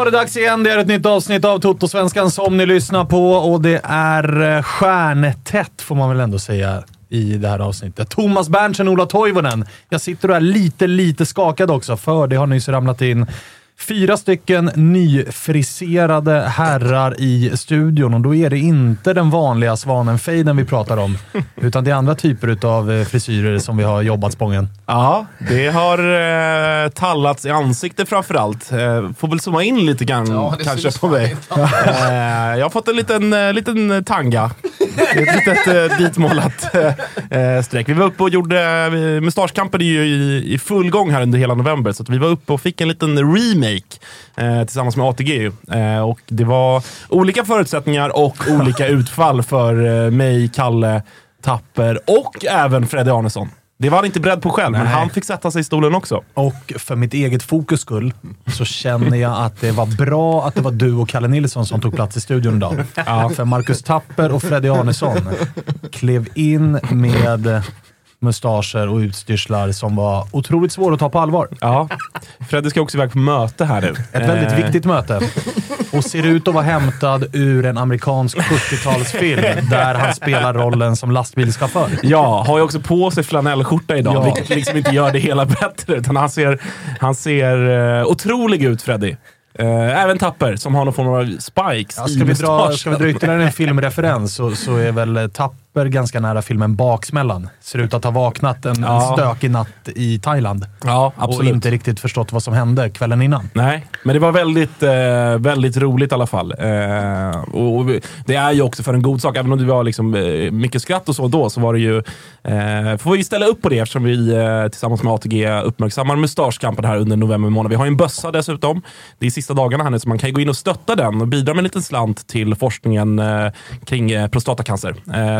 Var det dags igen. Det är ett nytt avsnitt av Toto-svenskan som ni lyssnar på och det är eh, stjärntätt får man väl ändå säga i det här avsnittet. Thomas Berntsen, Ola Toivonen. Jag sitter och är lite, lite skakad också, för det har nyss ramlat in fyra stycken nyfriserade herrar i studion och då är det inte den vanliga svanenfejden vi pratar om, utan det är andra typer av frisyrer som vi har jobbat spången. Ja, det har eh, tallats i ansiktet framförallt. Eh, får väl zooma in lite grann Ja, kanske på mig. Eh, jag har fått en liten, eh, liten tanga. Ett litet eh, ditmålat eh, streck. Vi var uppe och gjorde... Eh, Mustaschkampen är ju i, i full gång här under hela november, så att vi var uppe och fick en liten remake eh, tillsammans med ATG. Eh, och det var olika förutsättningar och olika utfall för eh, mig, Kalle, Tapper och även Freddy Arnesson. Det var han inte beredd på själv, men Nej. han fick sätta sig i stolen också. Och för mitt eget fokus skull så känner jag att det var bra att det var du och Kalle Nilsson som tog plats i studion idag. För Marcus Tapper och Freddy Arnesson klev in med mustascher och utstyrslar som var otroligt svåra att ta på allvar. Ja, Freddy ska också iväg på möte här nu. Ett väldigt Eh, viktigt möte. Och ser ut att vara hämtad ur en amerikansk 70-talsfilm där han spelar rollen som lastbilschaufför. Ja, har ju också på sig flanellskjorta idag, Ja. vilket liksom inte gör det hela bättre. Utan han ser, han ser uh, otrolig ut, Freddy. Eh, även Tapper, som har någon form av spikes Ja, ska, vi dra, ska vi dra ytterligare en filmreferens så, så är väl Tapper ganska nära filmen Baksmällan. Ser ut att ha vaknat en, Ja. stökig natt i Thailand. Ja, Och absolut. inte riktigt förstått vad som hände kvällen innan. Nej, men det var väldigt, eh, väldigt roligt i alla fall. Eh, och, och det är ju också för en god sak. Även om det var liksom, eh, mycket skratt och så då, så var det ju... Eh, får vi ställa upp på det eftersom vi eh, tillsammans med ATG uppmärksammar mustaschkampen här under november månad. Vi har ju en bössa dessutom. Det är sista dagarna här nu, så man kan ju gå in och stötta den och bidra med en liten slant till forskningen eh, kring prostatacancer.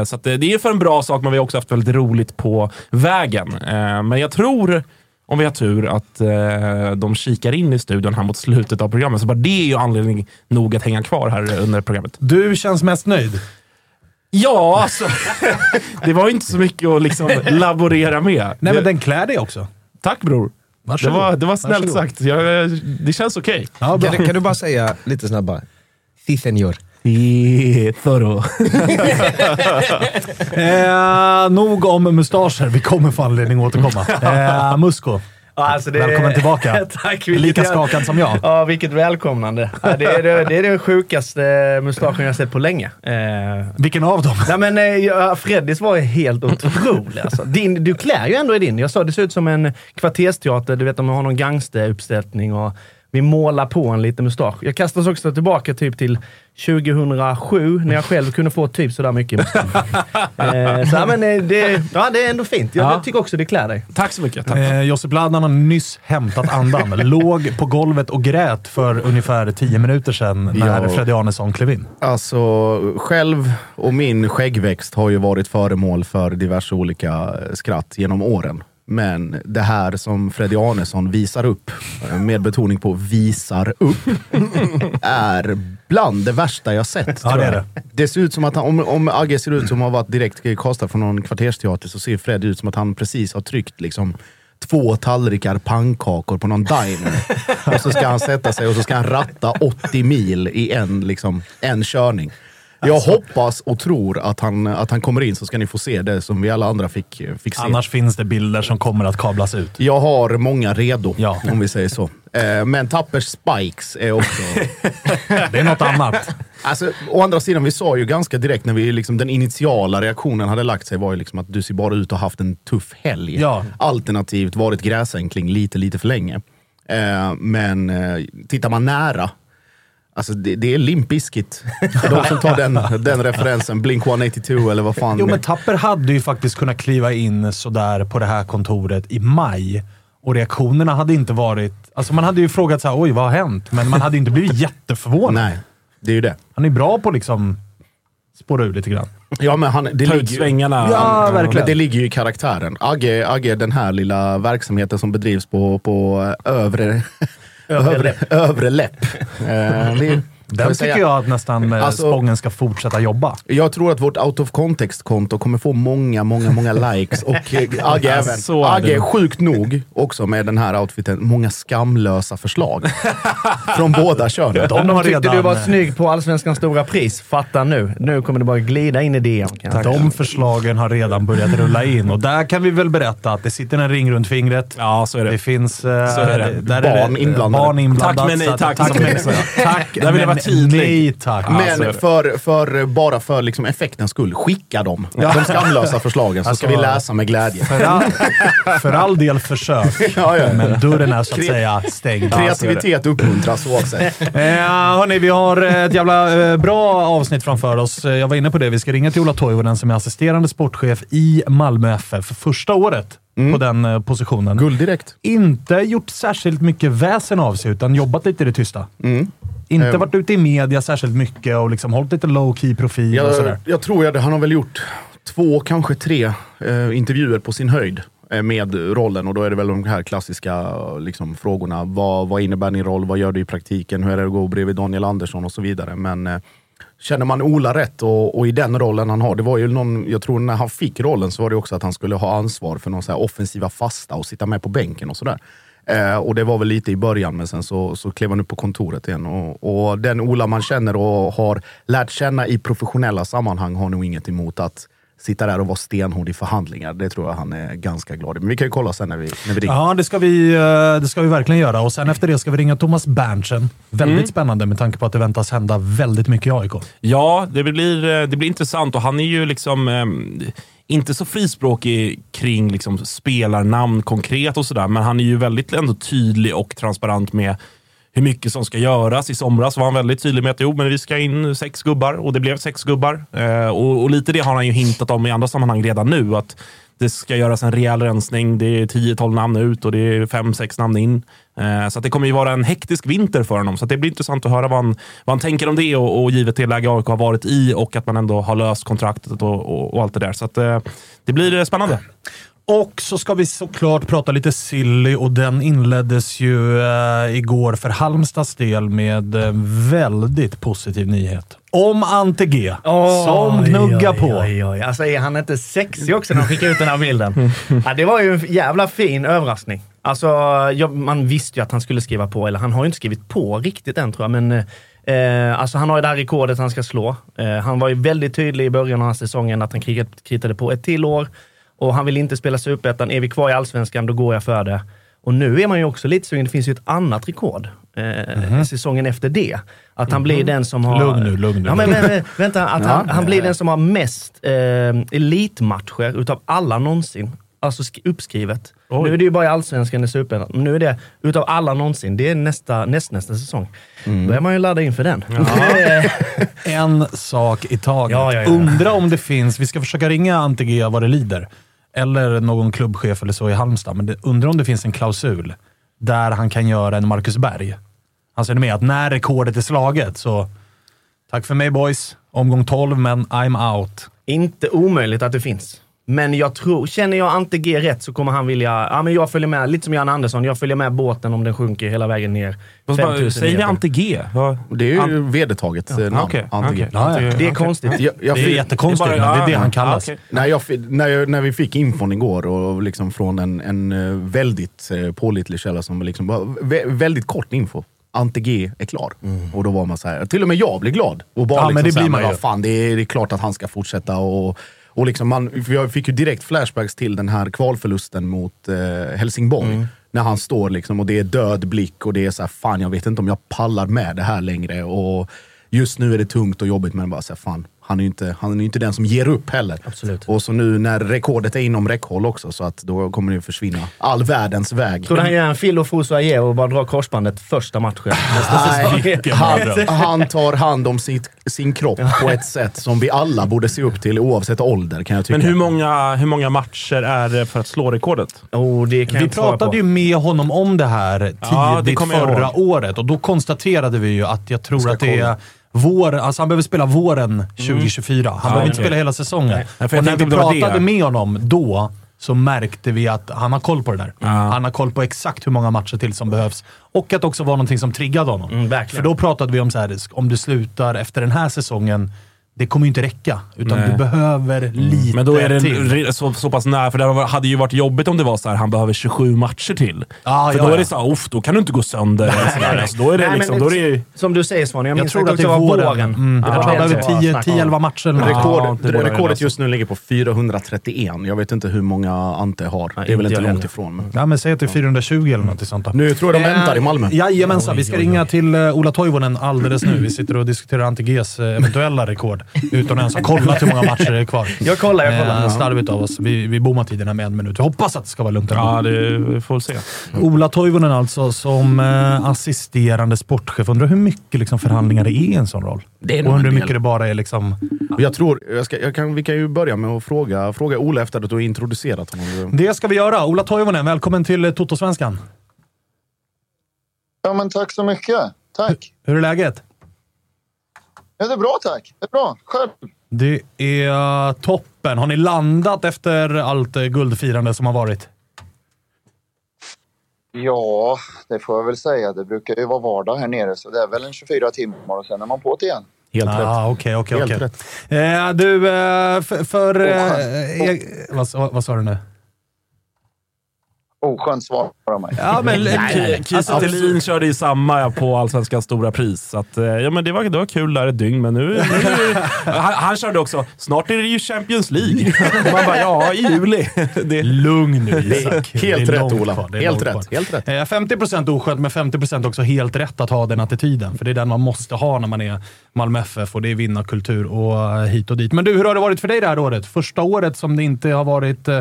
Så att, eh, det är för en bra sak, men vi har också haft väldigt roligt på vägen. Eh, men jag tror om vi har tur, att eh, de kikar in i studion här mot slutet av programmet. Så bara det är ju anledning nog att hänga kvar här under programmet. Du känns mest nöjd. Ja, alltså. det var ju inte så mycket att liksom laborera med. Nej, men den klär dig också. Tack bror. Det var, det var snällt Varsågod. sagt. Jag, det känns okej. Ja, bra. Kan, du- kan du bara säga lite snabbare? Si senor. Thoro. Eh, nog om mustascher. Vi kommer få anledning att återkomma. Eh, Musko. Ja, alltså det- Välkommen tillbaka. Tack. vilket Lika skakad som jag. Ja, vilket välkomnande. Ja, det, är det, det är den sjukaste mustaschen jag sett på länge. Eh, Vilken av dem? Nej, men, eh, ja, Freddys var helt otrolig. Alltså. Din, du klär ju ändå i din. Jag sa det ser ut som en kvartersteater. Du vet om man har någon gangsteruppsättning och vi målar på en liten mustasch. Jag kastas också tillbaka typ till 2007 när jag själv kunde få typ sådär mycket mustasch. eh, så, ja, men, eh, det, ja, det är ändå fint. Jag Ja. tycker också det klär dig. Tack så mycket. Tack. Eh, Josip Ladan har nyss hämtat andan. Låg på golvet och grät för ungefär tio minuter sedan när Ja. Freddy Arnesson klev in. Alltså, själv och min skäggväxt har ju varit föremål för diverse olika skratt genom åren. Men det här som Freddy Arnesson visar upp, eh, med betoning på visar upp, är bland det värsta jag sett. Ja, det är det. det ser ut som att han, om, om Agge ser ut som att ha varit direkt kastad från någon kvartersteater så ser Freddy ut som att han precis har tryckt liksom två tallrikar pannkakor på någon diner. och så ska han sätta sig och så ska han ratta 80 mil i en, liksom, en körning. Jag Alltså. hoppas och tror att han, att han kommer in så ska ni få se det som vi alla andra fick, fick se. Annars finns det bilder som kommer att kablas ut. Jag har många redo, Ja. om vi säger så. Eh, Men Tappers Spikes är också... Det är något annat. Alltså, å andra sidan, vi sa ju ganska direkt när vi, liksom, den initiala reaktionen hade lagt sig var ju liksom att du ser bara ut att ha haft en tuff helg. Ja. Alternativt varit gräsänkling lite, lite för länge. Eh, men eh, tittar man nära, alltså det, det är Limp Bizkit. De som tar den, den referensen, Blink 182 eller vad fan. Jo, men Tapper hade ju faktiskt kunnat kliva in sådär på det här kontoret i maj. Och reaktionerna hade inte varit... Alltså man hade ju frågat så här, oj vad har hänt? Men man hade inte blivit jätteförvånad. Nej, det är ju det. Han är bra på att liksom spåra ur lite grann. Ja, men han, det Ta ut ligger ju- svängarna. Ja, verkligen. Men det ligger ju i karaktären. Agge, Agge den här lilla verksamheten som bedrivs på, på övre, övre, övre läpp. Eh, det, får Den jag säga. tycker jag att nästan eh, Alltså- Spången ska fortsätta jobba. Jag tror att vårt out of context-konto kommer få många, många, många likes. Och eh, Agge även. är Agge, sjukt nog, också med den här outfiten, många skamlösa förslag. Från båda könen. De har Tyckte redan, du var eh, snygg på Allsvenskans stora pris. Fatta nu. Nu kommer det bara glida in i DM. De förslagen har redan börjat rulla in och där kan vi väl berätta att det sitter en ring runt fingret. Ja, så är det. Det finns... Så är det. Där Barn det, inblandade. Barn inblandat. Tack men nej tack, Tack är. tack Där vill jag men vara tydlig. nej tack. Ja, så är Men det. för, för, bara för liksom effektens skull, skicka dem. De skamlösa förslagen, så ska Alltså- vi läsa med glädje. För all, för all del försök, Ja, ja. men dörren är så att säga stängd. Kreativitet uppmuntras oavsett. Eh, hörni, vi har ett jävla eh, bra avsnitt framför oss. Jag var inne på det. Vi ska ringa till Ola Toivonen som är assisterande sportchef i Malmö FF för första året på den eh, positionen. Guld direkt. Inte gjort särskilt mycket väsen av sig, utan jobbat lite i det tysta. Inte Eh. varit ute i media särskilt mycket och liksom hållit lite low key profil och sådär. Jag, jag tror att han har väl gjort två, kanske tre eh, intervjuer på sin höjd eh, med rollen och då är det väl de här klassiska eh, liksom, frågorna. Vad, vad innebär din roll? Vad gör du i praktiken? Hur är det att gå bredvid Daniel Andersson och så vidare. Men eh, känner man Ola rätt och, och i den rollen han har, det var ju någon, jag tror när han fick rollen så var det också att han skulle ha ansvar för någon så offensiva fasta och sitta med på bänken och sådär. Eh, och det var väl lite i början, men sen så, så klev han upp på kontoret igen. Och, och den Ola man känner och har lärt känna i professionella sammanhang har nog inget emot att sitta där och vara stenhård i förhandlingar. Det tror jag han är ganska glad i. Men vi kan ju kolla sen när vi, när vi ringer. Ja, det ska, vi, eh, det ska vi verkligen göra. Och sen efter det ska vi ringa Thomas Berntsen. Väldigt Mm. spännande med tanke på att det väntas hända väldigt mycket i AIK. Ja, det blir, eh, det blir intressant och han är ju liksom ehm, inte så frispråkig kring liksom spelarnamn konkret och sådär, men han är ju väldigt ändå tydlig och transparent med hur mycket som ska göras. I somras var han väldigt tydlig med att jo, men vi ska in sex gubbar och det blev sex gubbar. Eh, och, och lite det har han ju hintat om i andra sammanhang redan nu. Att det ska göras en rejäl rensning. Det är 10-12 namn ut och det är 5-6 namn in. Eh, så att det kommer ju vara en hektisk vinter för honom. Så att det blir intressant att höra vad han, vad han tänker om det och, och givet det läge AIK har varit i och att man ändå har löst kontraktet och, och, och allt det där. Så att, eh, det blir eh, spännande. Och så ska vi såklart prata lite silly och den inleddes ju eh, igår för Halmstads del med eh, väldigt positiv nyhet. Om Ante G, som gnuggar på. Oj, oj. Alltså är han inte sexig också när han skickar ut den här bilden? ja, det var ju en jävla fin överraskning. Alltså, jag, man visste ju att han skulle skriva på, eller han har ju inte skrivit på riktigt än tror jag, men Eh, alltså han har ju det här rekordet han ska slå. Eh, han var ju väldigt tydlig i början av den här säsongen att han kritade på ett till år och han vill inte spela superettan. Är vi kvar i allsvenskan, då går jag för det. Och nu är man ju också lite sugen. Det finns ju ett annat rekord eh, säsongen efter det. Att han blir den som har... Lugn nu, lugn nu. Ja, men, men, vänta, att han, Ja. han blir den som har mest eh, elitmatcher utav alla någonsin. Alltså sk- uppskrivet. Oj. Nu är det ju bara i allsvenskan i superettan. Men nu är det utav alla någonsin. Det är nästa, näst, nästa säsong. Då är man ju laddad inför den. Eh, En sak i taget. Ja, ja, ja. Undra om det finns, vi ska försöka ringa Antigea vad det lider, eller någon klubbchef eller så i Halmstad, men det, undra om det finns en klausul där han kan göra en Marcus Berg. Alltså är ni med? Att när rekordet är slaget så, tack för mig boys, omgång 12, men I'm out. Inte omöjligt att det finns. Men jag tror, känner jag Ante G rätt så kommer han vilja, ja men jag följer med, lite som Jan Andersson, jag följer med båten om den sjunker hela vägen ner. Fast bara, 5000 Säg meter. Ante G. Det är ju vedertaget eh, namn. Okej, Ante G. Ja, ja. Det är konstigt. Jag, jag Det är jättekonstigt, Det är bara- det är det ja, han ja, kallas. okej. när, jag, när, jag, när vi fick infon igår och liksom från en, en eh, väldigt eh, pålitlig källa som liksom bara, vä- väldigt kort info. Ante G är klar. Och då var man så här, till och med jag blev glad. Och bara Ja, liksom men det blir man ju. Fan, det, är, det är klart att han ska fortsätta. Och, och liksom man, jag fick ju direkt flashbacks till den här kvalförlusten mot eh, Helsingborg. När han står liksom och det är död blick och det är så här, fan jag vet inte om jag pallar med det här längre. Och just nu är det tungt och jobbigt men bara så här, fan, han är ju inte, han är inte den som ger upp heller. Absolut. Och så nu när rekordet är inom räckhåll också så att då kommer det försvinna all världens väg. Tror du han gör en Phil och Fosu och bara drar korsbandet första matchen Nej, han, han tar hand om sitt, sin kropp på ett sätt som vi alla borde se upp till oavsett ålder kan jag tycka. Men hur många, hur många matcher är det för att slå rekordet? Oh, det kan jag Vi pratade på. ju med honom om det här tidigt Ja, det jag förra året och då konstaterade vi ju att jag tror Ska att det är kolla. Vår, alltså han behöver spela våren 2024. Han behöver inte spela hela säsongen. Nej, och när vi pratade det. med honom då så märkte vi att han har koll på det där. Han har koll på exakt hur många matcher till som behövs. Och att det också var någonting som triggade honom. Mm. För då pratade vi om så här, om du slutar efter den här säsongen, det kommer ju inte räcka. Utan Nej. du behöver lite Men då är det till. så, så pass nära, för det hade ju varit jobbigt om det var så här, han behöver 27 matcher till. Ja, för ja, då är ja. det så här, "Uff, då kan du inte gå sönder. eller så där. Alltså, då är det Nej, liksom, men då är det ju... Som du säger Svanen, jag Jag tror att det är var våren. våren. Mm, Det jag var tror han behöver som var 10 snack om. 10-11 matcher. eller. Rekord, Ja, det rekordet lösa. just nu ligger på 431. Jag vet inte hur många Ante har. Nej, det är väl inte långt heller. ifrån. Men. Ja, men säg att det är 420 eller något sånt. Nu tror jag de väntar i Malmö. Eh, Jajamensan, vi ska ringa till uh, Ola Toivonen alldeles nu. Vi sitter och diskuterar Antiges uh, eventuella rekord utan att ens ha kollat hur många matcher det är kvar. Jag kollar, jag kollar. Eh, slarvigt av oss. Vi, vi bommar tiderna med en minut. Jag hoppas att det ska vara lugnt. Ja, det vi får väl se. Ola Toivonen alltså som eh, assisterande sportchef. Undrar hur mycket liksom, förhandlingar det är i en sån roll? Det är och undrar hur del. mycket det bara är liksom... Jag tror, jag ska, jag kan, vi kan ju börja med att fråga, fråga Ola efter att du har introducerat honom. Det ska vi göra. Ola Toivonen, välkommen till eh, Toto-svenskan. Ja, men tack så mycket. Tack. Hur är läget? Ja, det är bra, tack. Det är bra. Själv? Det är eh, toppen. Har ni landat efter allt eh, guldfirande som har varit? Ja, det får jag väl säga. Det brukar ju vara vardag här nere, så det är väl en 24 timmar och sen är man på det igen. Helt rätt. Ah, Helt okej. rätt. Eh, Du, eh, för... för eh, eh, vad, vad sa du nu? Oskönt svar av mig. Ja, men... Kiese Thelin körde ju samma på Allsvenskans stora pris. Så att, eh, ja, men det, var, det var kul där ett dygn, men nu... han, han körde också, snart är det ju Champions League. Man bara, ja, i juli. Det, Lugn nu Isak. helt rätt, Ola. Helt rätt, helt rätt. Eh, 50% oskönt, men 50% också helt rätt att ha den attityden. För det är den man måste ha när man är Malmö FF och det är vinnarkultur och eh, hit och dit. Men du, hur har det varit för dig det här året? Första året som det inte har varit eh,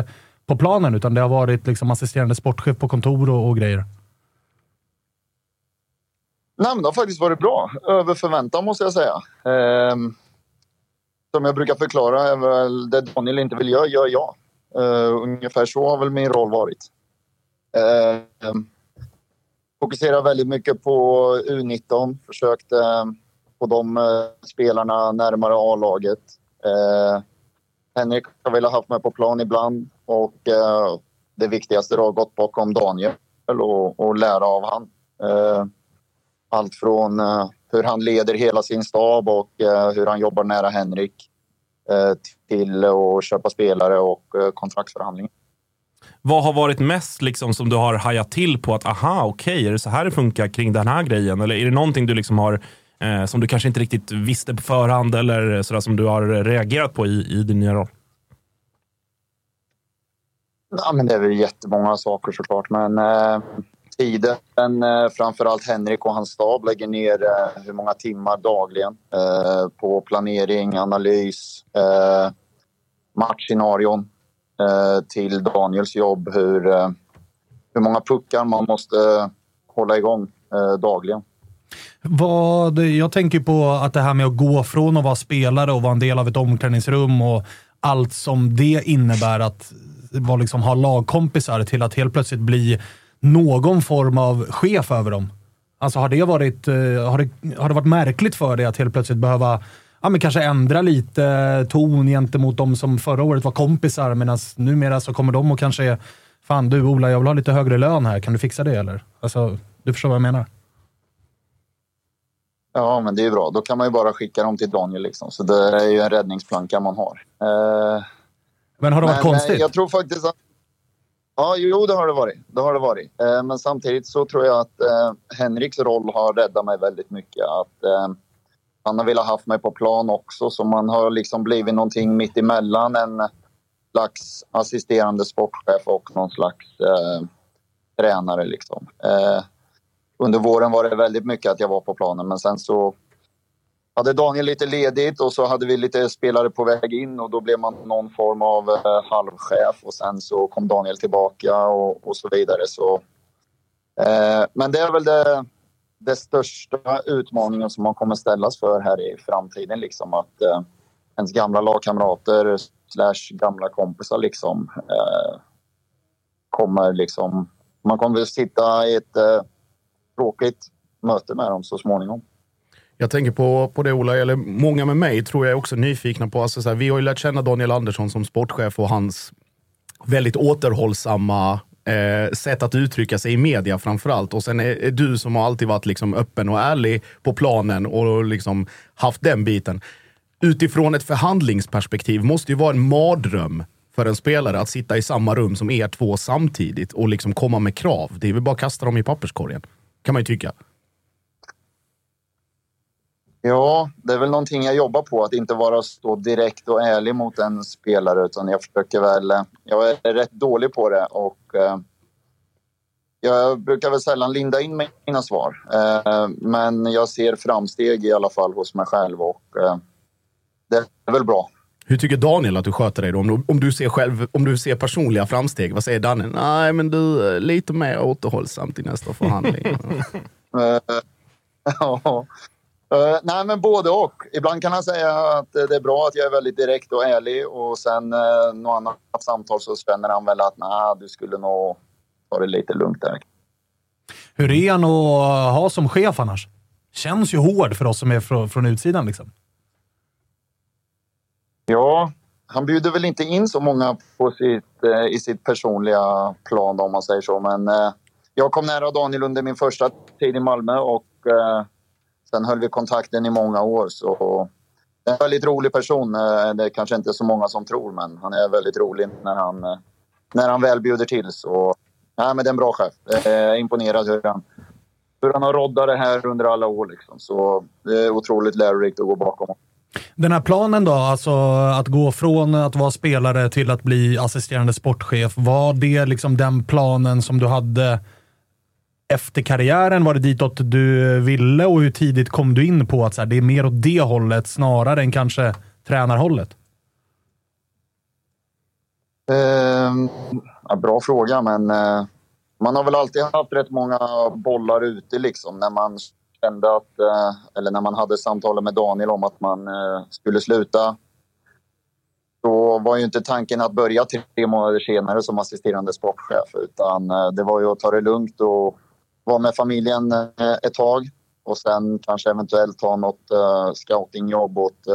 på planen, utan det har varit liksom assisterande sportchef på kontor och, och grejer. Nej, men det har faktiskt varit bra. Över förväntan måste jag säga. Ehm, som jag brukar förklara är väl det Daniel inte vill göra, gör jag. Ehm, ungefär så har väl min roll varit. Ehm, fokuserar väldigt mycket på U19. Försökte eh, få de eh, spelarna närmare A-laget. Ehm, Henrik har velat haft mig på plan ibland och eh, det viktigaste då har gått bakom Daniel och, och lära av han. Eh, allt från eh, hur han leder hela sin stab och eh, hur han jobbar nära Henrik eh, till att köpa spelare och eh, kontraktsförhandling. vad har varit mest liksom, som du har hajat till på att aha, okej, är det så här det funkar kring den här grejen? Eller är det någonting du liksom har Eh, som du kanske inte riktigt visste på förhand eller sådär som du har reagerat på i, i din nya roll? Ja, men det är väl jättemånga saker såklart, men eh, tiden, eh, framförallt Henrik och hans stab lägger ner eh, hur många timmar dagligen eh, på planering, analys, eh, matchscenarion eh, till Daniels jobb, hur, eh, hur många puckar man måste eh, hålla igång eh, dagligen. Vad, jag tänker på att det här med att gå från att vara spelare och vara en del av ett omklädningsrum och allt som det innebär att liksom, ha lagkompisar till att helt plötsligt bli någon form av chef över dem. Alltså har det varit, eh, har det, har det varit märkligt för dig att helt plötsligt behöva ja, men kanske ändra lite ton gentemot de som förra året var kompisar, medan numera så kommer de och kanske är Fan du Ola, jag vill ha lite högre lön här. Kan du fixa det eller? Alltså, du förstår vad jag menar? Ja, men det är bra. Då kan man ju bara skicka dem till Daniel. Liksom. Så det är ju en räddningsplanka man har. Eh, men har det varit men, konstigt? Jag tror faktiskt att... Ja, jo, det har det varit. Det har det varit. Eh, men samtidigt så tror jag att eh, Henriks roll har räddat mig väldigt mycket. Att, eh, han har velat haft mig på plan också, så man har liksom blivit någonting mitt emellan en slags assisterande sportchef och någon slags eh, tränare. Liksom. Under våren var det väldigt mycket att jag var på planen, men sen så hade Daniel lite ledigt och så hade vi lite spelare på väg in och då blev man någon form av eh, halvchef och sen så kom Daniel tillbaka och, och så vidare. Så, eh, men det är väl det, det största utmaningen som man kommer ställas för här i framtiden. Liksom att eh, ens gamla lagkamrater slash gamla kompisar liksom eh, kommer liksom... Man kommer att sitta i ett eh, tråkigt möte med dem så småningom. Jag tänker på, på det Ola, eller många med mig tror jag är också nyfikna på. Alltså så här, vi har ju lärt känna Daniel Andersson som sportchef och hans väldigt återhållsamma eh, sätt att uttrycka sig i media framförallt. Och sen är, är, du som har alltid varit liksom öppen och ärlig på planen och liksom haft den biten. Utifrån ett förhandlingsperspektiv måste ju vara en mardröm för en spelare att sitta i samma rum som er två samtidigt och liksom komma med krav. Det är väl bara att kasta dem i papperskorgen, kan man ju tycka. Ja, det är väl någonting jag jobbar på. Att inte vara så direkt och ärlig mot en spelare. Utan jag försöker väl... Jag är rätt dålig på det. Och, eh, jag brukar väl sällan linda in mina svar. Eh, men jag ser framsteg i alla fall hos mig själv. Och eh, det är väl bra. Hur tycker Daniel att du sköter dig då? Om du, om du ser, själv, om du ser personliga framsteg, vad säger Danne? Nej, men du är lite mer återhållsamt i nästa förhandling. ja. Uh, nej, men både och. Ibland kan han säga att det är bra att jag är väldigt direkt och ärlig och sen uh, något annat samtal så känner han väl att nah, du skulle nog ta det lite lugnt där. Hur är han att ha som chef annars? Känns ju hård för oss som är från, från utsidan liksom. Ja, han bjuder väl inte in så många på sitt, eh, i sitt personliga plan om man säger så. Men eh, jag kom nära Daniel under min första tid i Malmö och eh, sen höll vi kontakten i många år. Så det är en väldigt rolig person. Eh, det är kanske inte så många som tror, men han är väldigt rolig när han, eh, när han väl bjuder till. Så nej, men det är en bra chef. Jag är imponerad hur han, hur han har roddat det här under alla år. Liksom. Så det är otroligt lärorikt att gå bakom honom. Den här planen då, alltså att gå från att vara spelare till att bli assisterande sportchef. Var det liksom den planen som du hade efter karriären? Var det ditåt du ville och hur tidigt kom du in på att så här, det är mer åt det hållet snarare än kanske tränarhållet? Eh, ja, bra fråga, men eh, man har väl alltid haft rätt många bollar ute liksom när man kände att, eh, eller när man hade samtalet med Daniel om att man eh, skulle sluta. Då var ju inte tanken att börja tre månader senare som assisterande sportchef utan eh, det var ju att ta det lugnt och vara med familjen ett tag och sen kanske eventuellt ta något scoutingjobb åt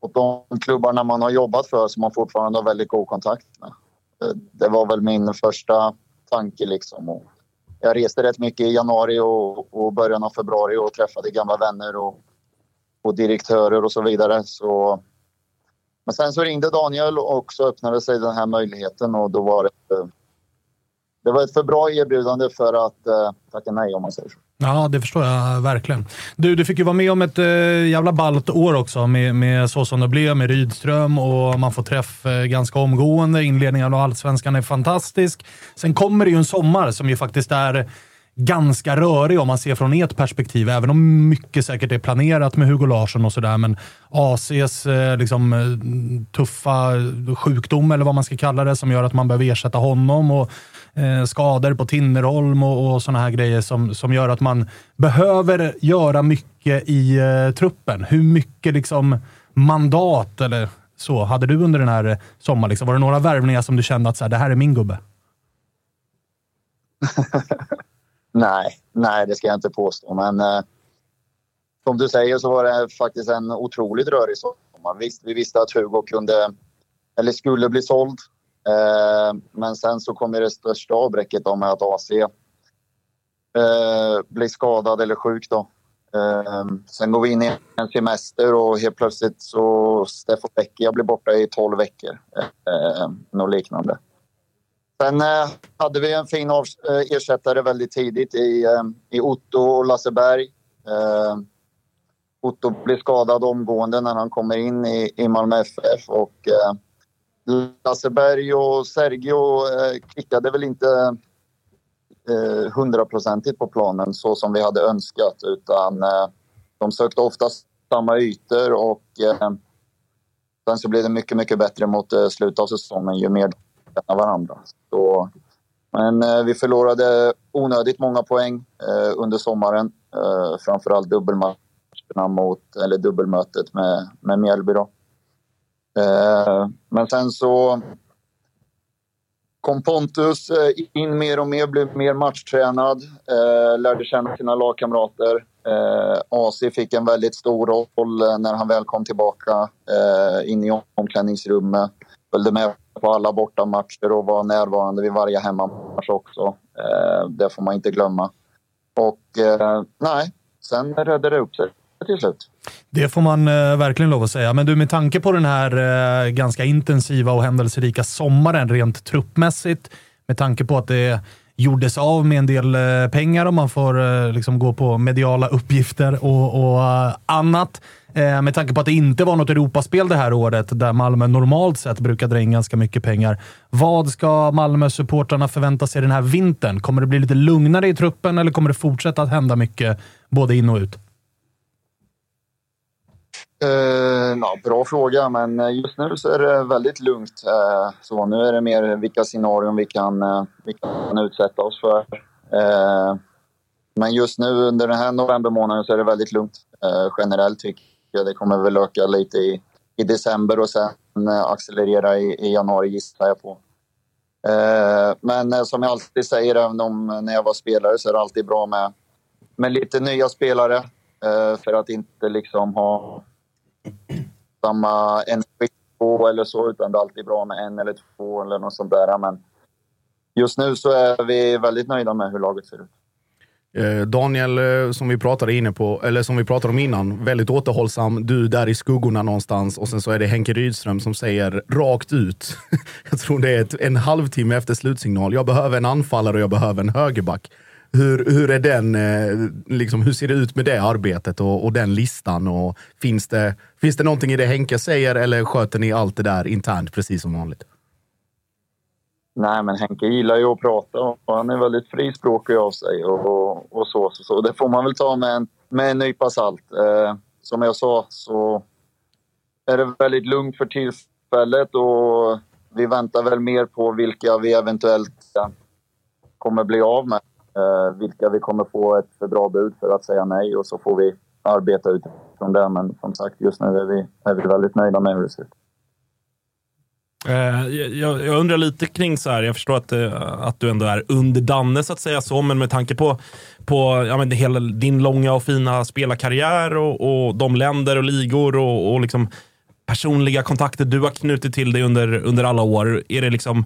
åt de klubbarna man har jobbat för som man fortfarande har väldigt god kontakt med. Det var väl min första tanke. Liksom. Och jag reste rätt mycket i januari och, och början av februari och träffade gamla vänner och, och direktörer och så vidare. Så, men sen så ringde Daniel och så öppnade sig den här möjligheten och då var det eh, det var ett för bra erbjudande för att eh, tacka nej om man säger så. Ja, det förstår jag verkligen. Du, du fick ju vara med om ett eh, jävla ballt år också med, med så som det blev med Rydström och man får träff eh, ganska omgående. Inledningen av Allsvenskan är fantastisk. Sen kommer det ju en sommar som ju faktiskt är ganska rörig om man ser från ert perspektiv. Även om mycket säkert är planerat med Hugo Larsson och sådär. Men ACs eh, liksom, eh, tuffa sjukdom, eller vad man ska kalla det, som gör att man behöver ersätta honom. Och eh, skador på Tinnerholm och, och sådana här grejer som, som gör att man behöver göra mycket i eh, truppen. Hur mycket liksom, mandat eller så hade du under den här eh, sommaren? Liksom? Var det några värvningar som du kände att så här, det här är min gubbe? nej, nej, det ska jag inte påstå. Men eh, som du säger så var det faktiskt en otroligt rörig sommar. Visst, vi visste att Hugo kunde, eller skulle bli såld. Eh, men sen så kom det största avbräcket med att AC eh, blir skadad eller sjuk. Då. Eh, sen går vi in i en semester och helt plötsligt så Steffo Beckia blir borta i 12 veckor. Eh, något liknande. Sen eh, hade vi en fin av, eh, ersättare väldigt tidigt i, eh, i Otto och Lasse Berg. Eh, Otto blir skadad omgående när han kommer in i, i Malmö FF och eh, Lasse Berg och Sergio eh, klickade väl inte eh, hundraprocentigt på planen så som vi hade önskat utan eh, de sökte oftast samma ytor och eh, sen så blev det mycket, mycket bättre mot eh, slutet av säsongen ju mer de varandra. Så, men eh, vi förlorade onödigt många poäng eh, under sommaren. Eh, framförallt dubbelmatcherna mot, eller dubbelmötet med, med Mjällby. Då. Eh, men sen så kom Pontus eh, in mer och mer, blev mer matchtränad, eh, lärde känna sina lagkamrater. AC fick en väldigt stor roll när han väl kom tillbaka in i omklädningsrummet. Följde med på alla bortamatcher och var närvarande vid varje hemmamatch också. Det får man inte glömma. Och nej, sen räddade det upp sig till slut. Det får man eh, verkligen lov att säga. Men du, med tanke på den här eh, ganska intensiva och händelserika sommaren rent truppmässigt, med tanke på att det gjordes av med en del eh, pengar om man får eh, liksom gå på mediala uppgifter och, och eh, annat. Eh, med tanke på att det inte var något Europaspel det här året, där Malmö normalt sett brukar dra in ganska mycket pengar. Vad ska Malmö-supportrarna förvänta sig den här vintern? Kommer det bli lite lugnare i truppen eller kommer det fortsätta att hända mycket både in och ut? Uh, ja, bra fråga, men eh, just nu så är det väldigt lugnt. Uh, så nu är det mer vilka scenarion vi kan, uh, vi kan utsätta oss för. men just nu under den här novembermånaden så är det väldigt lugnt. generellt tycker jag det kommer väl öka lite i, i december och sen accelerera i, i januari gissar jag på. men som jag alltid säger, även om när jag var spelare så är det alltid bra med, med lite nya spelare. för att inte liksom ha samma energi på eller så, utan det är alltid bra med en eller två eller något sånt där. Men just nu så är vi väldigt nöjda med hur laget ser ut. Eh, Daniel, eh, som vi pratade inne på, eller som vi pratade om innan, väldigt återhållsam. Du där i skuggorna någonstans och sen så är det Henke Rydström som säger rakt ut. jag tror det är ett, en halvtimme efter slutsignal. Jag behöver en anfallare och jag behöver en högerback. Hur, hur, är den, eh, liksom, hur ser det ut med det arbetet och, och, den listan? Och finns, det, finns det någonting i det Henke säger eller sköter ni allt det där internt precis som vanligt? Nej, men Henke gillar ju att prata och han är väldigt frispråkig av sig och, och, och så, så, så. Det får man väl ta med en, med en nypa salt. Eh, som jag sa så är det väldigt lugnt för tillfället och vi väntar väl mer på vilka vi eventuellt eh, kommer bli av med Eh, vilka vi kommer få ett för bra bud för att säga nej och så får vi arbeta utifrån det. Men som sagt, just nu är vi, är vi väldigt nöjda med hur det ser ut. Eh, jag, jag, undrar lite kring så här, jag förstår att, eh, att du ändå är under Danne så att säga så, men med tanke på, på ja, men hela din långa och fina spelarkarriär och, och de länder och ligor och, och liksom personliga kontakter du har knutit till dig under, under alla år. Är det liksom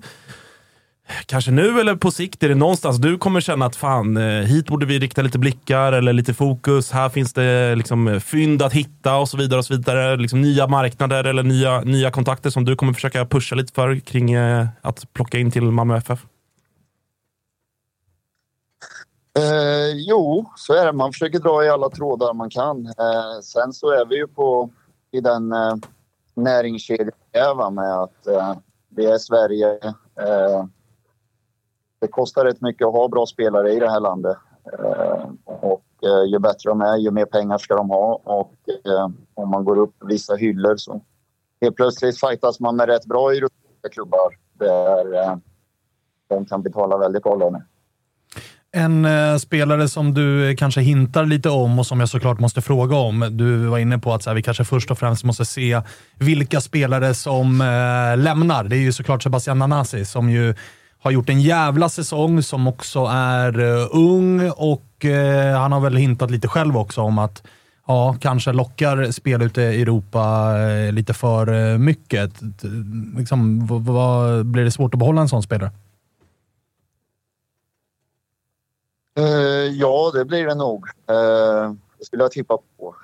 kanske nu eller på sikt, är det någonstans du kommer känna att fan, eh, hit borde vi rikta lite blickar eller lite fokus. Här finns det eh, liksom eh, fynd att hitta och så vidare. och så vidare. Liksom nya marknader eller nya, nya kontakter som du kommer försöka pusha lite för kring att plocka in till Malmö FF? Eh, jo, så är det. Man försöker dra i alla trådar man kan. Eh, sen så är vi ju på i den eh, näringskedjan med att eh, det är Sverige. Eh, det kostar rätt mycket att ha bra spelare i det här landet. Eh, och eh, ju bättre de är, ju mer pengar ska de ha. Och eh, om man går upp vissa hyllor så helt plötsligt fightas man med rätt bra europeiska klubbar där de kan betala väldigt bra löner. En eh, spelare som du kanske hintar lite om och som jag såklart måste fråga om. Du var inne på att så här, vi kanske först och främst måste se vilka spelare som eh, lämnar. Det är ju såklart Sebastian Nanasi som ju har gjort en jävla säsong, som också är eh, ung och eh, han har väl hintat lite själv också om att ja, kanske lockar spel ute i Europa eh, lite för eh, mycket. Liksom, vad, vad, blir det svårt att behålla en sån spelare? Eh, ja, det blir det nog. Det skulle jag tippa på.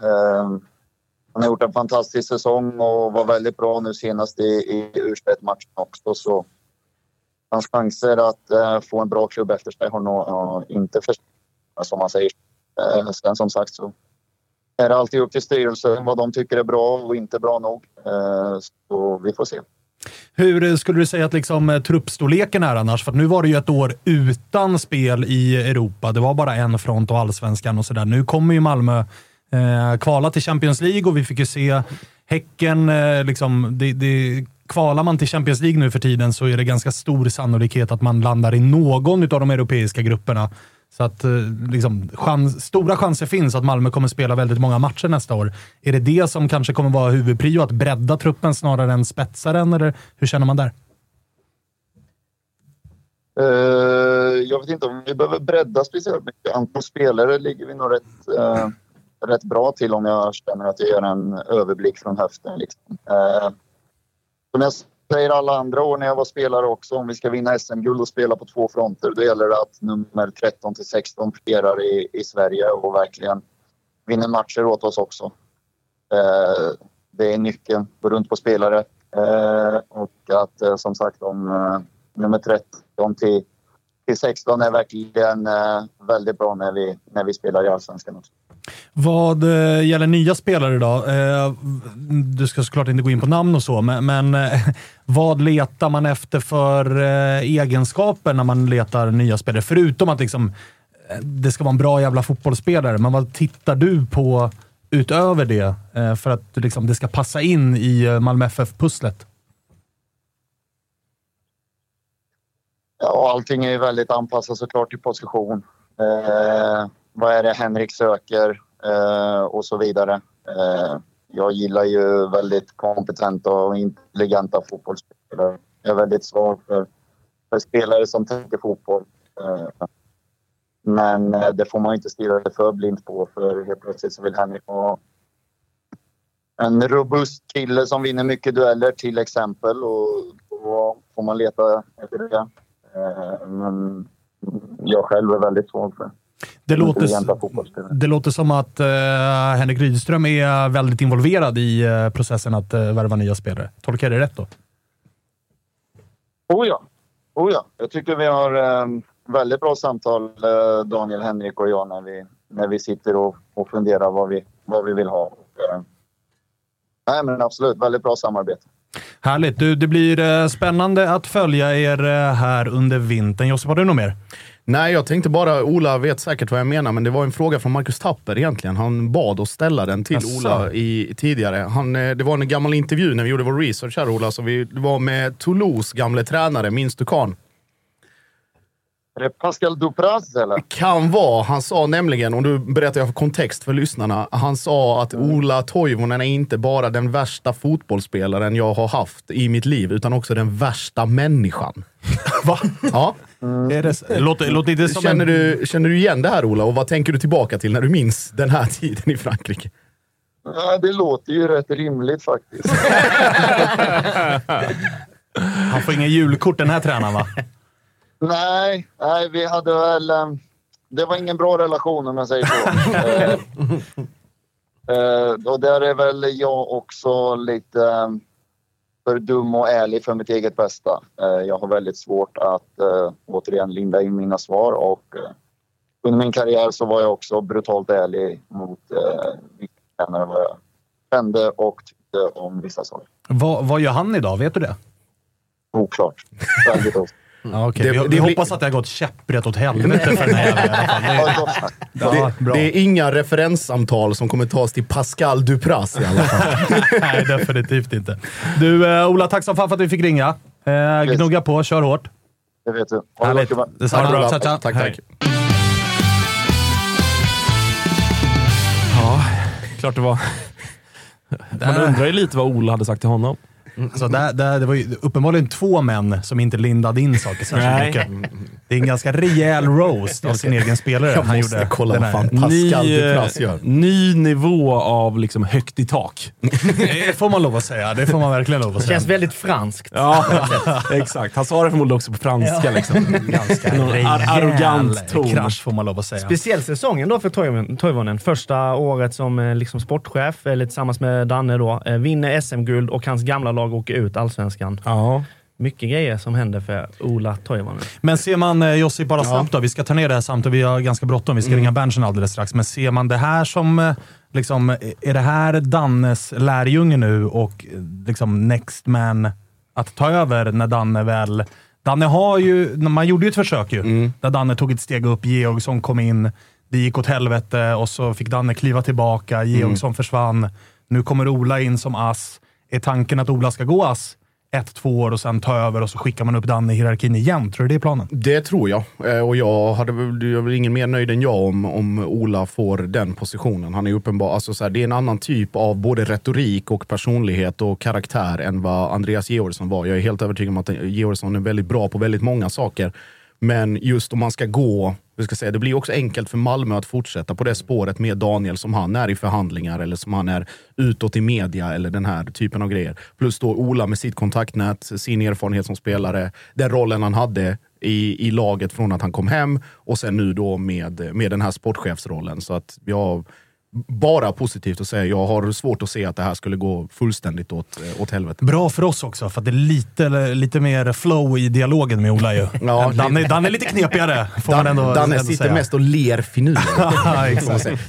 Han har gjort en fantastisk säsong och var väldigt bra nu senast i, i u matchen också. Så hans chanser att eh, få en bra klubb efter sig har nog ja, inte förstärkts, som man säger. Eh, sen som sagt så är det alltid upp till styrelsen vad de tycker är bra och inte bra nog. Eh, så vi får se. Hur skulle du säga att liksom, eh, truppstorleken är annars? För att nu var det ju ett år utan spel i Europa. Det var bara en front och allsvenskan och sådär. Nu kommer ju Malmö eh, kvala till Champions League och vi fick ju se Häcken. Eh, liksom, det, det, kvalar man till Champions League nu för tiden så är det ganska stor sannolikhet att man landar i någon av de europeiska grupperna. Så att eh, liksom, chans, stora chanser finns att Malmö kommer spela väldigt många matcher nästa år. Är det det som kanske kommer vara huvudprio, att bredda truppen snarare än spetsa den, eller hur känner man där? Uh, jag vet inte om vi behöver bredda speciellt mycket. Antal spelare ligger vi nog rätt, uh, rätt bra till om jag känner att jag gör en överblick från höften. Liksom. Uh, som jag säger alla andra år när jag var spelare också, om vi ska vinna SM-guld och spela på två fronter, då gäller det att nummer 13 till 16 presterar i, i Sverige och verkligen vinner matcher åt oss också. Eh, det är nyckeln. Gå runt på spelare. Eh, och att eh, som sagt om eh, nummer 13 till, till 16 är verkligen eh, väldigt bra när vi, när vi spelar i Allsvenskan också. Vad eh, gäller nya spelare då? Eh, du ska såklart inte gå in på namn och så, men, men eh, vad letar man efter för eh, egenskaper när man letar nya spelare? Förutom att liksom, eh, det ska vara en bra jävla fotbollsspelare, men vad tittar du på utöver det eh, för att liksom, det ska passa in i eh, Malmö FF-pusslet? Ja, allting är ju väldigt anpassat såklart till position. Eh, vad är det Henrik söker eh, och så vidare. Eh, jag gillar ju väldigt kompetenta och intelligenta fotbollsspelare. Jag är väldigt svag för, för spelare som tänker fotboll. Eh, men eh, det får man inte stirra sig för blint på för helt plötsligt så vill Henrik ha en robust kille som vinner mycket dueller till exempel och då får man leta efter det. Eh, Men jag själv är väldigt svag för Det låter, intelligenta fotbollsspelare. det låter som att eh, Henrik Rydström är väldigt involverad i eh, processen att eh, värva nya spelare. Tolkar jag det rätt då? Oh ja. Oh ja. Jag tycker vi har eh, väldigt bra samtal, eh, Daniel, Henrik och jag, när vi, när vi sitter och, och funderar vad vi, vad vi vill ha. Nej, men absolut. Väldigt bra samarbete. Härligt. Du, det blir spännande att följa er här under vintern. Josip, har du något mer? Nej, jag tänkte bara, Ola vet säkert vad jag menar, men det var en fråga från Marcus Tapper egentligen. Han bad oss ställa den till Asså. Ola i, tidigare. Han, eh, det var en gammal intervju när vi gjorde vår research här Ola, så vi det var med Toulouse gamle tränare, minns du Kahn? Är det Pascal Dupraz eller? Kan vara. Han sa nämligen, och nu berättar jag för kontext för lyssnarna, han sa att Ola Toivonen är inte bara den värsta fotbollsspelaren jag har haft i mitt liv, utan också den värsta människan. Va? Ja. Är det, det låter, låter inte som Känner, en... du, känner du igen det här Ola? Och vad tänker du tillbaka till när du minns den här tiden i Frankrike? Ja, det låter ju rätt rimligt faktiskt. Han får inga julkort den här tränaren va? nej, nej, vi hade väl... eh, Det var ingen bra relation om jag säger så. Eh, eh, och där är väl jag också lite eh, för dum och ärlig för mitt eget bästa. Eh, jag har väldigt svårt att eh, återigen linda in mina svar och eh, under min karriär så var jag också brutalt ärlig mot vilka tränare vad jag kände och tyckte om vissa saker. Vad, vad gör han idag? Vet du det? Oklart. Väldigt oklart. Ja, okej. Det- vi, det vi hoppas att det har gått käpprätt åt helvete för den här i alla fall. Det, snack. ja, det, bra. det är inga referenssamtal som kommer tas till Pascal Dupras i alla fall. Nej, definitivt inte. Du, eh, Ola, tack som fan för att vi fick ringa. Eh, gnugga på, kör hårt. Det vet du. Ha det Härligt. Detsamma. Ha det bra. Tja, tja. Tack, Hej. tack. Ja, klart det var. Man undrar ju lite vad Ola hade sagt till honom. Så där, där, det var ju uppenbarligen två män som inte lindade in saker särskilt Nej. mycket. Det är en ganska rejäl roast av sin egen spelare. Jag han måste gjorde kolla den vad fan Pascal Ny, Dupras eh, gör. ny nivå av liksom högt i tak. Det får man lov att säga. Det får man verkligen lov att Det säga. känns väldigt franskt. Ja, exakt. Han sa det förmodligen också på franska. Liksom. ganska Någon rejäl ar- arrogant ton. krasch får man lov att säga. Speciell säsongen då för Toivonen. Första året som eh, liksom sportchef, eller tillsammans med Danne då. Eh, Vinner SM-guld och hans gamla lag åker ut allsvenskan. Ja. Mycket grejer som händer för Ola Toivonen. Men ser man, eh, Jossi, bara snabbt då. Vi ska ta ner det här samtidigt. Vi har ganska bråttom. Vi ska ringa Berntsen alldeles strax. Men ser man det här som, eh, liksom, eh, är det här Dannes lärjunge nu och liksom next man att ta över när Danne väl... Danne har ju, man gjorde ju ett försök ju. Där Danne tog ett steg upp, Georgsson kom in, det gick åt helvete och så fick Danne kliva tillbaka, Georgsson försvann. Nu kommer Ola in som ass. Är tanken att Ola ska gå ass ett, två år och sen ta över och så skickar man upp Danne i hierarkin igen? Tror du det är planen? Det tror jag. Eh, och jag hade jag är väl ingen mer nöjd än jag om, om Ola får den positionen. Han är uppenbar, alltså så här, det är en annan typ av både retorik och personlighet och karaktär än vad Andreas Georgsson var. Jag är helt övertygad om att Georgsson är väldigt bra på väldigt många saker. Men just om man ska gå, vi ska säga, det blir också enkelt för Malmö att fortsätta på det spåret med Daniel som han är i förhandlingar eller som han är utåt i media eller den här typen av grejer. Plus då Ola med sitt kontaktnät, sin erfarenhet som spelare, den rollen han hade i, i laget från att han kom hem och sen nu då med, med den här sportchefsrollen. Så att jag bara positivt att säga. Jag har svårt att se att det här skulle gå fullständigt åt, åt helvete. Bra för oss också, för att det är lite, lite mer flow i dialogen med Ola ju. Ja, Danne, Danne är lite knepigare, får man ändå, Danne ändå sitter säga. mest och ler finurligt.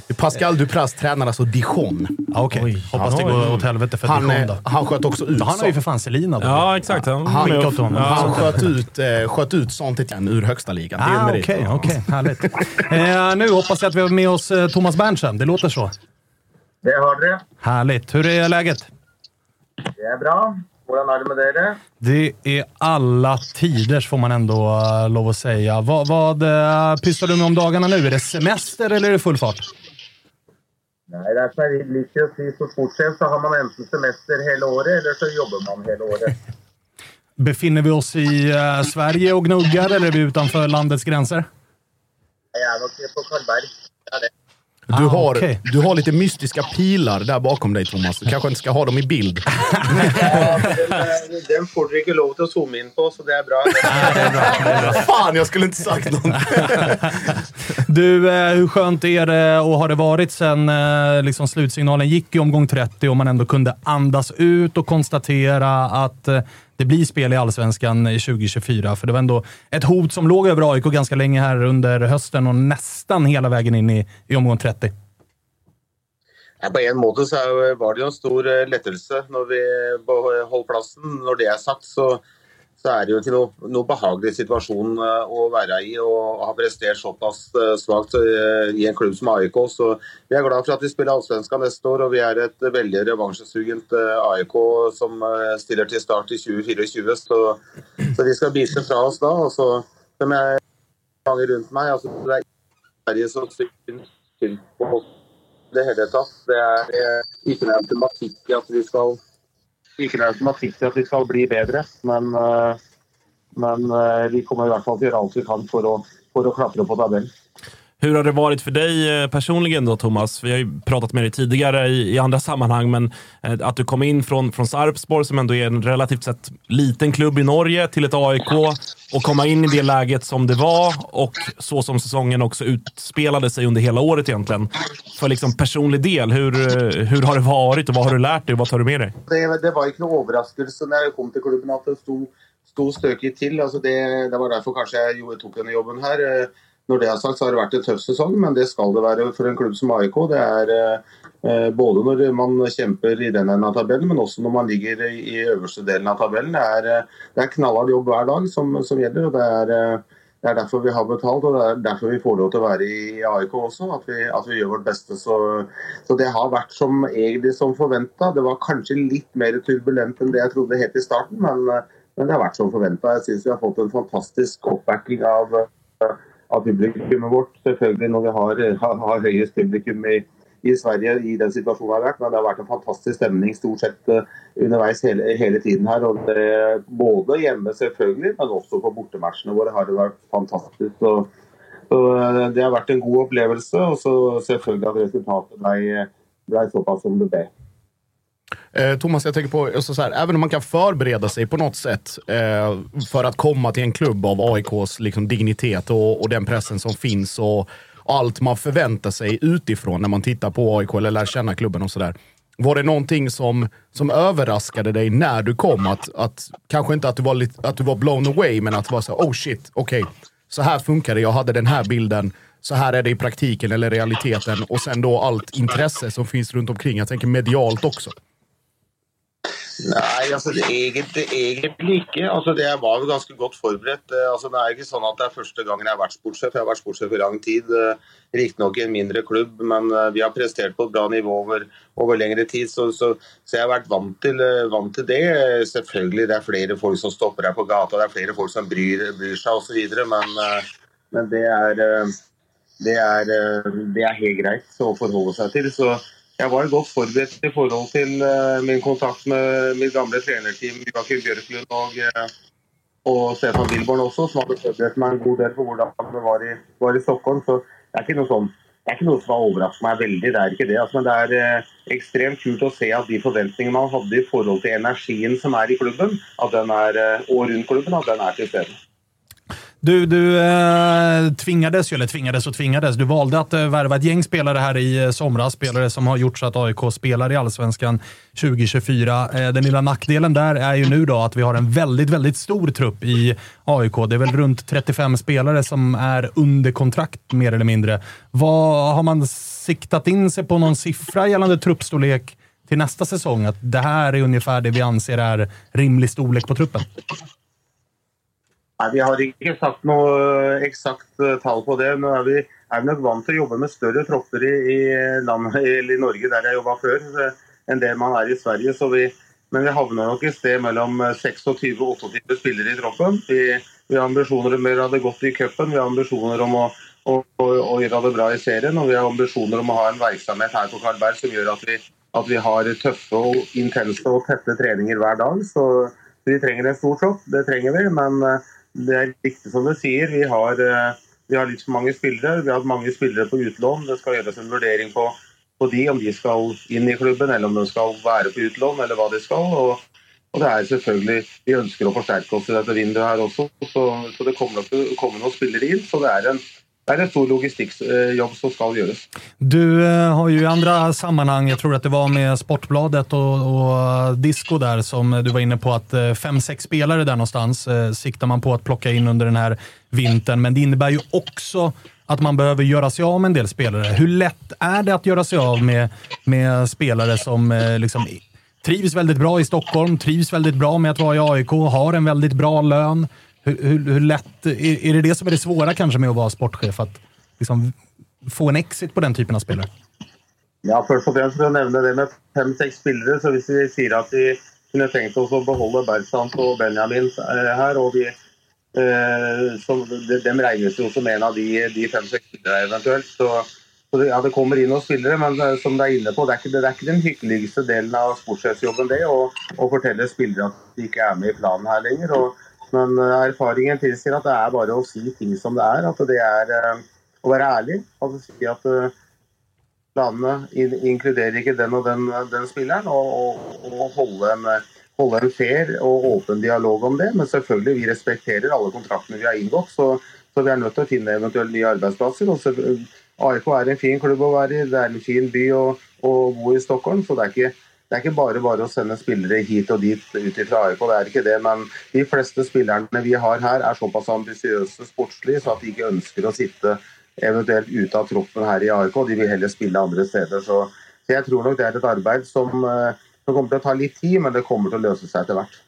Pascal Dupras tränar alltså Dijon. Okej, hoppas det går åt helvete för Han, Dijon eh, då. han sköt också ut Han har ju för fan Selina då. Ja, exakt. Han, Han, honom. han sköt ut, eh, sköt ut sånt igen ur högsta ligan. Det är en Ah, merit. Okej, okej. Härligt. Eh, nu hoppas jag att vi har med oss eh, Thomas Berntsen. Det låter så. Det har dere. Härligt. Hur är läget? Det är bra. Hvordan er det med dere? Det är alla tiders får man ändå eh, lov att säga. Vad, vad eh, pysslar du med om dagarna nu? Är det semester eller är det full fart? Nei, det er som jeg liker å si, som sportssjef så har man enten semester hele året, eller så jobber man hele året. Befinner vi oss i eh, Sverige och gnuggar eller är vi utanför landets gränser? Jeg er nok på Karlberg. Er det. Du, Ah, har, okej. du har lite mystiska pilar där bakom dig Thomas. Du kanske inte ska ha dem i bild. Ja, den, den får dere ikke lov til å zoome inn på, så det er bra. Fan, jag skulle inte sagt något. Du, eh, hur skönt är det och har det varit sen eh, liksom slutsignalen gick i omgång 30 och man ändå kunde andas ut och konstatera att eh, det blir spel i Allsvenskan 2024? För det var ändå ett hot som låg över AIK ganska länge här under hösten och nästan hela vägen in i, i omgång 30. På en måte så var det jo en stor eh, lettelse når vi beholdt plassen. Når det er sagt, så, så er det jo ikke noe, noe behagelig situasjon eh, å være i og ha prestert såpass eh, svakt eh, i en klubb som AIK. Så vi er glad for at vi spiller Allsvenskan neste år, og vi er et veldig revansjesugent AIK som stiller til start i 2024. Så, så vi skal bite fra oss da. Og så, som jeg mange rundt meg, altså det er Sverige som syns synd på oss det hele tatt. Det er ikke noen automatikk i at vi skal ikke det som er i at vi skal bli bedre, men, eh, men eh, vi kommer i hvert fall til å gjøre alt vi kan for å, for å klatre på tabellen. Hur har det varit för dig eh, personligen då, Thomas? Vi har ju pratat med dig tidigare i, i andra sammanhang, men eh, att du kom in från, från Sarpsborg, som ändå är en relativt sett liten klubb i Norge, till ett AIK och komma in i det läget som det var och så som säsongen också utspelade sig under hela året egentligen. För liksom personlig del, hur, eh, hur har det varit och vad har du lärt dig och vad tar du med dig? Det, det var inte någon överraskelse när jag kom till klubben att det stod, stod stökigt till. Alltså det, det var därför kanske jag gjorde, den jobben här. Når det er sagt, så har det vært en tøff sesong, men det skal det være for en klubb som AIK. Det er eh, både når man kjemper i den enden av tabellen, men også når man ligger i, i øverste delen av tabellen. Det er, eh, det er knallhard jobb hver dag som, som gjelder. og det er, eh, det er derfor vi har betalt, og det er derfor vi får lov til å være i AIK også. At vi, at vi gjør vårt beste. Så, så det har vært som egentlig som forventa. Det var kanskje litt mer turbulent enn det jeg trodde helt i starten, men, eh, men det har vært som forventa. Jeg syns vi har fått en fantastisk oppbacking av, av publikummet vårt. Selvfølgelig når vi har, eh, har, har høyest publikum i, i Sverige i den situasjonen vi har vært, men det har vært en fantastisk stemning stort sett eh, underveis hele, hele, tiden her. og det, Både hjemme selvfølgelig, men også på bortematchene våre har det vært fantastisk. Og, og eh, Det har vært en god opplevelse, og så selvfølgelig at resultatet ble, ble såpass som det ble. Eh, Thomas, jag tänker på, alltså så här, även om man kan förbereda sig på något sätt eh, för att komma till en klubb av AIKs liksom, dignitet och, och den pressen som finns och, allt man förväntar sig utifrån när man tittar på AIK eller lär känna klubben och sådär. Var det någonting som, som överraskade dig när du kom? Att, att, kanske inte att du, var lite, att du var blown away, men att det var så oh shit, okej, okay, så här funkar det. Jag hade den här bilden, så här är det i praktiken eller realiteten. Och sen då allt intresse som finns runt omkring. Jag tänker medialt också. Nei, altså det, egentlig, egentlig, ikke. Altså det Jeg var jo ganske godt forberedt. Eh, altså Det er ikke sånn at det er første gangen jeg har vært sportssjef. Jeg har vært sportssjef i lang tid. Eh, riktignok i en mindre klubb, men eh, vi har prestert på et bra nivå over, over lengre tid. Så, så, så, jeg har vært vant til, vant til, det. Selvfølgelig det er flere folk som stopper deg på gata, det er flere folk som bryr, bryr seg osv. Men, men det, er, det, er, det er helt greit å forholde seg til. Så jeg var godt forberedt i forhold til uh, min kontakt med mitt gamle trenerteam Joakim Bjørklund og, uh, og Stefan Wilborn også, som hadde forberedt meg en god del på hvordan det var i, var i Stockholm. Så det er ikke noe sånn det er ikke noe som har overrasket meg veldig. det er ikke det. Altså, men det er eh, ekstremt kult å se at de forventningene man hadde i forhold til energien som er i klubben, at den er, eh, og rundt klubben, at den er til stede. Du, du eh, tvingades, eller tvingades och tvingades, du valde att eh, värva ett gäng spelare här i eh, somras. Spelare som har gjort så att AIK spelar i Allsvenskan 2024. Eh, den lilla nackdelen där är ju nu då att vi har en väldigt, väldigt stor trupp i AIK. Det är väl runt 35 spelare som är under kontrakt mer eller mindre. Vad Har man siktat in sig på någon siffra gällande truppstorlek till nästa säsong? Att det här är ungefär det vi anser är rimlig storlek på truppen? Nei, Vi har ikke sagt noe eh, eksakt eh, tall på det. Nå er vi, er vi nok vant til å jobbe med større tropper i, i, landet, eller i Norge, der jeg jobba før, eh, enn det man er i Sverige. Vi, men vi havner nok et sted mellom 26 og 28 spillere i troppen. Vi, vi har ambisjoner om å gjøre det godt i cupen, vi har ambisjoner om å, å, å, å, gjøre det bra i serien, og vi har ambisjoner om å ha en virksomhet her på Karlberg som gjør at vi, at vi har tøffe, og intense og tette treninger hver dag. Så vi trenger en stor tropp, det trenger vi. men det er riktig som du sier. Vi har, eh, vi har liksom litt for mange spillere. Vi har hatt mange spillere på utlån. Det skal gjøres en vurdering på, på, de, om de skal inn i klubben, eller om de skal være på utlån, eller hva de skal. Og, og det er selvfølgelig, Vi ønsker å forsterke oss i dette vinduet her også, så, så det kommer nok til å komme noen spillere inn. Så det er en det är en stor logistikjobb som ska göras. Du eh, har ju i andra sammanhang, jag tror att det var med Sportbladet och, och Disco där, som du var inne på att eh, fem, sex spelare där någonstans eh, siktar man på att plocka in under den här vintern. Men det innebär ju också att man behöver göra sig av med en del spelare. Hur lätt är det att göra sig av med, med spelare som eh, liksom, trivs väldigt bra i Stockholm, trivs väldigt bra med att vara i AIK, har en väldigt bra lön? Hur, hur, hur lätt, är, är, det det som är det svåra kanske med att vara sportchef? Att liksom få en exit på den typen av spelare? Ja, först och främst vill jag nämna det med fem, sex spelare. Så om vi säger att vi kunde tänkt oss att behålla Bergstant och Benjamin här och vi eh, som, de regnes jo som en av de, de fem, sex spillerne eventuelt. Så, så det, ja, det kommer inn noen spillere, men eh, som du er inne på, det er ikke, det er ikke den hyggeligste delen av sportssjefsjobben det, å, å fortelle spillere at de ikke er med i planen her lenger. og men eh, erfaringen tilsier at det er bare å si ting som det er. At det er eh, å være ærlig. Altså si at eh, planene inkluderer ikke den og den, den spilleren. Og, og, og holde, en, holde, en, fair og åpen dialog om det. Men selvfølgelig, vi respekterer alle kontraktene vi har inngått. Så, så vi er nødt til å finne eventuelt nye arbeidsplasser. Og eh, AIK er en fin klubb å være i. Det er en fin by å, å bo i Stockholm. Så det er ikke det er ikke bare bare å sende spillere hit og dit ut fra AIK. Det er ikke det. Men de fleste spillerne vi har her, er såpass ambisiøse sportslig så at de ikke ønsker å sitte eventuelt ute av troppen her i AIK. De vil heller spille andre steder. Så, så jeg tror nok det er et arbeid som, eh, som kommer til å ta litt tid, men det kommer til å løse seg etter hvert.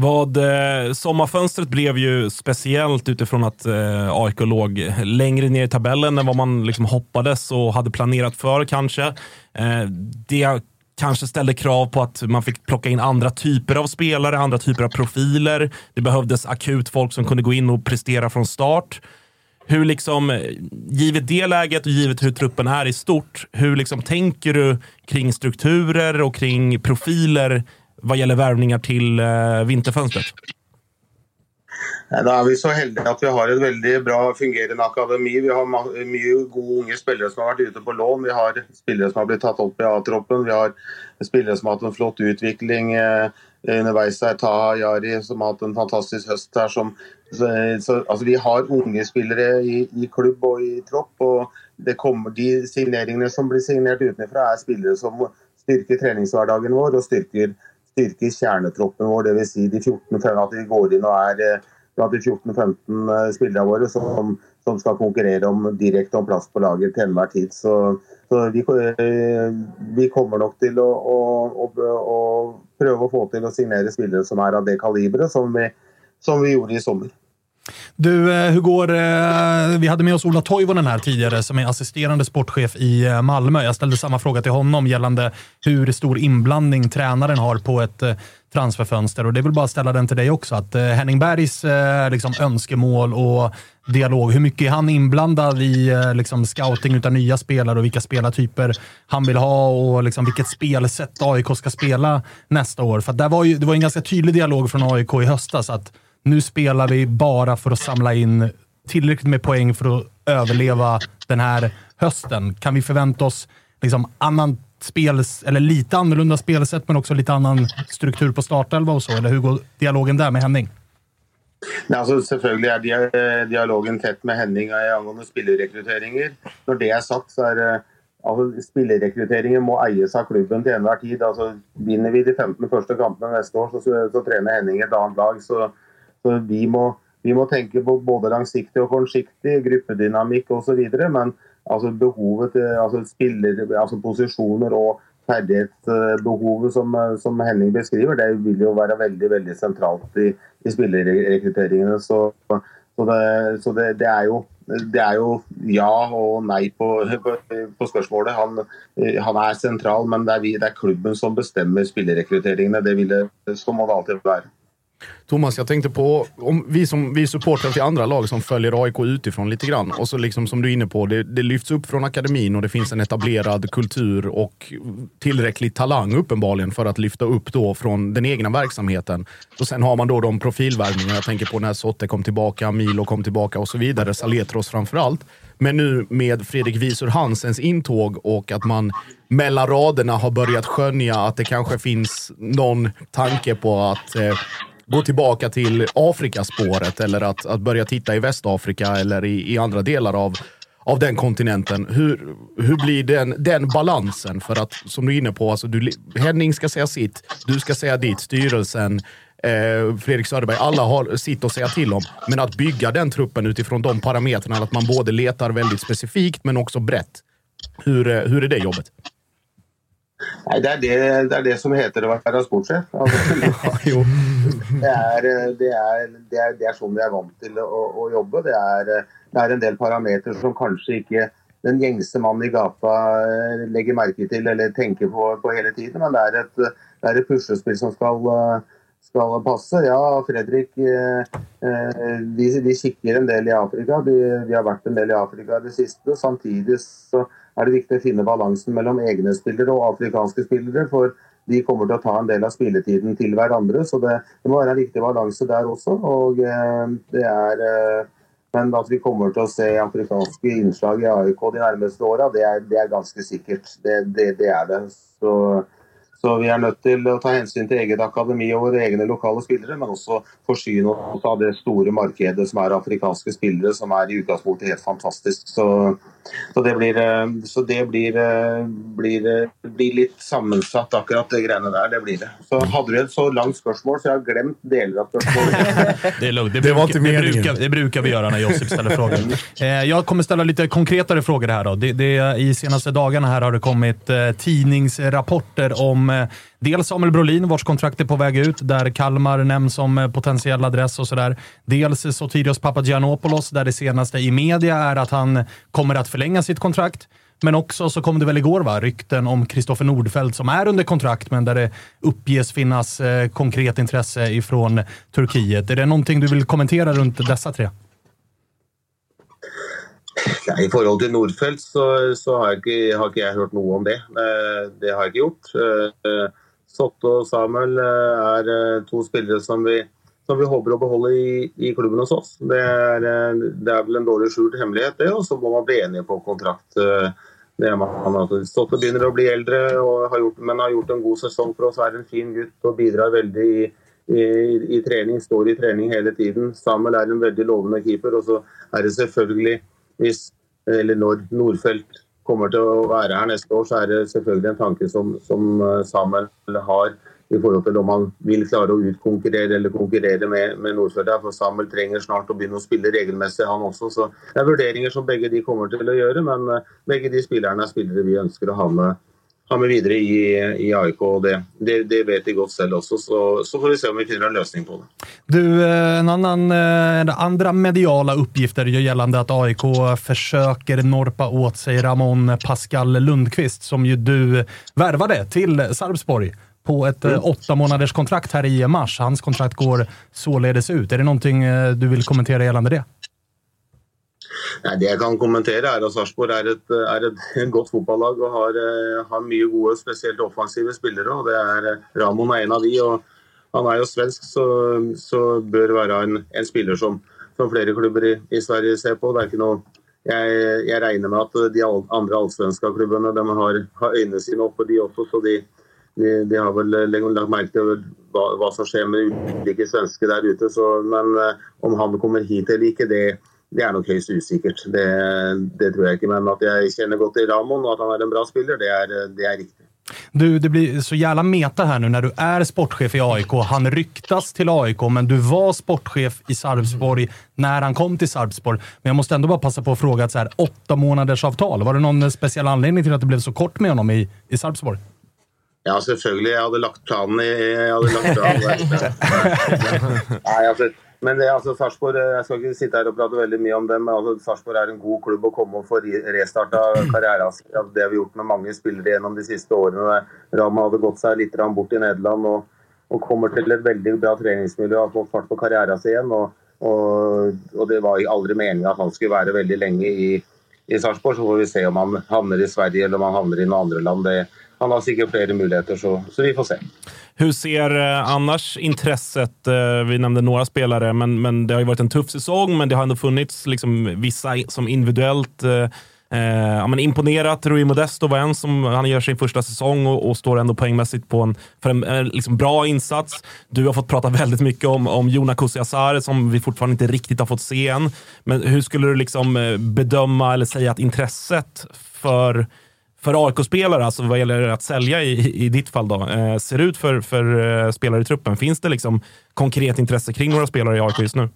Vad, eh, sommarfönstret blev ju speciellt utifrån att eh, AIK låg längre ner i tabellen än vad man liksom hoppades och hade planerat för kanske. Eh, det kanske ställde krav på att man fick plocka in andra typer av spelare, andra typer av profiler. Det behövdes akut folk som kunde gå in och prestera från start. Hur liksom, givet det läget och givet hur truppen är i stort, hur liksom tänker du kring strukturer och kring profiler vad gäller värvningar till eh, vinterfönstret? Da er vi så heldige at vi har et veldig bra fungerende akademi. Vi har mye gode unge spillere som har vært ute på lån. Vi har spillere som har blitt tatt opp i A-troppen. Vi har spillere som har hatt en flott utvikling eh, underveis her. Taha Jari som har hatt en fantastisk høst her. Som, så, så, altså, vi har unge spillere i, i klubb og i tropp. og det kommer, De signeringene som blir signert utenfra, er spillere som styrker treningshverdagen vår og styrker, styrker kjernetroppen vår. Dvs. Si de 14-15 at vi går inn og er eh, blant de 14-15 eh, spillerne våre som, som skal konkurrere om, direkte om plass på laget til enhver tid. Så, så vi, eh, vi kommer nok til å, å, å, å prøve å få til å signere spillere som er av det kaliberet som som vi gjorde i sommer. Du, eh, hur går eh, Vi hade med oss Ola Toivonen här tidigare som är assisterande sportchef i eh, Malmö. Jag ställde samma fråga till honom gällande hur stor inblandning tränaren har på ett eh, transferfönster. Och det är väl bara att ställa den till dig också. Att eh, Henning Bergs eh, liksom, önskemål och dialog, hur mycket är han inblandad i liksom, scouting av nya spelare och vilka spelartyper han vill ha och liksom, vilket spelsätt AIK ska spela nästa år? För att där var ju, det var en ganska tydlig dialog från AIK i höstas att nu spelar vi bara för att samla in tillräckligt med poäng för att överleva den här hösten. Kan vi förvänta oss liksom annan spel, eller lite annorlunda spelsätt, men också lite annan struktur på startelva och så? Eller hur går dialogen där med Henning? Nej, altså Selvfølgelig er dia- eh, dialogen tett med Henning eh, angående spillerrekruteringer. Når det er sagt, så er det altså, spillerrekruteringer må eies av klubben til enhver tid. Altså, vinner vi de 15 første kampene neste år, så, så, så trener Henning et annet lag. Så, så vi, må, vi må tenke på både langsiktig og kortsiktig, gruppedynamikk osv. Men altså, behovet til altså, spiller, altså, posisjoner og ferdighetsbehovet som, som Henning beskriver, det vil jo være veldig veldig sentralt i, i spillerrekrutteringene. Så, så, det, så det, det, er jo, det er jo ja og nei på, på, på spørsmålet. Han, han, er sentral, men det er, vi, det er klubben som bestemmer spillerrekrutteringene. Det vil det, så må det alltid være. Thomas, jag tänkte på om vi som vi supportrar till andra lag som följer AIK utifrån lite grann. Och så liksom som du är inne på, det, det lyfts upp från akademin och det finns en etablerad kultur och tillräcklig talang uppenbarligen för att lyfta upp då från den egna verksamheten. Och sen har man då de profilvärvningarna. Jag tänker på när Sotte kom tillbaka, Milo kom tillbaka och så vidare. Saletros framför allt. Men nu med Fredrik Visur Hansens intåg och att man mellan raderna har börjat skönja att det kanske finns någon tanke på att eh, gå tillbaka till Afrikaspåret eller att, att börja titta i Västafrika eller i, i andra delar av, av den kontinenten. Hur, hur blir den, den balansen? För att, som du är inne på, alltså du, Henning ska säga sitt, du ska säga ditt, styrelsen, eh, Fredrik Söderberg, alla har sitt att säga till om. Men att bygga den truppen utifrån de parametrarna, att man både letar väldigt specifikt men också brett. Hur, eh, hur är det jobbet? Nei, det er det, det er det som heter å være sportssjef. Altså, det, er, det, er, det, er, det er sånn vi er vant til å, å jobbe. Det er, det er en del parametere som kanskje ikke den gjengse mann i gata eh, legger merke til eller tenker på, på hele tiden. Men det er et, det er et puslespill som skal, skal passe. Ja, Fredrik, eh, vi, vi kikker en del i Afrika. Vi, vi har vært en del i Afrika i det siste. Samtidig så er det viktig å finne balansen mellom egne spillere og afrikanske spillere. For de kommer til å ta en del av spilletiden til hverandre. Så det, det må være en viktig balanse der også. Og eh, det er eh, Men at vi kommer til å se afrikanske innslag i AIK de nærmeste åra, det, det, er ganske sikkert. Det, det, det er det. Så, så, vi er nødt til å ta hensyn til eget akademi og våre egne lokale spillere, men også forsyne oss av det store markedet som er afrikanske spillere, som er i utgangspunktet helt fantastisk. Så så det blir, eh, så det blir, eh, blir, eh, blir litt sammensatt, akkurat det greiene der. Det blir det. Så hadde du et så langt spørsmål, så jeg har glemt deler av spørsmålet. Det är lugnt. Det, Det det, brukar, det brukar vi göra när Josip ställer frågor. Jag kommer ställa lite konkretare frågor här. Då. Det, det, I senaste dagarna här har det kommit tidningsrapporter om Eh, dels Samuel Brolin, vars kontrakt är på väg ut, där Kalmar nämns som eh, potentiell adress och sådär. Dels Sotirios Papagiannopoulos, där det senaste i media är att han kommer att förlänga sitt kontrakt. Men också så kom det väl igår va, rykten om Kristoffer Nordfeldt som är under kontrakt, men där det uppges finnas eh, konkret intresse ifrån Turkiet. Är det någonting du vill kommentera runt dessa tre? Nei, I forhold til Nordfeldt så, så har, jeg ikke, har ikke jeg hørt noe om det. Det har jeg ikke gjort. Eh, eh, Sotte og Samuel eh, er to spillere som vi, som vi håper å beholde i, i klubben hos oss. Det er, det er vel en dårlig skjult hemmelighet, det. Og så må man bli enige på kontrakt. Det er man, Sotte begynner å bli eldre, og har gjort, men har gjort en god sesong for oss. Er en fin gutt og bidrar veldig i, i, i trening, står i trening hele tiden. Samuel er en veldig lovende keeper. Og så er det selvfølgelig hvis, eller når Nordfelt kommer til å være her neste år, så er det selvfølgelig en tanke som, som eh, Samuel har i forhold til om han vil klare å utkonkurrere eller konkurrere med, med Nordfeldt. For Samuel trenger snart å begynne å spille regelmessig, han også. Så det er vurderinger som begge de kommer til å gjøre, men eh, begge de spillerne er spillere vi ønsker å ha med, ha med videre i, i AIK. det, det, det vet de godt selv også, så, så får vi se om vi finner en løsning på det. Du, eh, en annan, eh, andra mediala uppgifter gör gällande att AIK försöker norpa åt sig Ramon Pascal Lundqvist, som ju du värvade till Sarpsborg på ett mm. åtta månaders kontrakt här i mars. Hans kontrakt går således ut. Är det någonting eh, du vill kommentera gällande det? Nei, det jeg kan kommentere er at Sarpsborg er, er et godt fotballag og har, eh, har mye gode, spesielt offensive spillere. og det er, eh, Ramon er en av de. og Han er jo svensk, så, så bør være en, en spiller som, som flere klubber i, i Sverige ser på. Det er ikke noe, jeg, jeg regner med at de andre allsvenska klubbene de har, har øynene sine oppe, de også. så de, de, de har vel eh, lagt lagt merke til hva, hva som skjer med ulike svensker der ute. Så, men om han kommer hit eller ikke, det, det er nok høyst usikkert. Det, det tror jeg ikke. Men at jeg kjenner godt til Ramon og at han er en bra spiller, det er, det er riktig. Du, det blir så jävla meta här nu när du är sportchef i AIK. Han ryktas till AIK, men du var sportchef i Sarpsborg när han kom till Sarpsborg. Men jag måste ändå bara passa på att fråga, ett så här, åtta månaders avtal. Var det någon speciell anledning till att det blev så kort med honom i, i Sarpsborg? Ja, selvfølgelig. Jeg hadde lagt planen i jeg hadde lagt planen. Nei, altså, men det, altså, Sarpsborg Jeg skal ikke sitte her og prate veldig mye om det, men altså, Sarpsborg er en god klubb å komme og få re- restarta karrieren sin. Ja, Det har vi gjort med mange spillere gjennom de siste årene. Rama hadde gått seg litt bort i Nederland og, og kommer til et veldig bra treningsmiljø og har fått fart på karrieren sin igjen. Og, og, og det var aldri meninga at han skulle være veldig lenge i, i Sarpsborg. Så får vi se om han havner i Sverige eller om han havner i noen andre land. Det, han har sikkert flere muligheter, så, så vi får se. Hur ser eh, annars intresset? Eh, vi nämnde några spelare, men, men det har ju varit en tuff säsong, men det har ändå funnits liksom, vissa som individuellt eh, eh, ja, men imponerat. Rui Modesto var en som han gör sin första säsong och, och står ändå poängmässigt på en, för en eh, liksom bra insats. Du har fått prata väldigt mycket om, om Jona Kusiasare som vi fortfarande inte riktigt har fått se än. Men hur skulle du liksom bedöma eller säga att intresset för för AIK-spelare, alltså vad gäller att sälja i, i ditt fall, då, eh, ser ut för, för eh, spelare i truppen? Finns det liksom konkret intresse kring några spelare i AIK just nu?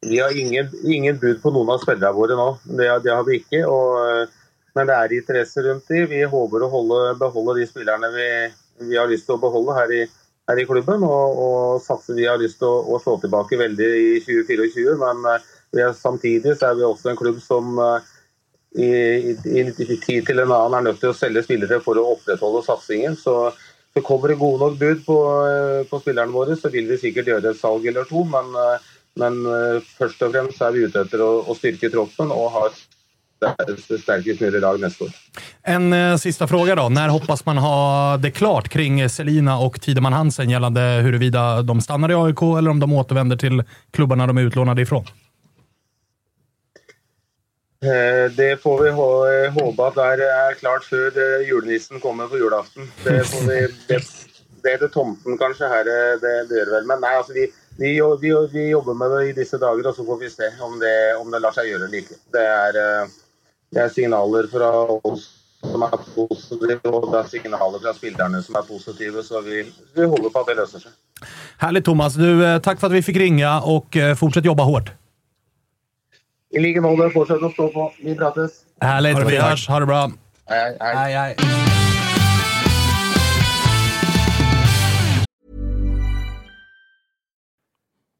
Vi har ingen, ingen bud på någon av spelarna våra nu. Det, det har vi inte. Och, eh, men det är intresse runt det. Vi hoppas att hålla, behålla de spelarna vi, vi har lust att behålla här i, här i klubben. Och, och satsa, vi har lust att, att slå tillbaka väldigt i 2024. Men eh, vi är, samtidigt så är vi också en klubb som eh, i, i, i tid til en annen er nødt til å selge spillere for å opprettholde satsingen. Så, så kommer det gode nok bud på, eh, på spillerne våre, så vil vi sikkert gjøre et salg eller to. Men, eh, men eh, først og fremst er vi ute etter å, å styrke troppen og ha et sterkest mulig lag neste år. En eh, sista fråga då. När hoppas man ha det klart kring Selina och Tideman Hansen gällande huruvida de stannar i AIK eller om de återvänder till klubbarna de är utlånade ifrån? Eh, det får vi eh, håpe at det er klart før eh, julenissen kommer på julaften. Det, får vi, det, det er det tomten kanskje her det, det gjør vel. Men nei, altså vi, vi, vi, vi jobber med det i disse dager, og så får vi se om det, om det lar seg gjøre eller ikke. Det er, det är signaler från oss som är positiva och det er signaler från spelarna som är positiva. Så vi, vi håller på att det löser sig. Härligt Thomas. Du, tack för att vi fick ringa och fortsätt jobba hårt. I like måte, fortsätt att stå på. Vi. Ha det vi hörs. Ha det bra. Hej, hej. Hej, hej.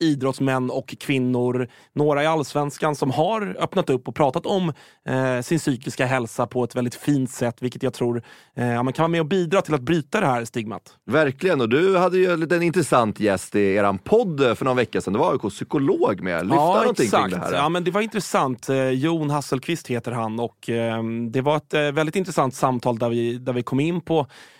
idrottsmän och kvinnor, några i allsvenskan, som har öppnat upp och pratat om eh, sin psykiska hälsa på ett väldigt fint sätt, vilket jag tror eh, man kan vara med och bidra till att bryta det här stigmat. Verkligen, och du hade ju en liten intressant gäst i eran podd för några veckor sedan. Det var AIKs psykolog med. Lyfta ja, någonting exakt. kring det här. Ja, men det var intressant. Eh, Jon Hasselqvist heter han och eh, det var ett eh, väldigt intressant samtal där vi, där vi kom in på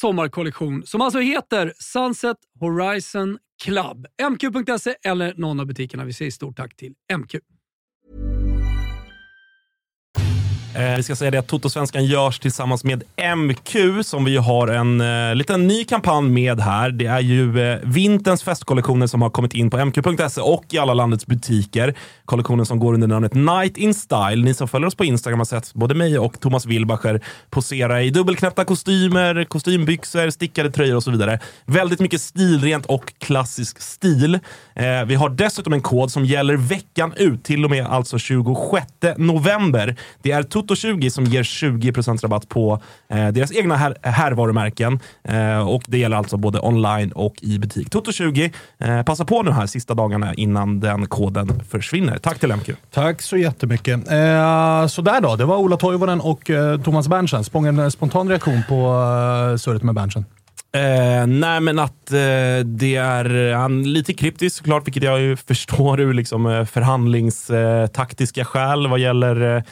sommarkollektion som alltså heter Sunset Horizon Club. MQ.se eller någon av butikerna. Vi säger stort tack till MQ. Eh, vi ska säga det att Toto-svenskan görs tillsammans med MQ som vi har en eh, liten ny kampanj med här. Det är ju eh, vinterns festkollektioner som har kommit in på mq.se och i alla landets butiker. Kollektionen som går under namnet Night in Style. Ni som följer oss på Instagram har sett både mig och Thomas Wilbacher posera i dubbelknäppta kostymer, kostymbyxor, stickade tröjor och så vidare. Väldigt mycket stilrent och klassisk stil. Eh, vi har dessutom en kod som gäller veckan ut till och med alltså 26 november. Det är Toto20 som ger 20% rabatt på eh, deras egna här, härvarumärken. Eh, och det gäller alltså både online och i butik. Toto20, eh, passa på nu här sista dagarna innan den koden försvinner. Tack till MQ. Tack så jättemycket. Eh, sådär då, det var Ola Toivonen och eh, Thomas Berntsen. Spång en eh, spontan reaktion på eh, surret med Berntsen. Eh, nej, men att eh, det är han, lite kryptisk såklart, vilket jag ju förstår ur liksom, eh, förhandlingstaktiska skäl vad gäller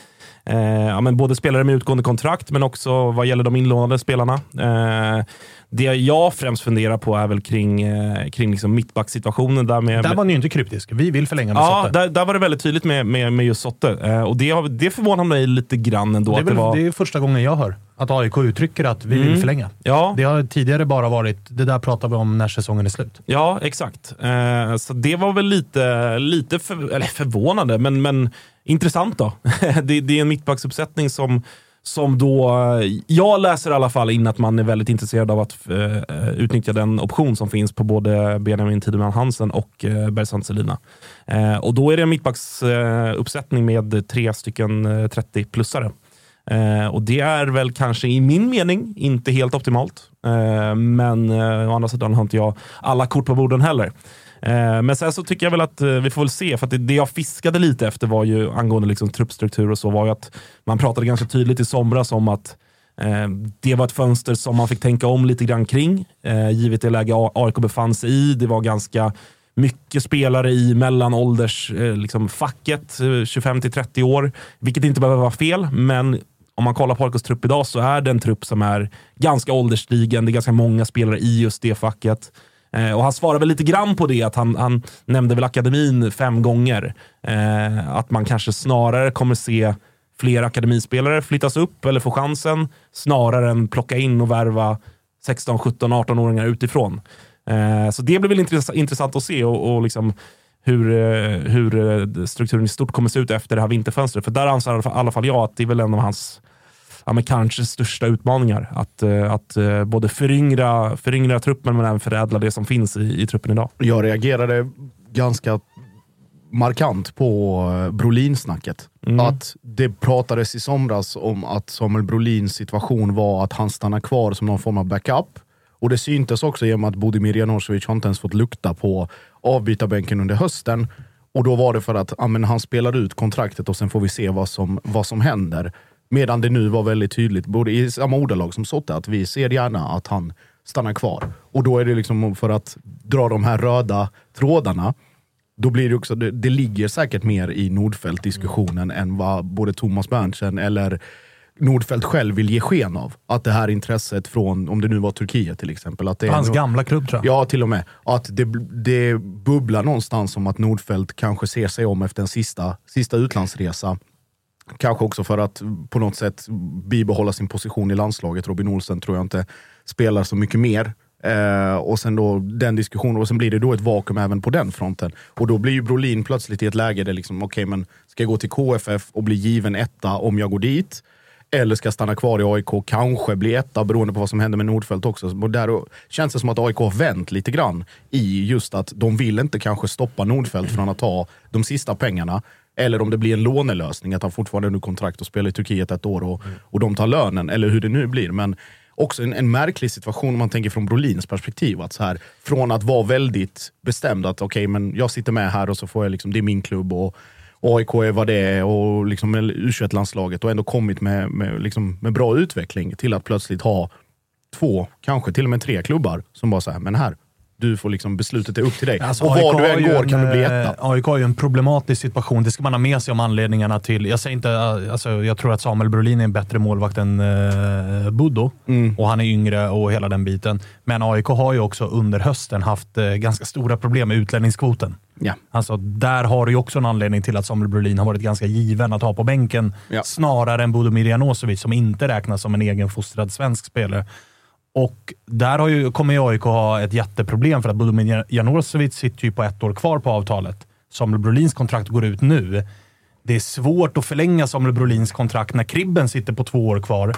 eh, ja, men både spelare med utgående kontrakt, men också vad gäller de inlånade spelarna. Eh, det jag främst funderar på är väl kring, eh, kring liksom mittbacksituationen. Där, med, Där var ni ju inte kryptisk. Vi vill förlänga med Ja, Sotte. där, där var det väldigt tydligt med, med, med just Sotte. Eh, och det, det förvånar mig lite grann ändå. Det är, att det väl, var... det är första gången jag hör att AIK uttrycker att vi vill Mm. förlänga. Ja. Det har tidigare bara varit, det där pratar vi om när säsongen är slut. Ja, exakt. Eh, så det var väl lite, lite för, eller förvånande, men, men intressant då. det, det är en mittbacksuppsättning som, som då, eh, jag läser i alla fall in att man är väldigt intresserad av att uh, utnyttja den option som finns på både Benjamin Tideman Hansen och eh, uh, Bergsant Selina. Uh, och då är det en mittbacksuppsättning med tre stycken 30-plussare. Eh, och det är väl kanske i min mening inte helt optimalt. Eh, men eh, å andra sidan har inte jag alla kort på borden heller. Eh, men sen så tycker jag väl att eh, vi får väl se, för att det, det jag fiskade lite efter var ju angående liksom truppstruktur och så var ju att man pratade ganska tydligt i somras om att eh, det var ett fönster som man fick tänka om lite grann kring, eh, givet det läge AIK befann sig i. Det var ganska mycket spelare i mellanåldersfacket, eh, liksom facket, 25 till 30 år, vilket inte behöver vara fel, men om man kollar på AIKs trupp idag så är det en trupp som är ganska ålderstigen. Det är ganska många spelare i just det facket. Eh, och han svarade väl lite grann på det, att han, han nämnde väl akademin fem gånger. Eh, att man kanske snarare kommer se fler akademispelare flyttas upp eller få chansen, snarare än plocka in och värva 16, 17, 18-åringar utifrån. Eh, så det blir väl intress- intressant att se och, och liksom hur, eh, hur eh, strukturen i stort kommer se ut efter det här vinterfönstret. För där anser i alla fall- i alla fall jag att det är väl en av hans ja, men kanske största utmaningar. Att, eh, att eh, både föryngra, föryngra truppen men även förädla det som finns i, i truppen idag. Jag reagerade ganska markant på eh, Brolin-snacket. Att det pratades i somras om att Samuel Brolins situation var att han stannar kvar som någon form av backup Och det syntes också genom att Budimir Janosevic har inte ens fått lukta på avbytarbänken under hösten. Och då var det för att ja, han spelar ut kontraktet och sen får vi se vad som, vad som händer. Medan det nu var väldigt tydligt, både i samma ordalag som Sotte, att vi ser gärna att han stannar kvar. Och då är det liksom för att dra de här röda trådarna, då blir det också, det, det ligger säkert mer i Nordfeldt-diskussionen än vad både Thomas Berntsen eller Nordfeldt själv vill ge sken av. Att det här intresset från, om det nu var Turkiet till exempel. Att det Hans nog- gamla klubb tror jag. Ja, till och med. Att det, det bubblar någonstans om att Nordfeldt kanske ser sig om efter en sista, sista utlandsresa. Kanske också för att på något sätt bibehålla sin position i landslaget. Robin Olsen tror jag inte spelar så mycket mer. Eh, och sen då den diskussionen, och sen blir det då ett vakuum även på den fronten. Och då blir ju Brolin plötsligt i ett läge där liksom, okej men ska jag gå till KFF och bli given etta om jag går dit? Eller ska jag stanna kvar i AIK, kanske bli etta beroende på vad som händer med Nordfeldt också. Och där känns det som att AIK har vänt lite grann i just att de vill inte kanske stoppa Nordfeldt från att ta de sista pengarna. Eller om det blir en lånelösning, att han fortfarande har nu kontrakt och spelar i Turkiet ett år och, och de tar lönen, eller hur det nu blir. Men också en, en märklig situation om man tänker från Brolins perspektiv. Att så här, från att vara väldigt bestämd att okej, men jag sitter med här och så får jag liksom, det är min klubb och, och AIK är vad det är och liksom U21-landslaget och ändå kommit med, med, liksom, med bra utveckling till att plötsligt ha två, kanske till och med tre klubbar som bara säger men här, du får liksom, beslutet är upp till dig. Alltså, och AIK var du än går en, kan du bli eh, etta. AIK har ju en problematisk situation. Det ska man ha med sig om anledningarna till... Jag säger inte... eh, Alltså, jag tror att Samuel Brolin är en bättre målvakt än uh, Buddo. Mm. Och han är yngre och hela den biten. Men AIK har ju också under hösten haft eh, ganska stora problem med utlänningskvoten. Ja. Alltså, där har du ju också en anledning till att Samuel Brolin har varit ganska given att ha på bänken. Snarare än Budimir Janosevic som inte räknas som en egenfostrad svensk spelare. Och där har ju, kommer AIK ha ett jätteproblem för att Budimir Janosevic sitter ju på ett år kvar på avtalet. Samuel Brolins kontrakt går ut nu. Det är svårt att förlänga Samuel Brolins kontrakt när Kribben sitter på två år kvar.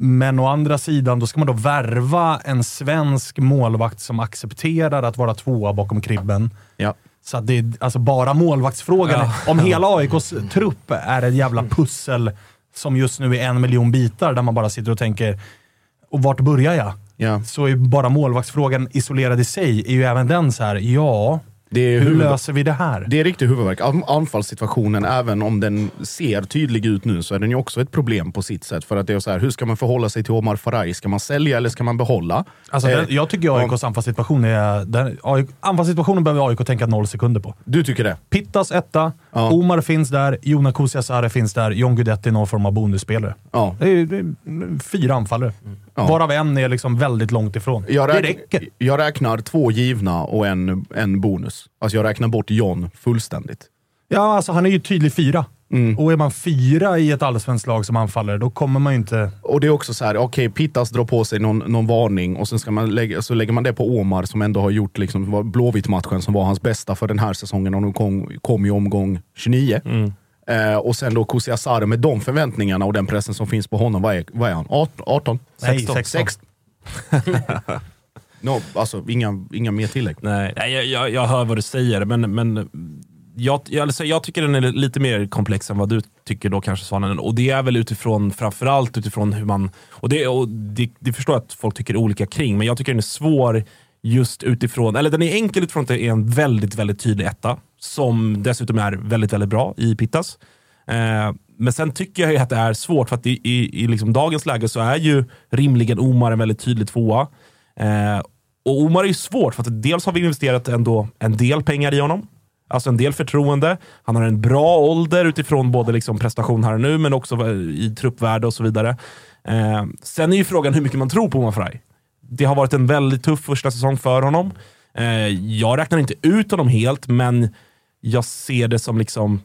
Men å andra sidan, då ska man då värva en svensk målvakt som accepterar att vara tvåa bakom Kribben. Ja. Så det är alltså bara målvaktsfrågan. Ja. Om hela AIKs trupp är ett jävla pussel som just nu är en miljon bitar där man bara sitter och tänker, och vart börjar jag? Ja. Så är bara målvaktsfrågan isolerad i sig, är ju även den så här, ja, Det är hur huvud- löser vi det här? Det är riktigt huvudvärk. An- Anfallssituationen, även om den ser tydlig ut nu, så är den ju också ett problem på sitt sätt. För att det är så här, hur ska man förhålla sig till Omar Faraj? Ska man sälja eller ska man behålla? Alltså, Eh, jag tycker AIKs anfallssituation är... Den, AIK, anfallssituationen behöver AIK tänka noll sekunder på. Du tycker det? Pittas etta, Omar finns där, Jona Kusiasare finns där, John Guidetti någon form av bonusspelare. Ja. Det, är, det är fyra anfallare. Ja. Varav en är liksom väldigt långt ifrån. Jag, det räk- räcker. jag räknar två givna och en, en bonus. Alltså jag räknar bort John fullständigt. Ja, alltså han är ju tydlig fyra. Mm. Och är man fyra i ett allsvenskt lag som anfallare, då kommer man ju inte... Och det är också så här, okej, Pittas drar på sig någon, någon varning och sen ska man lägga, så lägger man det på Omar som ändå har gjort liksom, Blåvitt-matchen som var hans bästa för den här säsongen och nu kom, kom i omgång 29. Eh, och sen då Kusiasare med de förväntningarna och den pressen som finns på honom. Vad är, vad är han? 18? 18? Nej, 16? 16. no, alltså, inga, inga mer tillägg. Nej, nej jag, jag, jag hör vad du säger, men, men jag, jag, alltså, jag tycker den är lite mer komplex än vad du tycker då kanske Svanen. Och det är väl utifrån, framförallt utifrån hur man, och det, och det, det förstår jag att folk tycker olika kring, men jag tycker den är svår just utifrån, eller den är enkel utifrån att det är en väldigt, väldigt tydlig etta, som dessutom är väldigt, väldigt bra i Pittas. Eh, men sen tycker jag ju att det är svårt, för att i, i, i liksom dagens läge så är ju rimligen Omar en väldigt tydlig tvåa. Eh, och Omar är ju svårt, för att dels har vi investerat ändå en del pengar i honom. Alltså en del förtroende. Han har en bra ålder utifrån både liksom prestation här och nu, men också i truppvärde och så vidare. Eh, sen är ju frågan hur mycket man tror på Omar Faraj. Det har varit en väldigt tuff första säsong för honom. Eh, jag räknar inte ut honom helt, men jag ser det som liksom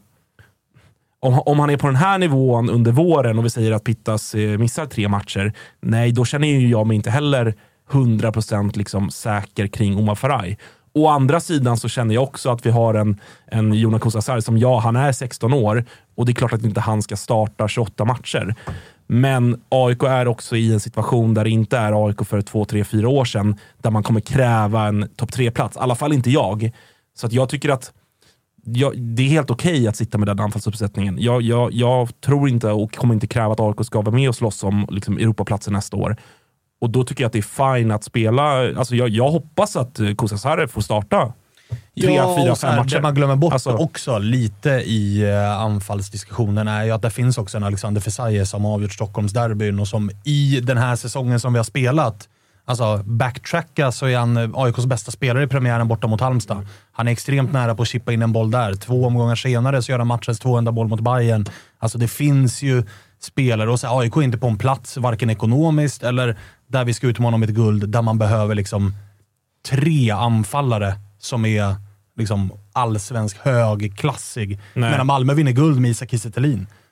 om, om han är på den här nivån under våren och vi säger att Pittas eh, missar tre matcher, nej, då känner ju jag mig inte heller 100% liksom säker kring Omar Faraj. Å andra sidan så känner jag också att vi har en, en Jonas Kusasar som, ja, han är 16 år och det är klart att inte han ska starta 28 matcher. Men AIK är också i en situation där det inte är AIK för två, tre, fyra år sedan, där man kommer kräva en topp tre-plats. I alla fall inte jag. Så att jag tycker att jag, det är helt okej att sitta med den anfallsuppsättningen. Jag, jag, jag tror inte och kommer inte kräva att AIK ska vara med och slåss om liksom, Europaplatsen nästa år. Och då tycker jag att det är fine att spela. Alltså jag, jag hoppas att eh, Kusasare får starta tre, ja, fyra, fem matcher. Det man glömmer bort Alltså- också lite i uh, anfallsdiskussionen är ju att det finns också en Alexander Fesaye som har avgjort Stockholmsderbyn och som i den här säsongen som vi har spelat, alltså backtracka så är han eh, AIKs bästa spelare i premiären borta mot Halmstad. Han är extremt nära på att chippa in en boll där. Två omgångar senare så gör han matchens 200 boll mot Bayern. Alltså det finns ju spelare, och så AIK är inte på en plats, varken ekonomiskt eller där vi ska utmana om ett guld, där man behöver liksom tre anfallare är liksom allsvensk högklassig. Nej. Medan Malmö vinner guld med Isak Kiese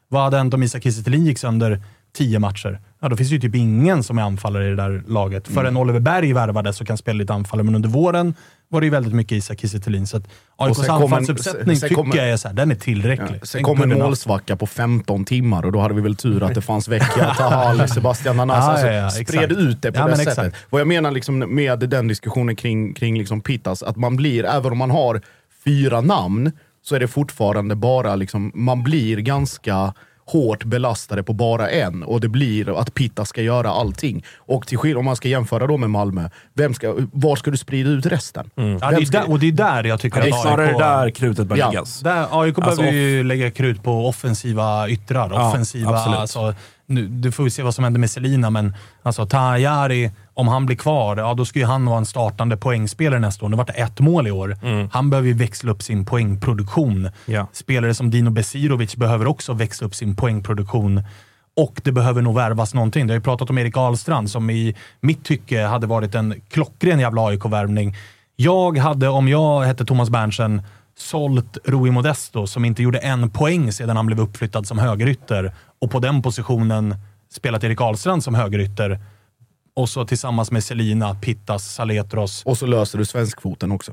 Vad hade hänt om Isak Kiese gick sönder tio matcher? Ja, då finns det ju typ ingen som är anfallare i det där laget. Mm. Förrän Oliver Berg värvades så kan spela lite anfallare, men under våren var det ju väldigt mycket Isak Kiese Så att AIKs anfallsuppsättning tycker kommer- jag är så här, den är tillräcklig. Ja, sen kom en målsvacka på 15 timmar och då hade vi väl tur att det fanns Vecchia, Tahal, Sebastian Nanas. Ja, alltså, ja, ja, spred exakt. ut det på Ja, det sättet. exakt. Vad jag menar liksom med den diskussionen kring, kring liksom Pittas, att man blir, även om man har fyra namn, så är det fortfarande bara, liksom, man blir ganska hårt belastade på bara en och det blir att Pitta ska göra allting. Och till skill- om man ska jämföra då med Malmö, vem ska, var ska du sprida ut resten? Ja, det är där, och det är där jag tycker Det är att AIK... där krutet bör Ja, läggas. Där, AIK Alltså, behöver ju lägga krut på offensiva yttrar. Ja, offensiva, absolut. alltså, nu, du får vi se vad som händer med Selina, men alltså, Tahayari, om han blir kvar, ja, då ska ju han vara en startande poängspelare nästa år. Nu vart det ett mål i år. Han behöver ju växla upp sin poängproduktion. Ja. Spelare som Dino Besirovic behöver också växla upp sin poängproduktion. Och det behöver nog värvas någonting. Det har ju pratat om Erik Ahlstrand som i mitt tycke hade varit en klockren jävla AIK-värvning. Jag hade, om jag hette Thomas Berntsen, sålt Rui Modesto som inte gjorde en poäng sedan han blev uppflyttad som högerytter och på den positionen spelat Erik Ahlstrand som högerytter. Och så tillsammans med Selina, Pittas, Saletros. Och så löser du svenskfoten också.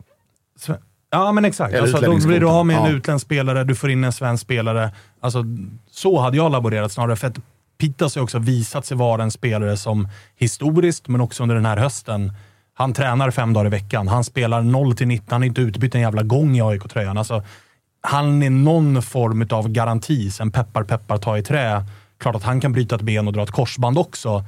Ja, men exakt. Eller Alltså, då blir du av med en Ja. utländsk spelare, du får in en svensk spelare. Alltså, så hade jag laborerat snarare, för att Pittas har också visat sig vara en spelare som historiskt, men också under den här hösten, han tränar fem dagar i veckan. Han spelar 0 till 19, han är inte utbytt en jävla gång i AIK-tröjan. Alltså, han är någon form av garanti. Sen peppar, peppar, ta i trä. Klart att han kan bryta ett ben och dra ett korsband också.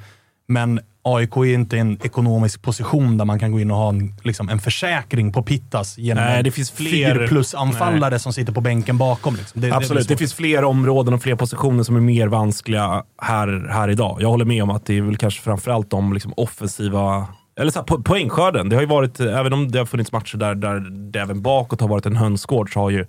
Men AIK är inte i en ekonomisk position där man kan gå in och ha en, liksom, en försäkring på Pittas genom Nej, det finns fler- fyr plus anfallare som sitter på bänken bakom. Liksom. Det, Absolut, det, det, finns fler områden och fler positioner som är mer vanskliga här, här idag. Jag håller med om att det är väl kanske framförallt de liksom offensiva eller så här, po poängskörden. Det har ju varit, även om det har funnits matcher där, där det även bakåt har varit en hönsgård, så har ju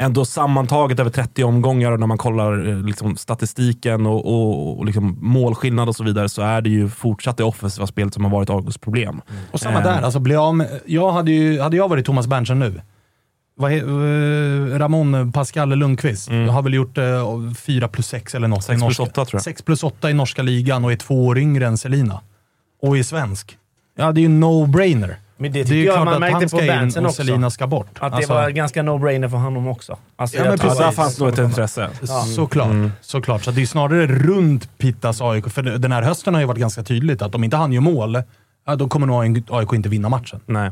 ändå sammantaget över 30 omgångar och när man kollar eh, liksom, statistiken och, och, och liksom, målskillnad och så vidare så är det ju fortsatt det offensiva spelet som har varit August problem. Och samma där. Alltså, bli av med, jag hade, ju, hade jag varit Thomas Berntsen nu, vad he, eh, Ramon Pascal Lundqvist har väl gjort eh, 4 plus 6 eller något. i Mm. Sex plus norska- åtta, tror jag. 6 plus 8 i norska ligan och är två år yngre än Selina. Och är svensk. Ja, det är ju no-brainer. Men det är tycker ju jag klart man att han på ska in och. Selina ska bort. Att det Alltså- var ganska no-brainer för honom också. Alltså, Ja, men precis. Där fanns nog ett intresse. Ja. Såklart. såklart. Så det är snarare runt Pittas AIK. För den här hösten har ju varit ganska tydligt att om inte han gör mål, ja, då kommer nog AIK inte vinna matchen. Nej.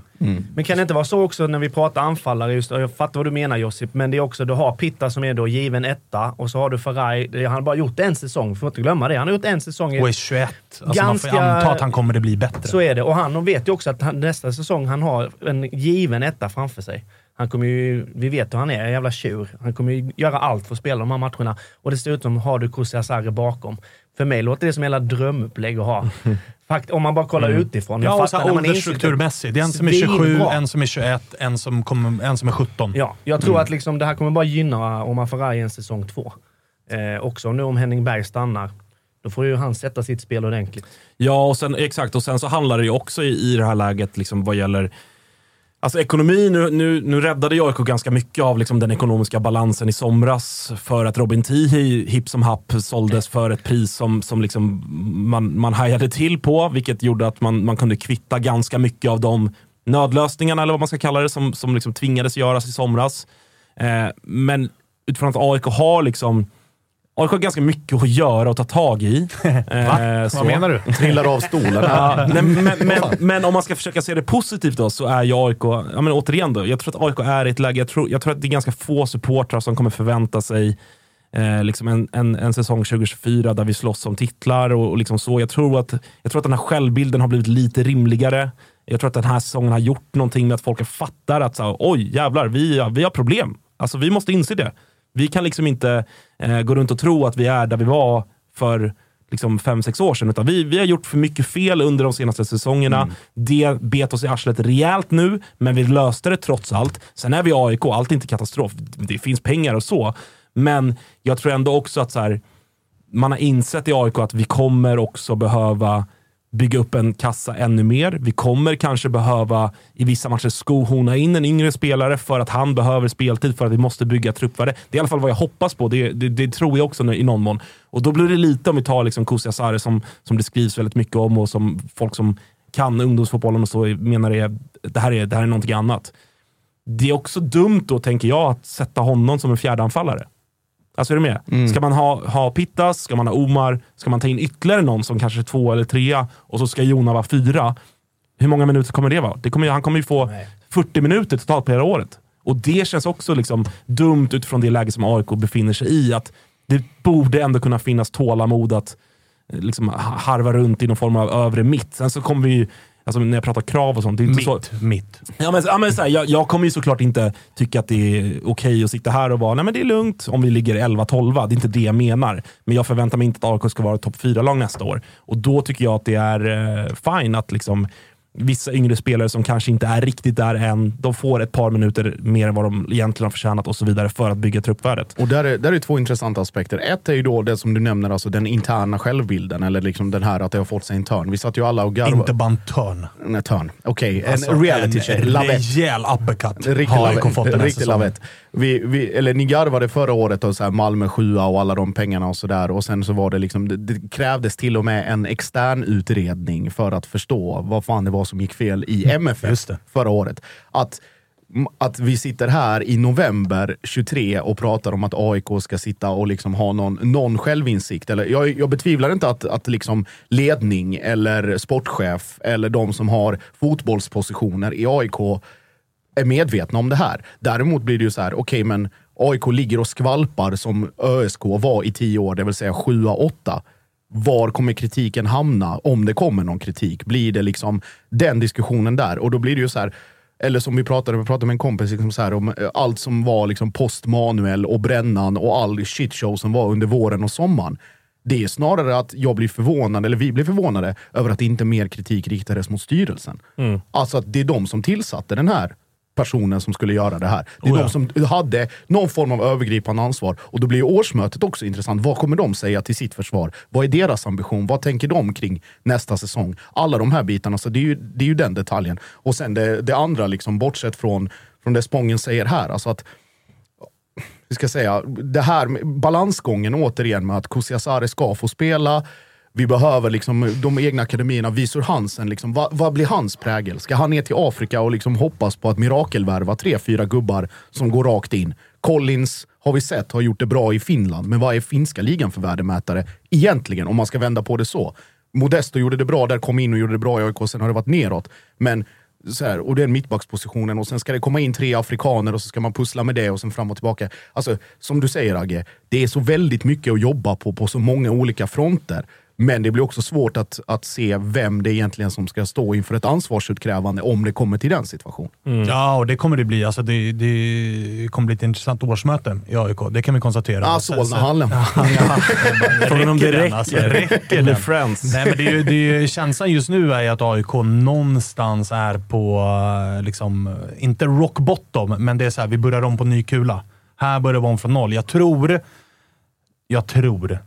Men kan det inte vara så också när vi pratar anfallare, just, jag fattar vad du menar Josip, men det är också, du har Pitta som är då given etta och så har du Faraj, det- han har bara gjort en säsong, får inte glömma det. Han har gjort en säsong. i- Och är 21. Alltså man får Ganska- anta att han kommer att bli bättre. Så är det. Och han vet ju också att han, nästa säsong han har en given etta framför sig. Han kommer ju, vi vet hur han är, en jävla tjur. Han kommer ju göra allt för att spela de här matcherna. Och dessutom har du Kusiasare bakom. För mig låter det som hela drömupplägg att ha. Fakt, om man bara kollar utifrån. Jag Ja, och så är åldersstrukturmässigt. Det är en som är 27, Svinbra. en som är 21, en som, kommer, en som är 17. Ja, jag tror att liksom det här kommer bara gynna Omar Faraj i en säsong två. Eh, också nu om Henning Berg stannar, då får ju han sätta sitt spel ordentligt. Ja, och sen, exakt. Och sen så handlar det ju också i, i det här läget liksom, vad gäller Alltså ekonomi, nu, nu, nu räddade ju AIK ganska mycket av liksom, den ekonomiska balansen i somras för att Robin Tihi hipp som happ såldes för ett pris som, som liksom man, man hajade till på, vilket gjorde att man, man kunde kvitta ganska mycket av de nödlösningarna, eller vad man ska kalla det, som, som liksom tvingades göras i somras. Eh, men utifrån att AIK har liksom AIK har ganska mycket att göra och ta tag i. Eh, så. Vad menar du? Trillar av stolen. Ja, nej, men, men, men om man ska försöka se det positivt då, så är ju AIK, ja, men återigen då, jag tror att AIK är i ett läge, jag tror, jag tror att det är ganska få supportrar som kommer förvänta sig eh, liksom en, en, en säsong 2024 där vi slåss om titlar och, och liksom så. Jag tror, att, jag tror att den här självbilden har blivit lite rimligare. Jag tror att den här säsongen har gjort någonting med att folk fattar att så oj jävlar, vi, vi har problem. Alltså vi måste inse det. Vi kan liksom inte eh, gå runt och tro att vi är där vi var för liksom fem, sex år sedan. Utan vi, vi har gjort för mycket fel under de senaste säsongerna. Mm. Det bet oss i arslet rejält nu, men vi löste det trots allt. Sen är vi AIK, allt är inte katastrof. Det finns pengar och så. Men jag tror ändå också att så här, man har insett i AIK att vi kommer också behöva bygga upp en kassa ännu mer. Vi kommer kanske behöva i vissa matcher skohorna in en yngre spelare för att han behöver speltid för att vi måste bygga truppvärde. Det är i alla fall vad jag hoppas på. Det, det, det tror jag också i någon mån. Och då blir det lite om vi tar liksom Kusiasare som, som det skrivs väldigt mycket om och som folk som kan ungdomsfotbollen och så menar är, det här är, det här är någonting annat. Det är också dumt då, tänker jag, att sätta honom som en fjärde anfallare. Alltså är du med? Mm. Ska man ha, ha Pittas, ska man ha Omar, ska man ta in ytterligare någon som kanske är två eller trea och så ska Jona vara fyra. Hur många minuter kommer det vara? Det kommer, han kommer ju få 40 minuter totalt på hela året. Och det känns också liksom dumt utifrån det läge som AIK befinner sig i. Att det borde ändå kunna finnas tålamod att eh, liksom ha- harva runt i någon form av övre mitt. Sen så kommer vi alltså när jag pratar krav och sånt, det är inte Mitt, så... mitt. Ja, men, ja, men så här, jag, jag kommer ju såklart inte tycka att det är okej att sitta här och vara, nej men det är lugnt om vi ligger 11-12. Det är inte det jag menar. Men jag förväntar mig inte att AIK ska vara topp 4-lag nästa år. Och då tycker jag att det är eh, fine att liksom vissa yngre spelare som kanske inte är riktigt där än, de får ett par minuter mer än vad de egentligen har förtjänat och så vidare för att bygga truppvärdet. Och där är, där är två intressanta aspekter. Ett är ju då det som du nämner, alltså den interna självbilden, eller liksom den här att det har fått sig en törn. Vi satt ju alla och garvade. Inte bara en törn. En törn. Okej, Alltså, en reality en check. Lavett. rejäl uppercut Riktig har AIK fått den här Riktig säsongen. lavett. Vi, vi, eller ni garvade förra året och så här Malmö sjua och alla de pengarna och sådär. Och sen så var det liksom, det, det krävdes till och med en extern utredning för att förstå vad fan det var som gick fel i MFF förra året. Att, att vi sitter här i november 23 och pratar om att AIK ska sitta och liksom ha någon, någon självinsikt. Eller, jag, jag betvivlar inte att, att liksom ledning eller sportchef eller de som har fotbollspositioner i AIK är medvetna om det här. Däremot blir det ju så här, okej men AIK ligger och skvalpar som ÖSK var i tio år, det vill säga 7-8. Var kommer kritiken hamna om det kommer någon kritik? Blir det liksom den diskussionen där? Och då blir det ju så här, eller som vi pratade, vi pratade med en kompis liksom så här, om eh, allt som var liksom post-Manuel och Brännan och all shitshow som var under våren och sommaren. Det är snarare att jag blir förvånad, eller vi blir förvånade, över att inte mer kritik riktades mot styrelsen. Mm. Alltså att det är de som tillsatte den här personen som skulle göra det här. Det är Oh ja. de som hade någon form av övergripande ansvar. Och då blir årsmötet också intressant. Vad kommer de säga till sitt försvar? Vad är deras ambition? Vad tänker de kring nästa säsong? Alla de här bitarna, så det är ju, det är ju den detaljen. Och sen det, det andra, liksom, bortsett från, från det Spången säger här, alltså att vi ska säga, det här balansgången återigen med att Kusiasare ska få spela. Vi behöver liksom de egna akademierna. Visor Hansen, liksom, vad, vad blir hans prägel? Ska han ner till Afrika och liksom hoppas på att mirakelvärva tre, fyra gubbar som går rakt in? Collins har vi sett har gjort det bra i Finland, men vad är finska ligan för värdemätare egentligen? Om man ska vända på det så. Modesto gjorde det bra där, kom in och gjorde det bra i AIK, sen har det varit neråt. Men så här, och den mittbackspositionen och sen ska det komma in tre afrikaner och så ska man pussla med det och sen fram och tillbaka. Alltså, som du säger Agge, det är så väldigt mycket att jobba på på så många olika fronter. Men det blir också svårt att, att se vem det egentligen som ska stå inför ett ansvarsutkrävande om det kommer till den situationen. Ja, och det kommer det bli. Alltså det, det kommer bli ett intressant årsmöte i AIK. Det kan vi konstatera. Ah, Solnahallen. Ja, ja. Frågan om det den, räcker. alltså. Räcker Eller den? Friends. Nej, men det är ju, det är ju, känslan just nu är ju att AIK någonstans är på, eh, liksom, eh, inte rock bottom, men det är så här, vi börjar om på ny kula. Här börjar vi om från noll. Jag tror, jag tror,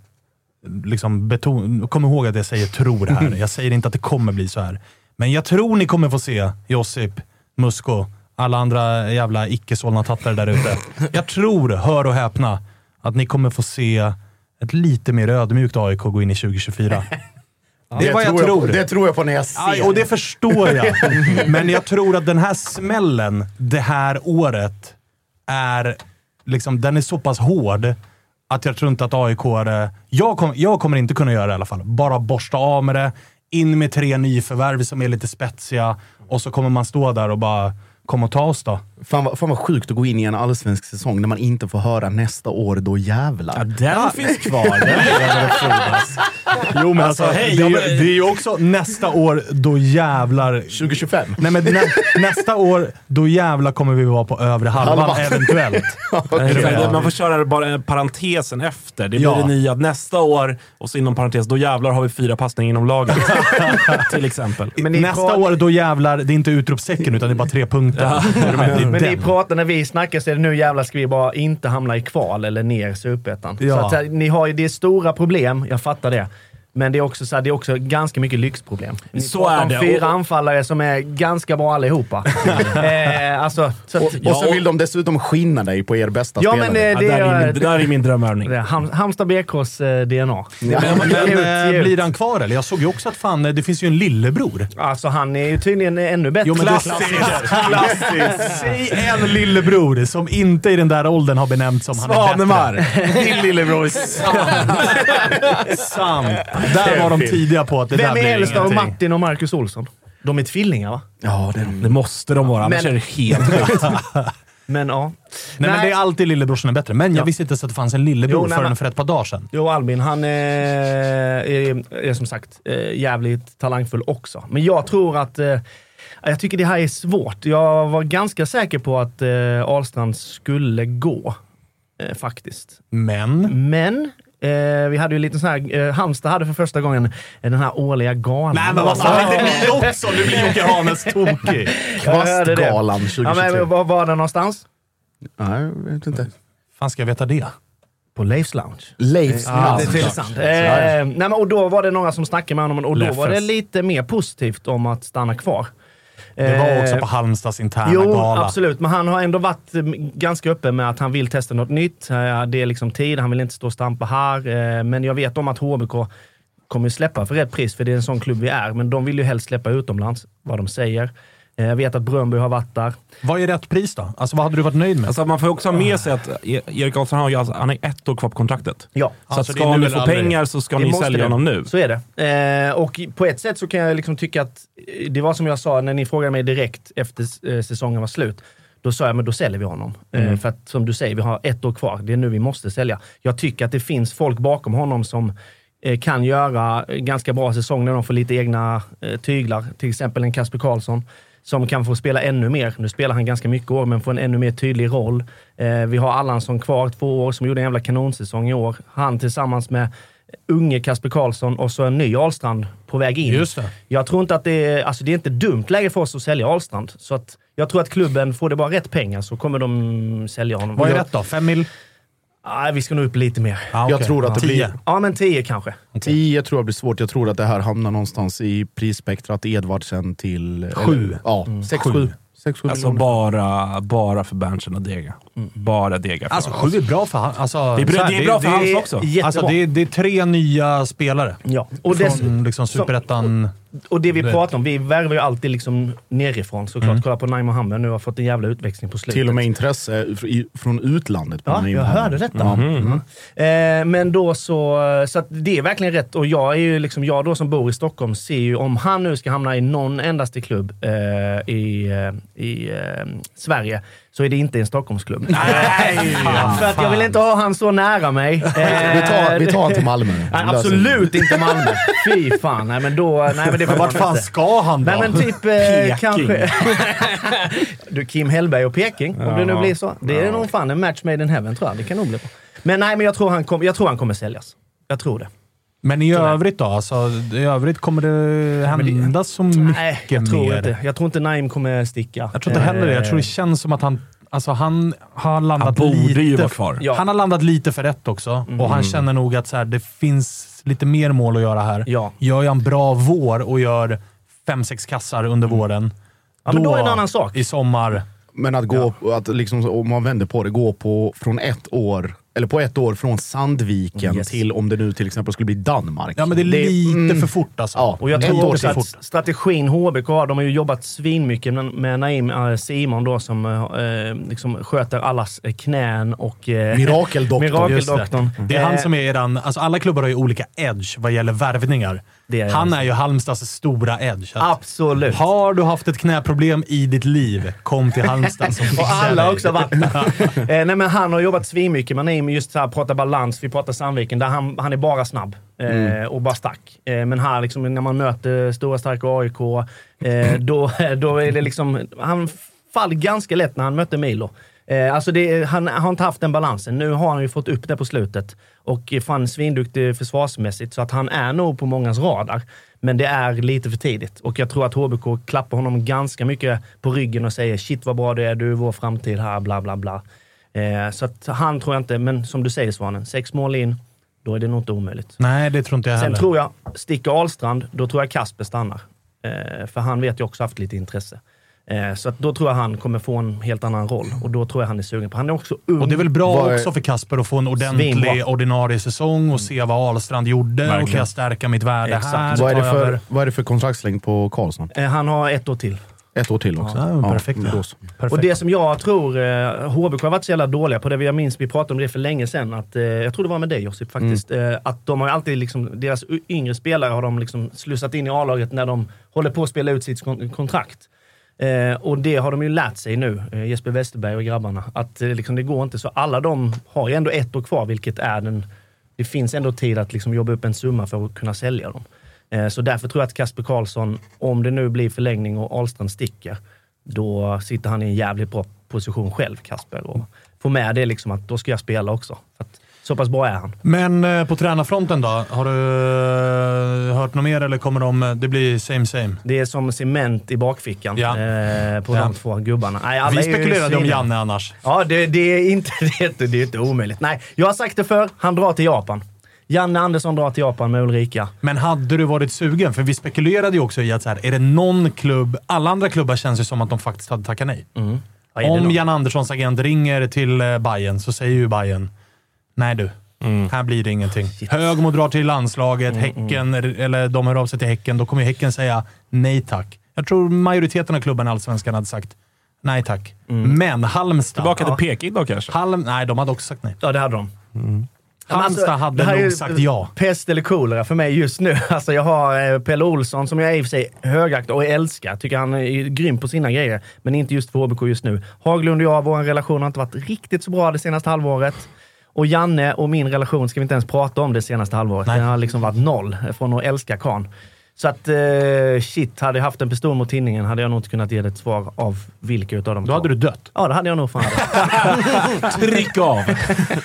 liksom beton, kom ihåg att jag säger tror här. Jag säger inte att det kommer bli så här. Men jag tror ni kommer få se Josip, Musko, alla andra jävla icke-Solna-tattare där ute. Jag tror, hör och häpna, att ni kommer få se ett lite mer ödmjukt AIK gå in i 2024. Det är vad jag tror på, det tror jag på när jag ser. Ja, och det förstår jag. Men jag tror att den här smällen det här året är, liksom, den är så pass hård att jag tror inte att AIK är... Jag, kom, jag kommer inte kunna göra det i alla fall. Bara borsta av med det, in med tre nyförvärv som är lite spetsiga och så kommer man stå där och bara kom och ta oss då. Fan vad, fan vad sjukt att gå in i en allsvensk säsong när man inte får höra nästa år, då jävlar. Ja, den finns kvar. Den. Jo men alltså, Alltså, hej, det, är, ja, ju- men- det är ju också nästa år, då jävlar... 2025? Nej men nä, nästa år, då jävlar kommer vi vara på övre halvan Halvan. eventuellt. Med? Man får köra bara en parentesen efter. Det blir Ja. det nya att nästa år, och så inom parentes, då jävlar har vi fyra passningar inom laget. Till exempel. Nästa år, då jävlar, det är inte utropstecken utan det är bara tre punkter. Det är Men ni pratar, när vi snackar så är det nu jävlar ska vi bara inte hamna i kval eller ner i superettan. Ja. Så att, ni har ju, det är stora problem, jag fattar det. Men det är också, så här, det är också ganska mycket lyxproblem. Ni Så är det. fyra Och- anfallare som är ganska bra allihopa. eh, alltså, så att, Och så vill de dessutom skinna dig på er bästa Ja, spelare. men det- Ja, där, är min, det där är min drömövning. det är Ham, Halmstad BKs eh, DNA. Men, Ge men eh, ut. blir han kvar eller? Jag såg ju också att fan, eh, det finns ju en lillebror. Alltså han är ju tydligen ännu bättre. Jo, men Klassiker. Klassiskt! Säg en lillebror som inte i den där åldern har benämnts som han är Svanemar! bättre. Din lillebror. Sant. Där var de tidiga på att det där Vem är blir äldst av. Martin och Marcus Olsson? De är tvillingar va? Ja, det är de. Det måste de vara, annars Men- är det helt sjukt. Men ja. Nej, men det är alltid lillebror som är bättre. Men jag Ja. visste inte ens att det fanns en lillebror Jo, nej, förrän för ett par dagar sedan. Jo, Albin, han är, är, är som sagt eh, jävligt talangfull också. Men jag tror att... Eh, jag tycker det här är svårt. Jag var ganska säker på att eh, Ahlstrand skulle gå, eh, faktiskt. Men... Men eh, vi hade ju lite sån här... Eh, Halmstad hade för första gången eh, den här årliga galan. Nej men vad fan, inte ni också! Nu blir Jocke Hanes tokig. Kvastgalan 2023. Ja, men var var den någonstans? Nej, jag vet inte. fan ska jag veta det? På Leifs Lounge. Leifs Ja, Lounge. det är sant. Eh, nej, men, och då var det några som snackade med honom och då var det Leffes. lite mer positivt om att stanna kvar. Det var också Eh, på Halmstads interna Jo, gala. absolut. Men han har ändå varit eh, ganska öppen med att han vill testa något nytt. Eh, Det är liksom tid, han vill inte stå och stampa här. Men jag vet om att HBK kommer släppa för rätt pris, för det är en sån klubb vi är. Men de vill ju helst släppa utomlands, vad de säger. Eh, Jag vet att Bröndby har varit där. Vad är rätt pris då? Alltså vad hade du varit nöjd med? Alltså, man får också ha med sig att E- Erik Karlsson har ju alltså, han har ett år kvar på kontraktet. Ja. Så Alltså, är ska ni få aldrig. pengar så ska Det ni sälja det. honom nu. Så är det. Eh, och på ett sätt så kan jag liksom tycka att, eh, det var som jag sa när ni frågade mig direkt efter eh, säsongen var slut. Då sa jag, men då säljer vi honom. Eh, Mm. för att som du säger, vi har ett år kvar. Det är nu vi måste sälja. Jag tycker att det finns folk bakom honom som kan göra ganska bra säsong när de får lite egna tyglar. Till exempel en Kasper Karlsson som kan få spela ännu mer. Nu spelar han ganska mycket år, men får en ännu mer tydlig roll. Eh, vi har Allansson kvar, två år, som gjorde en jävla kanonsäsong i år. Han tillsammans med unge Kasper Karlsson och så en ny Ahlstrand på väg in. Just det. Jag tror inte att det är, alltså det är inte dumt läge för oss att sälja Ahlstrand. Så att jag tror att klubben, får det bara rätt pengar så kommer de sälja honom. Vad är rätt då? Fem mil? Nej, vi ska nog upp lite mer. Ah, Jag okej. tror att det Tio. blir- Ja, men 10 kanske. 10 tror jag blir svårt. Jag tror att det här hamnar någonstans i prisspektrat Edvardsen till... Sju. eller- Ja, Mm. 6-7. 6-7 Alltså bara, bara för Berntsen och Dega. Bara Dega. för Alltså honom. sju är bra för han. Alltså, Det är bra- det är bra för hans det är också. jättebra. Alltså det är, det är tre nya spelare. Ja. Och, dess, Från liksom superettan... och det vi Det- pratar om, vi värvar ju alltid liksom nerifrån såklart. Mm. Kolla på Naim Mohammed nu har fått en jävla utväxling på slutet. Till och med intresse från utlandet. på Ja, Nîmes. jag hörde detta. Mm. Eh, men då så, så att det är verkligen rätt. Och jag är ju liksom, jag då som bor i Stockholm ser ju om han nu ska hamna i någon endaste klubb eh, i, eh, i eh, Sverige så är det inte en Stockholmsklubb. Nej! För att jag vill inte ha han så nära mig. Eh, Vi tar, vi tar han till Malmö. Nej, absolut inte Malmö. Fy fan. Nej, men då... Nej, men det får Vart fan inte. ska han då? Nej men typ eh, Peking. kanske... du, Kim Hellberg och Peking, om det nu blir så. Det är nog fan en match made in heaven tror jag. Det kan nog bli bra. Men nej, men jag tror han, kom, jag tror han kommer säljas. Jag tror det. Men i övrigt då? Alltså, I övrigt kommer det hända så mycket Nej, jag tror mer? inte. Jag tror inte Naim kommer sticka. Jag tror inte heller det. Jag tror det Eh, känns som att han, alltså han har landat Han borde lite... ju vara kvar. Ja. Han har landat lite för rätt också och han känner nog att så här, det finns lite mer mål att göra här. Ja. Gör jag en bra vår och gör fem, sex kassar under våren, Ja, men då är det en annan sak. i sommar. Men att gå, att liksom, om man vänder på det, gå på från ett år eller på ett år från Sandviken Yes. till om det nu till exempel skulle bli Danmark. Ja, men det är lite för fort alltså. Ja, Och jag tror också att strategin HBK har, de har ju jobbat svinmycket med, med Naim eh, Simon då som eh, liksom sköter allas eh, knän och... Eh, Mirakeldoktorn. Mirakeldoktorn. Det. det är han Eh, som är eran... Alltså alla klubbar har ju olika edge vad gäller värvningar. Det är han är ju Halmstads stora edge. Absolut. Har du haft ett knäproblem i ditt liv, kom till Halmstad Och fixar jag alla har också varit eh, nej, men Han har jobbat svinmycket med Naim, just så här, prata balans. Vi pratar Sandviken, där han, han är bara snabb eh, och bara stack. Eh, men här, liksom, när man möter stora starka AIK, eh, då, då är det liksom... Han faller ganska lätt när han mötte Milo. Eh, alltså det, han har inte haft den balansen. Nu har han ju fått upp det på slutet och fan svinduktig försvarsmässigt, så att han är nog på mångas radar. Men det är lite för tidigt och jag tror att HBK klappar honom ganska mycket på ryggen och säger shit vad bra du är, du är vår framtid här, bla bla bla. Eh, så att han tror jag inte, men som du säger Svanen, sex mål in, då är det nog inte omöjligt. Nej, det tror inte jag Sen heller. tror jag, sticker Ahlstrand, då tror jag Kasper stannar. Eh, för han vet ju också haft lite intresse. Eh, så att då tror jag han kommer få en helt annan roll och då tror jag han är sugen på Han är också ung. Och det är väl bra Vad är- också för Kasper att få en ordentlig Svinbra. ordinarie säsong och se vad Ahlstrand gjorde. Och kan jag stärka mitt värde Exakt. här? Vad är, det för, vad är det för kontraktslängd på Karlsson? Eh, han har ett år till. Ett år till också? Ja, men perfekt. så. Perfekt. Och det som jag tror, eh, HBK har varit så jävla dåliga på, det jag minns vi pratade om det för länge sedan, att, eh, jag tror det var med dig Josip faktiskt, Mm. eh, att de har alltid, liksom, deras yngre spelare har de liksom slussat in i A-laget när de håller på att spela ut sitt kon- kontrakt. Eh, och det har de ju lärt sig nu, eh, Jesper Westerberg och grabbarna, att eh, liksom, det går inte. Så alla de har ju ändå ett år kvar, vilket är den... Det finns ändå tid att liksom, jobba upp en summa för att kunna sälja dem. Eh, så därför tror jag att Kasper Karlsson, om det nu blir förlängning och Ahlstrand sticker, då sitter han i en jävligt bra position själv, Kasper. Och får med det liksom att då ska jag spela också. Så pass bra är han. Men eh, på tränarfronten då? Har du eh, hört något mer eller kommer de... Det blir same same? Det är som cement i bakfickan Ja. eh, på Ja. de två gubbarna. Nej, Vi spekulerade om. Janne annars. Ja, det, det, är inte, det, är inte, det är inte omöjligt. Nej, jag har sagt det för Han drar till Japan. Janne Andersson drar till Japan med Ulrika. Men hade du varit sugen? För vi spekulerade ju också i att så här, är det någon klubb... Alla andra klubbar känns ju som att de faktiskt hade tackat nej. Det Om? Jan Anderssons agent ringer till eh, Bayern så säger ju Bayern nej du. Här blir det ingenting. Högmo drar till landslaget, Häcken, eller de hör av sig till Häcken. Då kommer ju Häcken säga nej tack. Jag tror majoriteten av klubbarna i Allsvenskan hade sagt nej tack. Men Halmstad... Tillbaka till. Peking då kanske? Halm, nej, de hade också sagt nej. Ja, det hade de. Halmstad Alltså, hade är nog sagt ja. Pest eller kolera för mig just nu. Alltså jag har eh, Pelle Olsson som jag i och för sig högaktar och älskar. Tycker han är grym på sina grejer. Men inte just för HBK just nu. Haglund och jag, vår relation har inte varit riktigt så bra det senaste halvåret. Och Janne och min relation ska vi inte ens prata om det senaste halvåret. Nej. Den har liksom varit noll från att älska Kahn. Så att eh, shit, hade jag haft en pistol mot tinningen hade jag nog inte kunnat ge det ett svar av vilka utav dem Då hade du dött. Ja, det hade jag nog fan. Tryck av!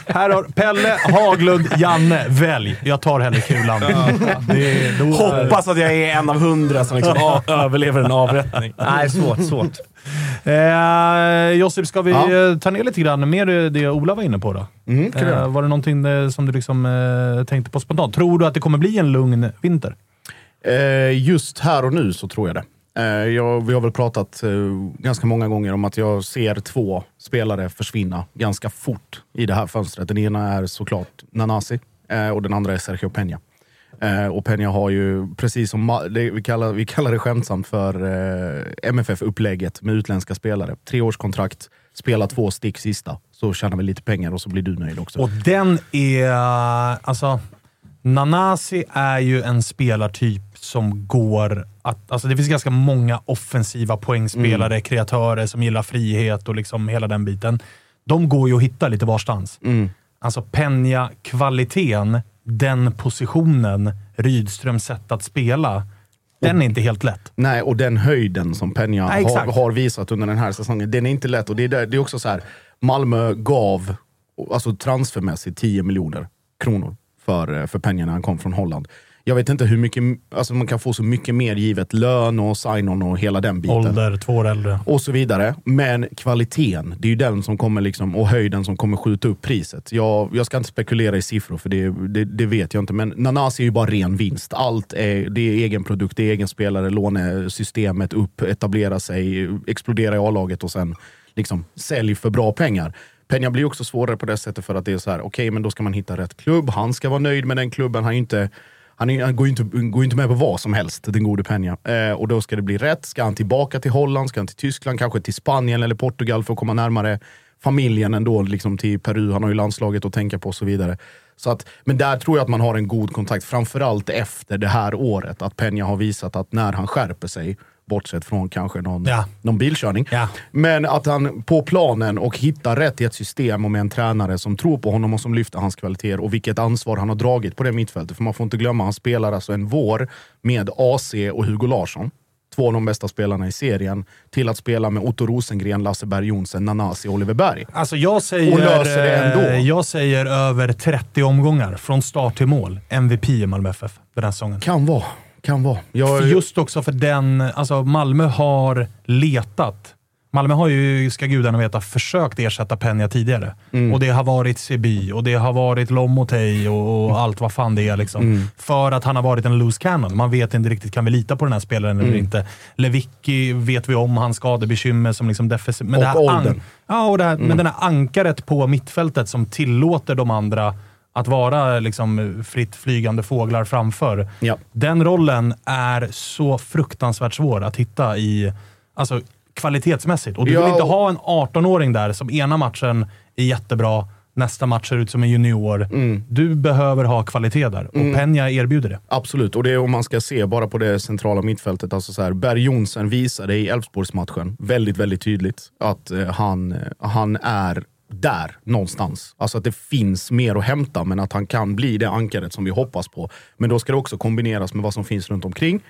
Här har Pelle, Haglund, Janne. Välj. Jag tar hellre kulan. Det, då, Hoppas att jag är en av hundra som liksom överlever en avrättning. Nej, svårt, svårt. Eh, Josip, ska vi Ja. eh, ta ner lite grann mer det- det Ola var inne på då? Mm. Eh, var det någonting eh, som du liksom, eh, tänkte på spontant? Tror du att det kommer bli en lugn vinter? Eh, just här och nu så tror jag det. Eh, jag, vi har väl pratat eh, ganska många gånger om att jag ser två spelare försvinna ganska fort i det här fönstret. Den ena är såklart Nanasi och den andra är Sergio Peña. Och Peña har ju, precis som vi, kallar, vi kallar det skämtsamt för MFF-upplägget med utländska spelare. Treårskontrakt, spela två stick sista, så tjänar vi lite pengar och så blir du nöjd också. Och den är... Alltså, Nanasi är ju en spelartyp som går att... Alltså det finns ganska många offensiva poängspelare, Mm. kreatörer som gillar frihet och liksom hela den biten. De går ju att hitta lite varstans. Mm. Alltså Penja, kvaliteten, den positionen, Rydströms sätt att spela. Den är inte helt lätt. Nej, och den höjden som Peña Nej, har, har visat under den här säsongen, den är inte lätt. Och det är, där, det är också så här, Malmö gav, alltså transfermässigt, 10 miljoner kronor för, eh, för Peña när han kom från Holland. Jag vet inte hur mycket, alltså man kan få så mycket mer givet lön och sign-on och hela den biten. Ålder, två år äldre. Och så vidare. Men kvaliteten, det är ju den som kommer liksom, och höjden som kommer skjuta upp priset. Jag, jag ska inte spekulera i siffror, för det, det, det vet jag inte. Men Nanasi är ju bara ren vinst. Allt är, det är egen produkt, det är egen spelare, lånesystemet upp, etablera sig, explodera i A-laget och sen liksom sälj för bra pengar. Peña blir också svårare på det sättet för att det är så här, okej men då ska man hitta rätt klubb, han ska vara nöjd med den klubben, han, är ju inte, han, är, han går ju inte, går ju inte med på vad som helst, den gode Peña. Eh, och då ska det bli rätt, ska han tillbaka till Holland, ska han till Tyskland, kanske till Spanien eller Portugal för att komma närmare familjen ändå, liksom till Peru, han har ju landslaget att tänka på och så vidare. Så att, men där tror jag att man har en god kontakt, framförallt efter det här året. Att Peña har visat att när han skärper sig, bortsett från kanske någon, Ja. någon bilkörning. Men att han på planen och hittar rätt i ett system och med en tränare som tror på honom och som lyfter hans kvaliteter och vilket ansvar han har dragit på det mittfältet. För man får inte glömma, han spelar alltså en vår med AC och Hugo Larsson. Två av de bästa spelarna i serien. Till att spela med Otto Rosengren, Lasse Berg Jonsson, Nanasi och Oliver Berg. Alltså jag säger, Och löser det ändå. eh, jag säger över 30 omgångar från start till mål. MVP i Malmö FF den här säsongen. Kan vara. Kan vara. Jag, För Just också för den, alltså Malmö har letat. Malmö har ju, ska gudarna veta, försökt ersätta Peña tidigare. Mm. Och det har varit Seby och det har varit Lomotey och, och allt vad fan det är. Liksom. Mm. För att han har varit en loose cannon. Man vet inte riktigt, kan vi lita på den här spelaren eller Mm. inte? Lewicki vet vi om, hans skadebekymmer som liksom defensiv... Och det åldern. Ja, och det här, Mm. men den här ankaret på mittfältet som tillåter de andra att vara liksom fritt flygande fåglar framför. Den rollen är så fruktansvärt svår att hitta i, alltså kvalitetsmässigt. Och du vill Ja, inte och- ha en 18-åring där som ena matchen är jättebra, nästa match ser ut som en junior. Du behöver ha kvalitet där och Mm. Peña erbjuder det. Absolut, och det är om man ska se bara på det centrala mittfältet. Alltså så här, Berg Jonsson visade i Elfsborgsmatchen väldigt, väldigt tydligt att eh, han, eh, han är där någonstans. Alltså att det finns mer att hämta, men att han kan bli det ankaret som vi hoppas på. Men då ska det också kombineras med vad som finns runt omkring.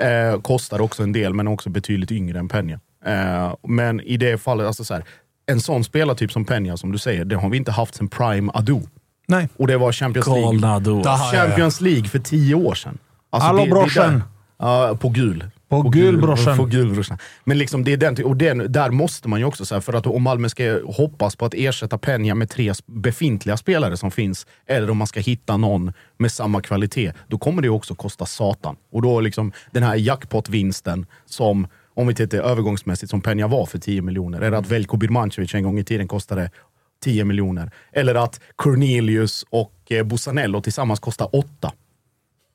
Eh, kostar också en del, men också betydligt yngre än Peña. Eh, men i det fallet, alltså så här, en sån spelartyp som Peña, som du säger, det har vi inte haft sen Prime Adu. Nej. Och det var Champions League. Adu. Champions League för tio år sedan. Hallå, det- det är brorsan. där- Ja, på gul. På gul, brorsan. Gul brorsan. Men liksom det är den, och den, där måste man ju också, så här, för att om Malmö ska hoppas på att ersätta Peña med tre befintliga spelare som finns, eller om man ska hitta någon med samma kvalitet, då kommer det också kosta satan. Och då liksom den här jackpot-vinsten som, om vi tittar övergångsmässigt, som Peña var för 10 miljoner. Eller att Veljko Birmancevic en gång i tiden kostade 10 miljoner. Eller att Cornelius och eh, Busanello tillsammans kostar 8.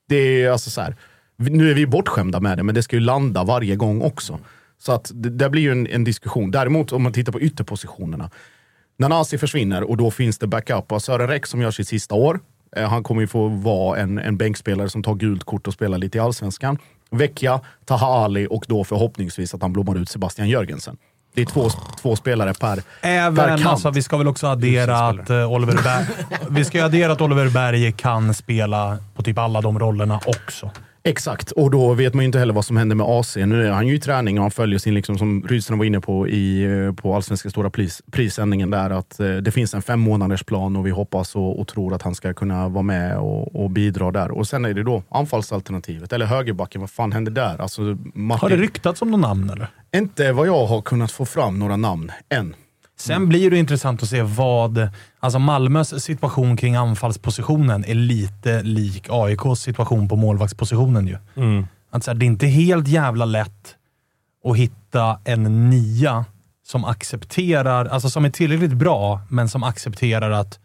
Det är alltså så här, nu är vi bortskämda med det, men det ska ju landa varje gång också. Så att det, det blir ju en, en diskussion. Däremot om man tittar på ytterpositionerna. Nanasi försvinner och då finns det backup av Sören Räck som gör sitt sista år. Eh, han kommer ju få vara en, en bänkspelare som tar gult kort och spelar lite i Allsvenskan. Vecchia, Taha Ali och då förhoppningsvis att han blommar ut Sebastian Jörgensen. Det är två, två spelare per, per Även, kant. alltså, vi ska väl också addera att eh, Oliver Berg, vi ska addera att Oliver Berg kan spela på typ alla de rollerna också. Exakt, och då vet man ju inte heller vad som händer med AC. Nu är han ju i träning och han följer sin, liksom, som Rydström var inne på i, eh, på Allsvenska stora pris, prissändningen där, att eh, det finns en fem månaders plan och vi hoppas och, och tror att han ska kunna vara med och, och bidra där. Och sen är det då anfallsalternativet, eller högerbacken, vad fan händer där? Alltså, Martin, Har det ryktats om någon namn eller? Inte vad jag har kunnat få fram några namn än. Sen blir det intressant att se vad... Alltså Malmös situation kring anfallspositionen är lite lik AIKs situation på målvaktspositionen ju. Att så här, det är inte helt jävla lätt att hitta en nia som accepterar, alltså som är tillräckligt bra, men som accepterar att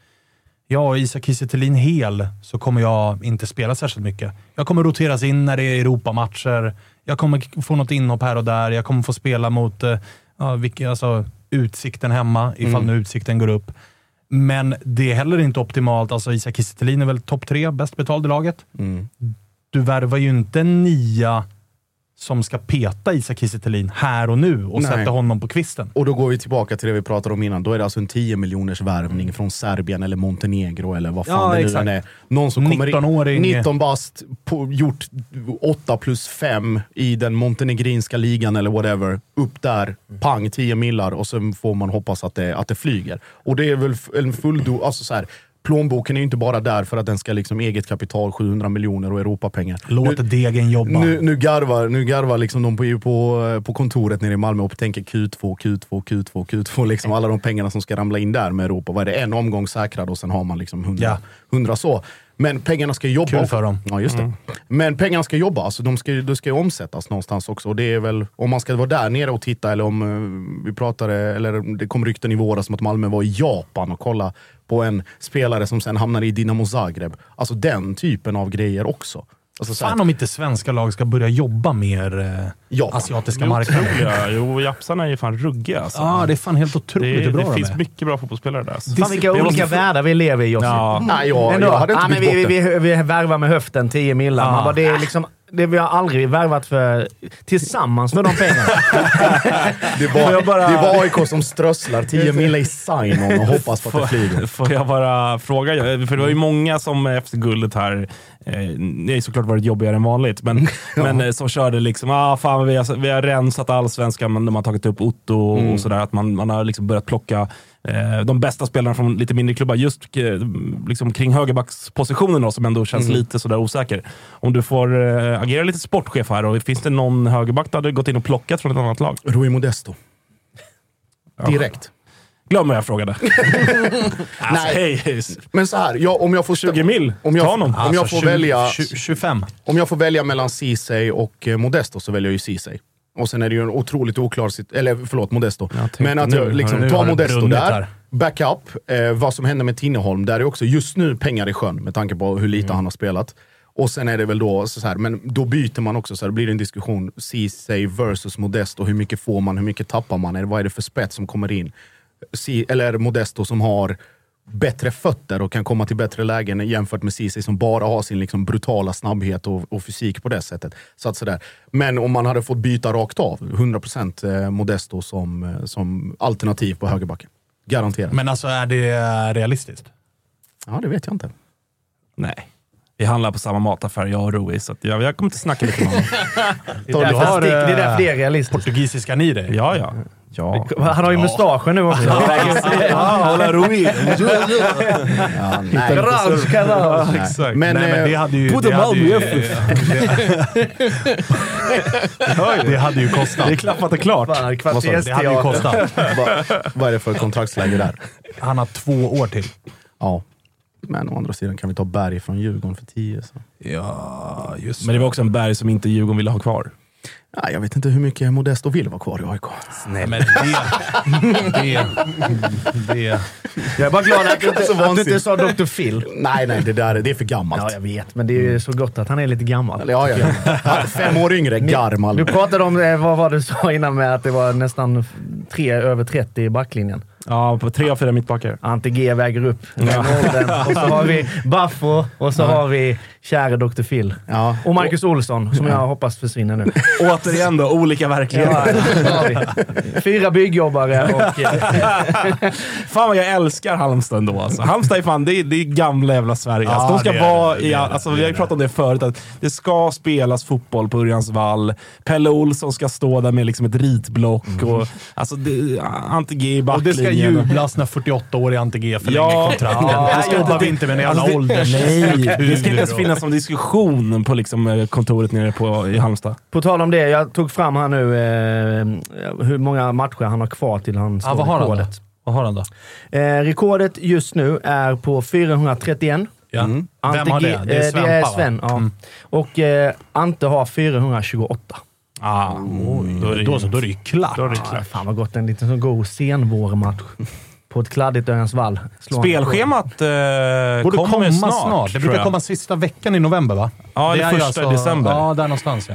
ja, Isak Kiese hel så kommer jag inte spela särskilt mycket. Jag kommer roteras in när det är Europamatcher. Jag kommer få något inhopp här och där. Jag kommer få spela mot eh, ja, vilka, alltså, Utsikten hemma, ifall Mm. nu Utsikten går upp. Men det är heller inte optimalt. Alltså, Isak Kiese Thelin är väl topp tre, bäst betald i laget. Mm. Du värvar ju inte nia som ska peta Isak Kiese här och nu och Nej. sätta honom på kvisten. Och då går vi tillbaka till det vi pratade om innan. Då är det alltså en 10 miljoners värvning från Serbien eller Montenegro eller vad fan Ja, det nu exakt. än är. Någon som kommer in, 19-åring. 19 bast, gjort 8 plus 5 i den montenegrinska ligan eller whatever. Upp där, pang 10 millar och sen får man hoppas att det, att det flyger. Och det är väl en fulldo... Alltså så här, plånboken är ju inte bara där för att den ska liksom eget kapital, 700 miljoner och Europapengar. Låt Nu- degen jobba. nu, nu garvar, nu garvar liksom de på, på, på kontoret nere i Malmö och tänker Q2, Q2, Q2, Q2. Liksom alla de pengarna som ska ramla in där med Europa. Vad är det? En omgång säkrad och sen har man liksom 100, Ja. 100 så. Men pengarna ska jobba. Kul för dem. Ja, just det. Mm. Men pengarna ska jobba, alltså de ska, de ska ju omsättas någonstans också. Och det är väl, om man ska vara där nere och titta, eller om eh, vi pratade, eller det kom rykten i våras om att Malmö var i Japan och kolla på en spelare som sen hamnar i Dinamo Zagreb. Alltså den typen av grejer också. Alltså, Fan om inte svenska lag ska börja jobba mer eh, Japan. asiatiska marknader. Jo, japsarna är ju fan ruggiga alltså. Ja, det är fan helt otroligt det, hur bra det de finns är. mycket bra fotbollsspelare där. Alltså. Fan vilka olika världar vi lever i Josip. Ja. Nej, jag, jag hade inte ja, men vi, det. vi, vi värvar med höften 10 millar. Man bara, det är liksom, det vi har aldrig värvat för tillsammans med de pengarna. Det var, jag bara- det var AIK som strösslar 10 mille i sign-on och hoppas på att det flyger. Får jag bara fråga? För det var ju många som efter guldet här, eh, det ju såklart varit jobbigare än vanligt, men, men eh, som körde liksom, ah, fan, vi, har, vi har rensat allsvenskan, men de har tagit upp Otto Mm. och sådär. Att man, man har liksom börjat plocka eh, de bästa spelarna från lite mindre klubbar, just eh, liksom kring högerbackspositionen då, som ändå känns Mm. lite sådär osäker. Om du får eh, agera lite sportchef här, och finns det någon högerback du hade gått in och plockat från ett annat lag? Rui Modesto. Direkt. Glöm vad jag frågade. alltså, Nej. hej, Men så här, jag, om jag får... 20 mil, Om jag, ta honom. Om jag Alltså, får 20 välja... 20 25. Om jag får välja mellan Ceesay och eh, Modesto så väljer jag ju Ceesay. Och sen är det ju en otroligt oklar sit- Eller förlåt, Modesto. Men att nu, liksom nu det Modesto där, här. backup, eh, vad som händer med Tinneholm, där är också just nu pengar i sjön med tanke på hur lite Mm. han har spelat. Och sen är det väl då så här, men då byter man också, så här, då blir det en diskussion, Ceesay versus Modesto. Hur mycket får man, hur mycket tappar man? Vad är det för spets som kommer in? Si- eller Modesto som har bättre fötter och kan komma till bättre lägen jämfört med Ceesay som bara har sin liksom brutala snabbhet och, och fysik på det sättet. Så att sådär. Men om man hade fått byta rakt av, 100% eh, Modesto som, eh, som alternativ på högerbacken. Garanterat. Men alltså, är det realistiskt? Ja, det vet jag inte. Nej. Vi handlar på samma mataffär, jag och Rui, så att jag, jag kommer inte snacka mycket med honom. Det är därför, har, stick, det är eh, därför det är realistiskt. Portugisiskan i dig? Ja, ja. ja. Han har ju mustaschen nu också. Hola Rui! Ja. Garage, garage. Exakt. Men, Nej, men eh, det hade ju... Puta Det hade ju, Malmö det, det hade ju kostat. Det är klappat och klart. Fan? Det hade ju kostat. vad är det för kontraktsläge där? Han har två år till. Ja. Men å andra sidan kan vi ta Berg från Djurgården för 10. Så. Ja, just Men det var också en berg som inte Djurgården ville ha kvar. Ja, jag vet inte hur mycket Modesto vill vara kvar i AIK. Nej, men det... Det... Det... Jag är bara glad att du inte, Så att du inte sa Dr. Phil. Nej, nej, det där det är för gammalt. Ja, jag vet. Men det är ju så gott att han är lite gammal. Ja, ja. ja. Fem år yngre, Garmal. Du pratade om, eh, vad var du sa innan med att det var nästan tre, över 30 i backlinjen. Ja, på tre av fyra mittbackar. Ante G väger upp den. Och så har vi Baffo och så har vi käre Dr. Phil. Ja. Och Marcus Olsson, som jag hoppas försvinner nu. Återigen då, olika verkligheter. Ja, det. Fyra byggjobbare och... Fan vad jag älskar Halmstad ändå. Alltså. Halmstad är fan, det är, det är gamla jävla Sverige. Ja, Alltså, de ska det vara det, det i, det, alltså, det vi har ju pratat om det förut, att det ska spelas fotboll på Örjans vall. Pelle Olsson ska stå där med liksom ett ritblock. Och, alltså, det, Ante G i Och det ska backlinjen. jublas när 48-åriga Ante G förlänger Ja, kontraktet. ja, det jobbar vi inte med en jävla Alltså, det- ålders... Nej, det ska inte ens finnas någon diskussion på liksom, eh, kontoret nere på, i Halmstad. På tal om det, jag tog fram här nu eh, hur många matcher han har kvar till han Ja, slår vad har han då? rekordet. Vad har han då? Eh, rekordet just nu är på 431. Ja. Mm. Ante Vem har det? Det är eh, Svempa, det är? Sven, ja. Mm. Och eh, Ante har 428. Ah, Då, är det, då, så, då är det ju klart. Då är det klart. fan vad gott. En liten sån god senvårmatch. på ett kladdigt Örjans vall. Spelschemat eh, Borde kommer komma snart. snart. Det brukar komma sista veckan i november, va? Ja, det är ju första december. Ja, där någonstans ja.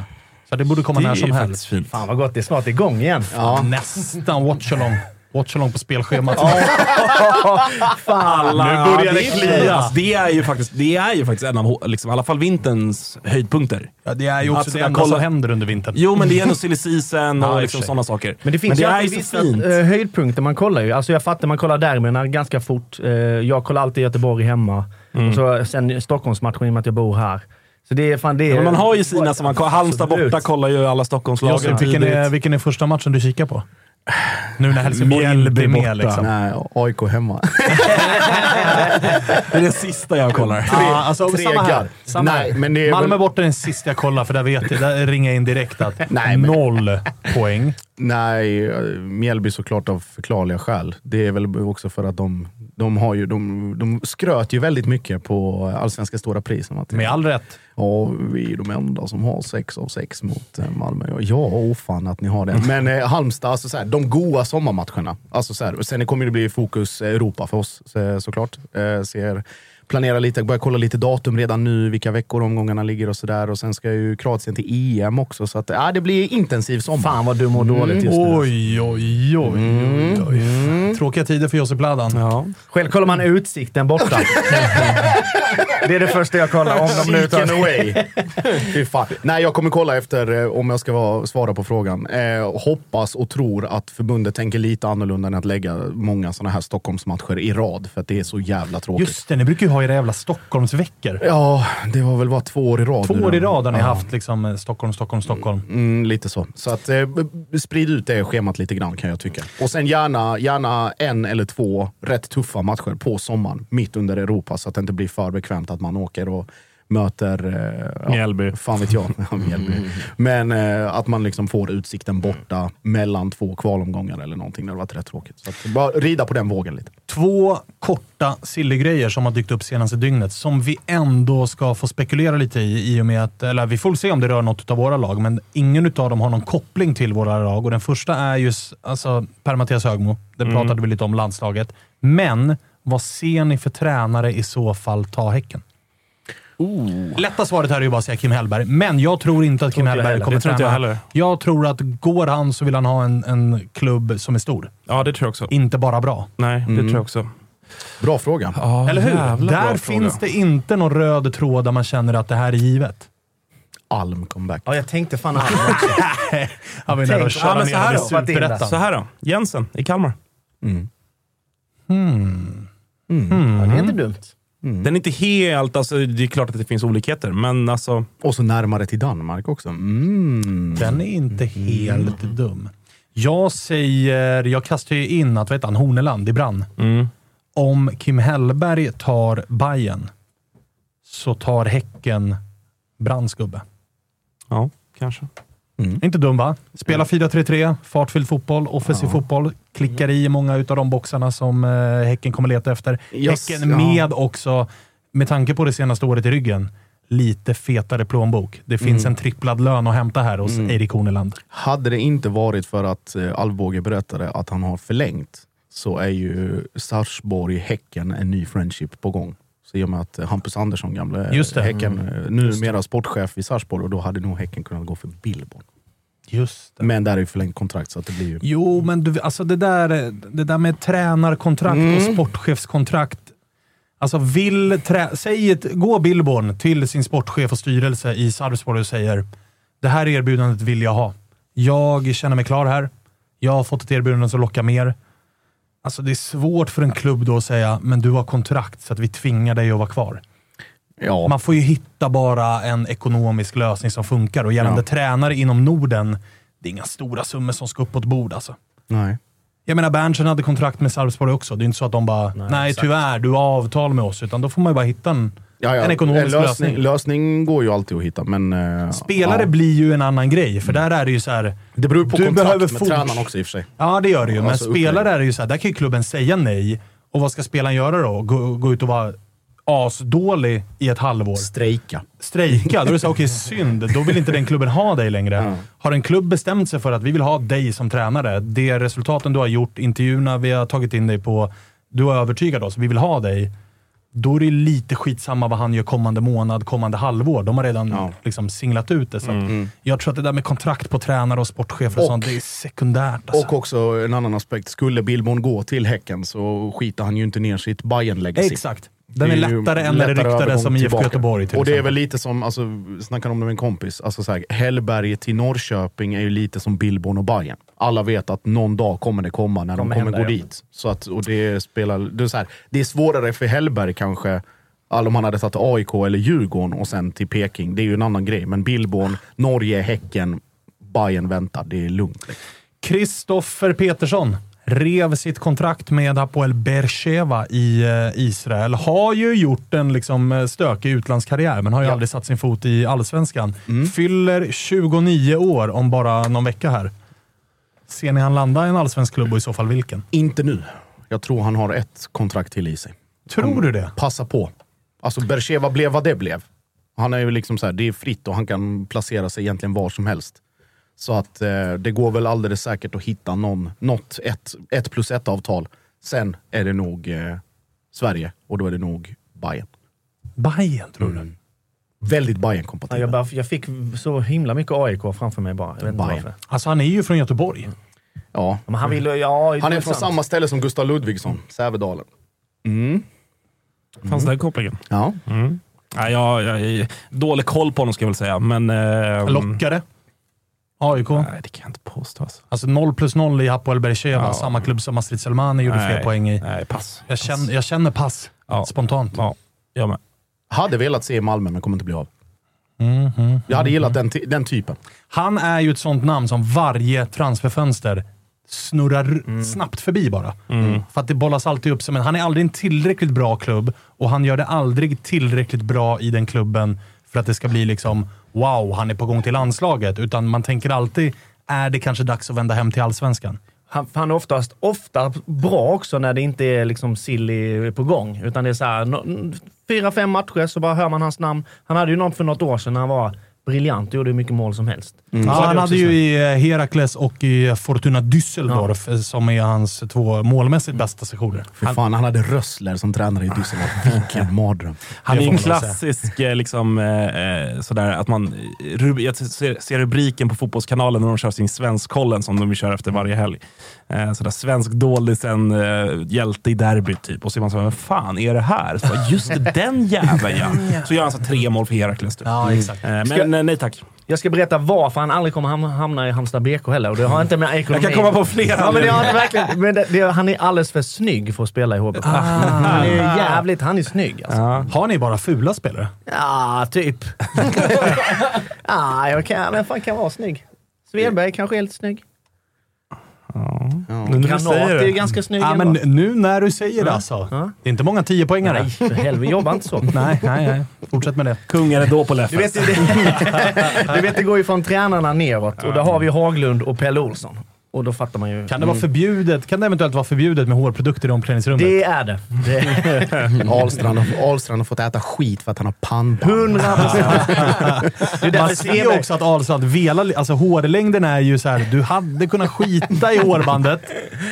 Så det borde komma Det när är som helst. fint. Fan vad gott. Det är snart igång igen. Ja. Nästan watchalong. Watchalong på spelschemat. Fan. Nu börjar det är klia. fint. Alltså, det, är ju faktiskt, det är ju faktiskt en av liksom, i alla fall vinterns höjdpunkter. Ja, det är ju också Att det enda kolla- som händer under vintern. Jo, men det är ändå silly season och liksom sådana saker. Men det finns det ju är alltid ju vissa så fint. eh, höjdpunkter man kollar ju. Alltså jag fattar, man kollar derbyna ganska fort. Eh, jag kollar alltid Göteborg hemma. Mm. Och så, sen Stockholmsmatchen i och med att jag bor här. Så det är fan det. Ja, men man har ju sina som man Halmstad Absolut. borta kollar ju alla Stockholmslag vilken, är, vilken är första matchen du kikar på? Nu när Helsingborg Mjällby inte är borta. med liksom. Nej, AIK hemma. Det är det sista jag kollar. Ja, alltså, tre samma här. Samma Nej, här. men det är Malmö väl- borta är den sista jag kollar, för där vet jag. Där ringer jag in direkt att Nej, men- noll poäng. Nej, Mjällby såklart av förklarliga skäl. Det är väl också för att de De, har ju, de, de skröt ju väldigt mycket på Allsvenska Stora Pris. Med all rätt. Ja, vi är de enda som har sex av sex mot eh, Malmö. Ja, åh fan att ni har det. Men eh, Halmstad, alltså, så här, de goa sommarmatcherna. Alltså, så här, sen kommer det bli fokus Europa för oss så, såklart. Eh, ser, planera lite, börja kolla lite datum redan nu, vilka veckor omgångarna ligger och sådär. Och sen ska ju Kroatien till EM också, så att, ja, det blir intensiv sommar. Fan vad du mår dåligt just nu. Oj, oj, oj. oj, oj. Tråkiga tider för Josip Ladan. Ja. Själv kollar man utsikten borta. det är det första jag kollar. Om de nu tar... away. Fy fan. Nej, jag kommer kolla efter, eh, om jag ska vara, svara på frågan. Eh, hoppas och tror att förbundet tänker lite annorlunda än att lägga många sådana här Stockholmsmatcher i rad, för att det är så jävla tråkigt. Just det, ni brukar ju ha era jävla Stockholmsveckor. Ja, det var väl bara två år i rad. Två år i rad har ni Ja. haft liksom, eh, Stockholm, Stockholm, Stockholm. Mm, lite så. Så att, eh, sprid ut det schemat lite grann kan jag tycka. Och sen gärna, gärna en eller två rätt tuffa matcher på sommaren, mitt under Europa, så att det inte blir för bekvämt att man åker och möter... Eh, ja, Mjällby. Fan vet jag. Ja, Mjällby. Men eh, att man liksom får utsikten borta mellan två kvalomgångar eller någonting. Det har varit rätt tråkigt. Så att, bara rida på den vågen lite. Två korta sillegrejer som har dykt upp senaste dygnet, som vi ändå ska få spekulera lite i, i och med att, eller vi får se om det rör något av våra lag, men ingen av dem har någon koppling till våra lag. Och den första är ju s- alltså, Per-Mattias Högmo. Det Mm. pratade vi lite om landslaget. Men vad ser ni för tränare i så fall ta Häcken? Lätta svaret här är ju bara att säga Kim Hellberg, men jag tror inte att Kim Hellberg heller. kommer inte jag träna. heller. Jag tror att går han så vill han ha en, en klubb som är stor. Ja, det tror jag också. Inte bara bra. Nej, det tror jag också. Bra fråga. Ja, Eller hur? Där fråga. finns det inte någon röd tråd där man känner att det här är givet. Alm comeback. Ja, jag tänkte fan Alm också. Han var ju nära att köra ner så här i då. Superettan. Så här då. Jensen i Kalmar. Mm. Hmm. Ja, det är inte dumt. Den är inte helt... Alltså, det är klart att det finns olikheter, men alltså... Och så närmare till Danmark också. Mm. Den är inte helt dum. Jag säger, jag kastar ju in att, heter han, Horneland i Brann. Mm. Om Kim Hellberg tar Bayern så tar Häcken Branns gubbe. Ja, kanske. Inte dum va? Spela 4-3-3, fartfylld fotboll, offensiv fotboll. Klickar i många av de boxarna som eh, Häcken kommer leta efter. Yes, häcken ja. med också, med tanke på det senaste året i ryggen, lite fetare plånbok. Det finns Mm. en tripplad lön att hämta här hos Erik Horneland. Hade det inte varit för att eh, Alvbåge berättade att han har förlängt så är ju Sarpsborg-Häcken en ny friendship på gång. Så i och med att Hampus Andersson, gamle Just det. Häcken, eh, numera sportchef i Sarpsborg, och då hade nog Häcken kunnat gå för Billborn. Just det. Men där är ju förlängt kontrakt så att det blir ju... Jo, men du, alltså det, där, det där med tränarkontrakt Mm. och sportchefskontrakt. Alltså vill trä, säg ett, gå Billborn till sin sportchef och styrelse i Sarpsborg och säger det här erbjudandet vill jag ha. Jag känner mig klar här. Jag har fått ett erbjudande som lockar mer. Alltså det är svårt för en klubb då att säga, men du har kontrakt så att vi tvingar dig att vara kvar. Ja, Man får ju hitta bara en ekonomisk lösning som funkar och gällande Ja. tränare inom Norden, det är inga stora summor som ska upp på ett bord alltså. nej. Jag menar, Berntsen hade kontrakt med Sarpsborg också. Det är inte så att de bara, nej, exakt. tyvärr, du har avtal med oss. Utan då får man ju bara hitta en, Ja, ja. en ekonomisk lösning, lösning. lösning går ju alltid att hitta, men... eh, Spelare ja. blir ju en annan grej, för där är det ju så här. Det beror på du kontrakt behöver med tränaren också i och för sig. Ja, det gör det ju. Men Alltså, spelare är det ju så här, där kan ju klubben säga nej. Och vad ska spelaren göra då? Gå, gå ut och vara asdålig i ett halvår? Strejka. strejka. Då är det så här, okej synd, då vill inte den klubben ha dig längre. Ja. Har en klubb bestämt sig för att vi vill ha dig som tränare, det resultaten du har gjort, intervjuerna vi har tagit in dig på, du har övertygat oss, vi vill ha dig. Då är det lite skitsamma vad han gör kommande månad, kommande halvår. De har redan Ja. liksom singlat ut det. Så att Jag tror att det där med kontrakt på tränare och sportchefer och, Och- sånt, det är sekundärt. Alltså. Och också en annan aspekt. Skulle Billborn gå till Häcken så skiter han ju inte ner sitt bayern legacy Exakt. Den är lättare än när det ryktades som IFK. Göteborg till Och det är exempel. väl lite som, alltså, snackar om det med en kompis, alltså så här, Hellberg till Norrköping är ju lite som Billborn och Bayern. Alla vet att någon dag kommer det komma när Kommer de kommer hända, gå ja. dit. Så att, och det, spelar, det, är så här, det är svårare för Hellberg kanske, all om han hade tagit AIK eller Djurgården och sen till Peking. Det är ju en annan grej. Men Billborn, Norge, Häcken, Bayern väntar. Det är lugnt. Kristoffer Petersson rev sitt kontrakt med Hapoel Beersheva i eh, Israel. Har ju gjort en liksom eh, stökig utlandskarriär, men har ju aldrig satt sin fot i allsvenskan. Fyller 29 år om bara någon vecka här. Ser ni han landa i en allsvensk klubb och i så fall vilken? Inte nu. Jag tror han har ett kontrakt till i sig. Tror du det? Passa på. Alltså Bercheva blev vad det blev. Han är ju liksom så här, det är fritt och han kan placera sig egentligen var som helst. Så att eh, det går väl alldeles säkert att hitta någon, något ett, ett plus ett avtal. Sen är det nog eh, Sverige och då är det nog Bayern. Bayern tror du? Mm. Väldigt bayern Ja, jag, bara, jag fick så himla mycket AIK framför mig bara. Jag vet inte Bayern. varför. Alltså han är ju från Göteborg. Ja. Men han vill, ja, det Han är är från sant. samma ställe som Gustav Ludvigsson, Sävedalen. Mm. Fanns den kopplingen? Ja. Mm. Ja, jag, jag dålig koll på honom ska jag väl säga, men... Eh, Lockare. AIK. Nej, det kan jag inte påstå. Alltså. Alltså 0 plus 0 i Hapoel Bercheva, Ja. samma klubb som Astrid Selmani gjorde Nej, fler poäng i. Nej, pass. Jag känner, jag känner pass Ja. spontant. Ja, jag med. Hade velat se i Malmö, men kommer inte bli av. Mm, mm. Jag hade gillat den, den typen. Han är ju ett sånt namn som varje transferfönster snurrar Mm. snabbt förbi bara. För att det bollas alltid upp men han är aldrig en tillräckligt bra klubb och han gör det aldrig tillräckligt bra i den klubben för att det ska bli liksom wow, han är på gång till landslaget. Utan man tänker alltid, är det kanske dags att vända hem till allsvenskan? Han, han är oftast ofta bra också när det inte är liksom silly på gång. Utan det är så här, no, fyra, fem matcher så bara hör man hans namn. Han hade ju något för något år sedan när han var briljant och gjorde hur mycket mål som helst. Ja, Så han hade ju i eh, Herakles och i Fortuna Düsseldorf, eh, som är hans två målmässigt bästa sessioner. För fan, han hade Rössler som tränare i Düsseldorf. Vilken mardröm. Han Det är en klassisk, eh, liksom, eh, eh, sådär att man... rub- Jag ser, ser rubriken på Fotbollskanalen när de kör sin Svenskkollen som de kör efter varje helg. Eh, sådär svensk doldisen, eh, hjälte i derbyt typ. Och så är man så vad fan är det här? Så bara, just den jäveln ja. Så gör han så tre mål för Herakles. Typ. Ja, exakt. Eh, men eh, nej tack. Jag ska berätta varför han aldrig kommer ham- hamna i Halmstad BK heller. Och det har inte med ekonomi Jag kan komma på flera ja, men det har verkligen, men det, det, Han är alldeles för snygg för att spela i HBK. Han är jävligt... Han är snygg alltså. Ja. Har ni bara fula spelare? Ja, typ. ja, jag kan, vem fan kan vara snygg? Svedberg kanske är lite snygg. Nu när du Granat säger är ju det. ganska snygg Ja, ändå. men nu när du säger det Ja. alltså. Ja. Det är inte många 10-poängare. Nej, för helvete. Jobba inte så. nej, nej, nej. Fortsätt med det. Kungen är då på Du vet, det, du vet, det går ju från tränarna neråt och då har vi Haglund och Pelle Olsson. Och då fattar man ju. Kan det, vara förbjudet, kan det eventuellt vara förbjudet med hårprodukter i omklädningsrummet? Det är det. det Ahlstrand, har- Ahlstrand har fått äta skit för att han har pannband. 100 procent. Det är Man därför ser ju också att Ahlstrand velar, alltså hårlängden är ju så här. du hade kunnat skita i hårbandet.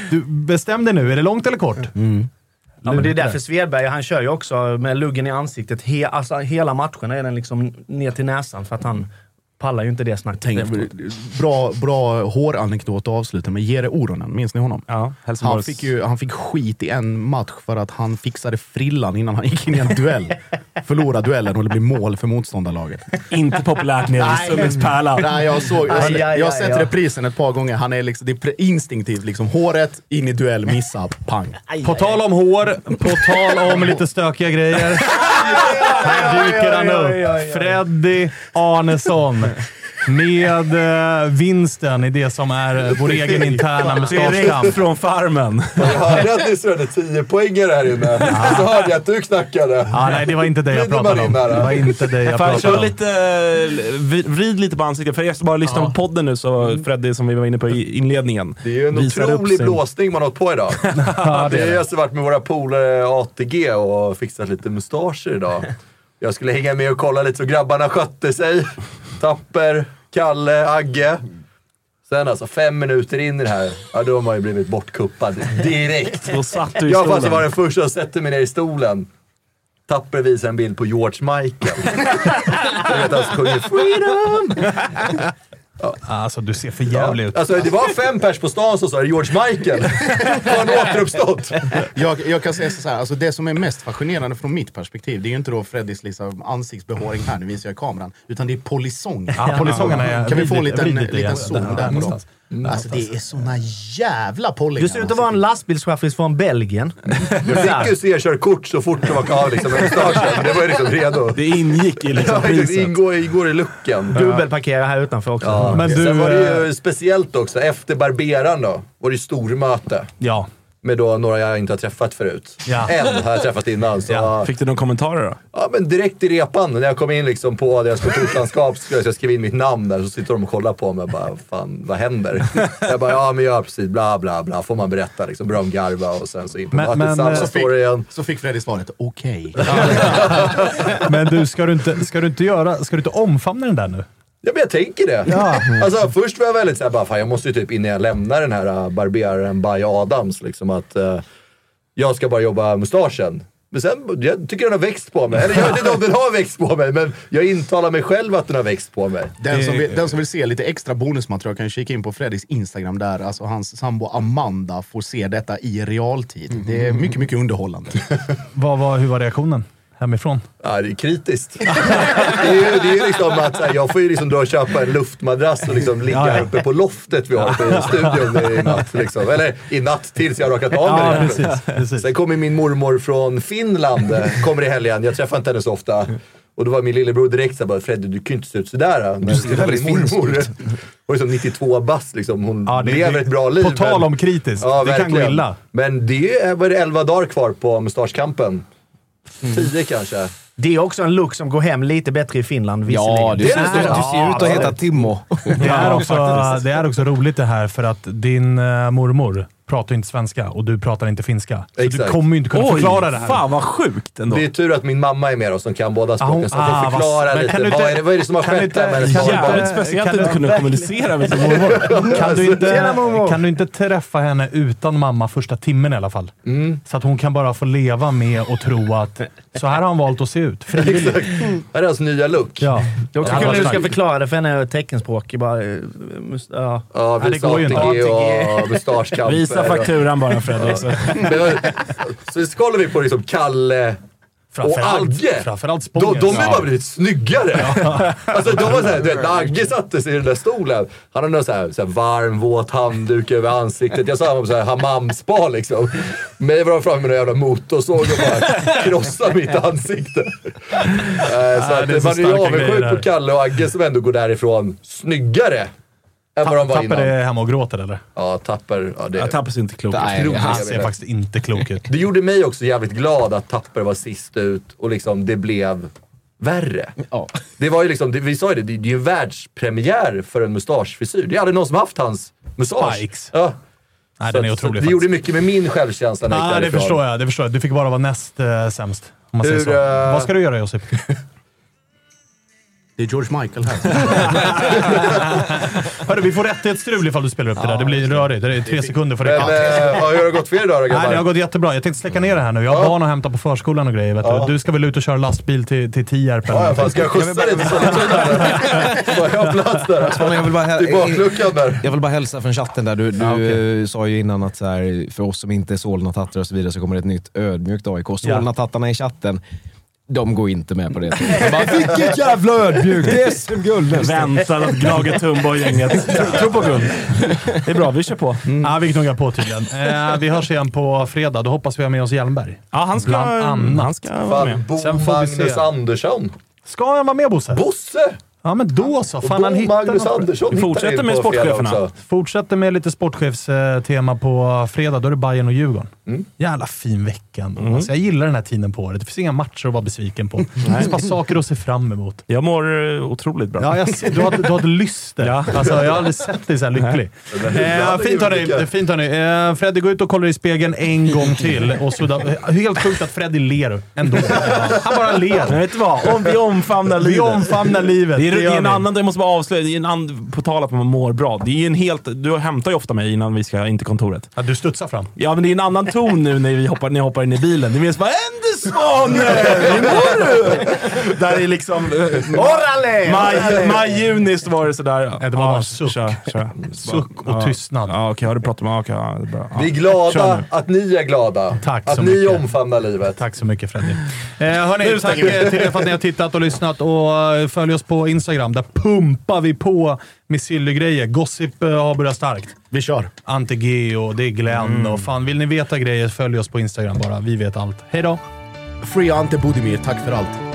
Du, bestäm dig nu, är det långt eller kort? Ja, men det är därför Svedberg, han kör ju också med luggen i ansiktet. He, alltså, hela matchen är den liksom ner till näsan för att han pallar ju inte det snacket. Tänk, efteråt. bra, bra håranekdot att avsluta med. Jere Oronen, minns ni honom? Ja, Han fick, ju, han fick skit i en match för att han fixade frillan innan han gick in i en duell. Förlorade duellen och det blev mål för motståndarlaget. Inte populärt nere i Sullingspärlan. Nej, jag, såg, jag, Aj, aj, jag har sett reprisen ett par gånger. Han är liksom, det är instinktivt. Liksom, håret, in i duell, missa, pang. På tal om hår, på tal om lite stökiga grejer. Här dyker han upp. Freddy Arnesson. Med eh, vinsten i det som är vår egen interna mustaschkamp. Från farmen. Jag hörde att ni surrade 10 poängare här inne. Så hörde jag att du knackade. Ja, nej, det var inte det jag pratade om. Det var inte det jag pratade om. lite, eh, vrid- vrid lite på ansiktet. För er som bara lyssnar på podden nu, så Freddy, som vi var inne på i inledningen. Det är ju en otrolig sin- blåsning man har hållit på idag. Vi har just varit med våra polare ATG och fixat lite mustascher idag. Jag skulle hänga med och kolla lite så grabbarna skötte sig. Tapper, Kalle, Agge. Sen alltså fem minuter in i det här, ja då har man ju blivit bortkuppad direkt. Då satt du i Jag fast stolen. var den första att sätta mig ner i stolen. Tapper visar en bild på George Michael. Jag vet alltså sjunger “Freedom”. Alltså, du ser för jävlig ut. Alltså det var fem pers på stan som sa George Michael. Har han återuppstått? Jag, jag kan säga så här, alltså det som är mest fascinerande från mitt perspektiv, det är ju inte då Freddys liksom ansiktsbehåring här, nu visar jag i kameran, utan det är polisongen. Ja, polisongerna är... Kan vi få en liten, liten zoom där på dem? Någonstans. Alltså det är såna jävla pollingar. Du ser ut att vara en lastbilschaffis från Belgien. Jag fick ju C-körkort så fort det var klar liksom, med mustaschen. Det var ju liksom redo. Det ingick i liksom Ja, det priset. ingår, ingår i looken. Dubbelparkera här utanför också. Ja. Men du, Sen var det eh, ju speciellt också, efter barberaren då, var det ju stormöte. Ja. Med då några jag inte har träffat förut. Ja. En har jag träffat innan. Så, Fick du några kommentarer då? Ja, men direkt i repan när jag kom in liksom på deras kontorslandskap så jag skrev in mitt namn där så sitter de och kollar på mig och bara, fan vad händer? jag bara, ja men ja precis, bla bla bla, får man berätta liksom, börjar de garva och sen så in på Men- men, samma eh, story igen. Så fick Fredrik svaret, okej. Men du, ska du inte, ska du inte, göra, ska du inte omfamna den där nu? Ja men jag tänker det. Ja. Alltså först var jag väldigt såhär, bara, fan jag måste ju typ innan jag lämnar den här uh, barberaren by Adams, liksom att uh, jag ska bara jobba mustaschen. Men sen, jag tycker den har växt på mig. Eller jag vet inte om den har växt på mig, men jag intalar mig själv att den har växt på mig. Den som, vill, den som vill se lite extra bonusmaterial kan kika in på Fredriks Instagram där alltså hans sambo Amanda får se detta i realtid. Det är mycket, mycket underhållande. Vad var, hur var reaktionen hemifrån? Ja, det är kritiskt. det är det är liksom att här, jag får ju liksom dra och köpa en luftmadrass och liksom ligga Ja, ja. uppe på loftet vi har på studion i natt. Liksom. Eller i natt tills jag har rakat av mig Ja, det. precis, precis. Sen kommer min mormor från Finland, kommer i helgen. Jag träffar inte henne så ofta. Och då var min lillebror direkt såhär, Freddy du kan ju inte se ut sådär. Men ser väldigt mormor var liksom 92 bast liksom. Hon Ja, det- lever det- ett bra liv. på tal om kritiskt, det kan gå verkligen. illa. Men det är, var det 11 dagar kvar på mustaschkampen. 10 kanske. Det är också en look som går hem lite bättre i Finland Ja, visserligen. du, Det är det du, ser ut att heta Timmo. Det är, också, det är också roligt det här för att din uh, mormor pratar inte svenska och du pratar inte finska. Så du Exakt. kommer ju inte kunna Oj, förklara det här. fan vad sjukt ändå. Det är tur att min mamma är med oss som kan båda språken, hon- så att ah, hon vad- men lite. kan du vad, inte- är det, vad är det som har kan du skett inte- där med hennes du inte-? Jävligt speciellt kan att du- kunna kommunicera med sin mormor. Kan du, inte, kan du inte träffa henne utan mamma första timmen i alla fall? Mm. Så att hon kan bara få leva med och tro att så här har han valt att se ut. Frivilligt. Exakt. Här är hans nya look. Ja. Det är också Ja, kul när du ska förklara det för henne teckenspråk. Bara, eh, ja. Ja, Nej, det går ju inte. ATG och mustaschkamper. Visa fakturan bara Fredrik. så- Så kollar vi på liksom Kalle och Agge. Framförallt De, Spången. de har bara blivit snyggare. Alltså de var såhär, du vet, när Agge satte sig i den där stolen. Han hade någon såhär, såhär varm, våt handduk över ansiktet. Jag sa han var såhär hammamspa liksom. Mig var de framme med någon jävla motorsåg och bara krossade mitt ansikte. Eh, så Ja, att det är så man är ju avundsjuk på Kalle och Agge som ändå går därifrån snyggare. Var Tapper innan. är hemma och gråter eller? Ja, Tapper. Ja, det, Jag tappar inte klok. Nej, Otroligt. Han Jag ser faktiskt inte klok ut. Det gjorde mig också jävligt glad att Tapper var sist ut och liksom det blev värre. Ja. Det var ju liksom, det, vi sa ju det, det, det är ju världspremiär för en mustaschfrisyr. Det är aldrig någon som haft hans mustasch. Spikes. Ja. Nej, Så den är otrolig Det gjorde faktiskt. mycket med min självkänsla när jag Ja, gick det förstår jag. Det förstår jag. Du fick bara vara näst eh, sämst. Om man säger Hur, så. eh, Vad ska du göra Josip? Det är George Michael här. Hörru, vi får rättighetsstrul ifall du spelar upp det där. Det blir rörigt. Det är tre sekunder för Men det. eh, ja, hur har det gått för er idag då Nej, grabbar? det har gått jättebra. Jag tänkte släcka ner det här nu. Jag har Ja. barn att hämta på förskolan och grejer. Vet Ja. du. du ska väl ut och köra lastbil till, till Tierp eller Ja, någonting. fan, ska jag skjutsa dig till Sollentuna eller? Får jag plats där? Jag vill bara, I bakluckan där. jag vill bara hälsa från chatten där. Du, du Ja, eh, sa ju innan att så här, för oss som inte är Solna-tattare och så vidare så kommer det ett nytt ödmjukt AIK. Solna-tattarna i chatten, de går inte med på det. De bara, Vilket jävla ödmjukt! Det är SM-guld nästan. Väntar att Gnage Tumba och gänget tror på guld. Det är bra, vi kör på. Ja, vi knuggar på tydligen. Eh, vi hörs igen på fredag. Då hoppas vi ha med oss Hjelmberg. Ja, han ska, Bland annat. han ska vara med. Bo Sen får vi Magnus se. Andersson. Ska han vara med Bosse? Bosse! Ja, men då så. Fan, han hittar Magnus något. Andersson Vi fortsätter med sportcheferna. Fortsätter med lite sportchefstema på fredag. Då är det Bayern och Djurgården. Mm. Jävla fin vecka ändå. Alltså, jag gillar den här tiden på året. Det finns inga matcher att vara besviken på. Det finns bara saker att se fram emot. Jag mår eh, otroligt bra. Ja, jag du, har, du har ett lyster. Ja. Alltså, jag har aldrig sett dig så här lycklig. Eh, fint hörni. Fint, hörni. Eh, Freddy, gå ut och kolla i spegeln en gång till. Och sudda. Helt sjukt att Freddy ler ändå. Han bara Men ler. vet du vad? Om vi omfamnar Vi livet. omfamnar livet. Det är, Det är en vi. annan, jag måste bara avslöja, det är en annan, på tal om att man mår bra. Det är en helt, du hämtar ju ofta mig innan vi ska in till kontoret. Ja, du studsar fram. Ja, men det är en annan ton nu när, vi hoppar, när jag hoppar in i bilen. Det är mer som bara “Ende Svanen! Hur mår du?” Där är liksom... Orale! Maj, maj, juni så var det sådär. Nej, det var bara en suck. Kör, kör. Suck och tystnad. Ja, okej. Har du pratat med... Okej, ja, det är bra. Vi är glada att ni är glada. Tack att så ni mycket. omfamnar livet. Tack så mycket Freddy. Eh, hörni, Nu tack eh, till er för att ni har tittat och lyssnat och eh, följ oss på Instagram. Där pumpar vi på med silly-grejer. Gossip eh, har börjat starkt. Vi kör. Ante G och det är Glenn och fan, vill ni veta grejer, följ oss på Instagram bara. Vi vet allt. Hej då! Free Ante Budimir, tack för allt.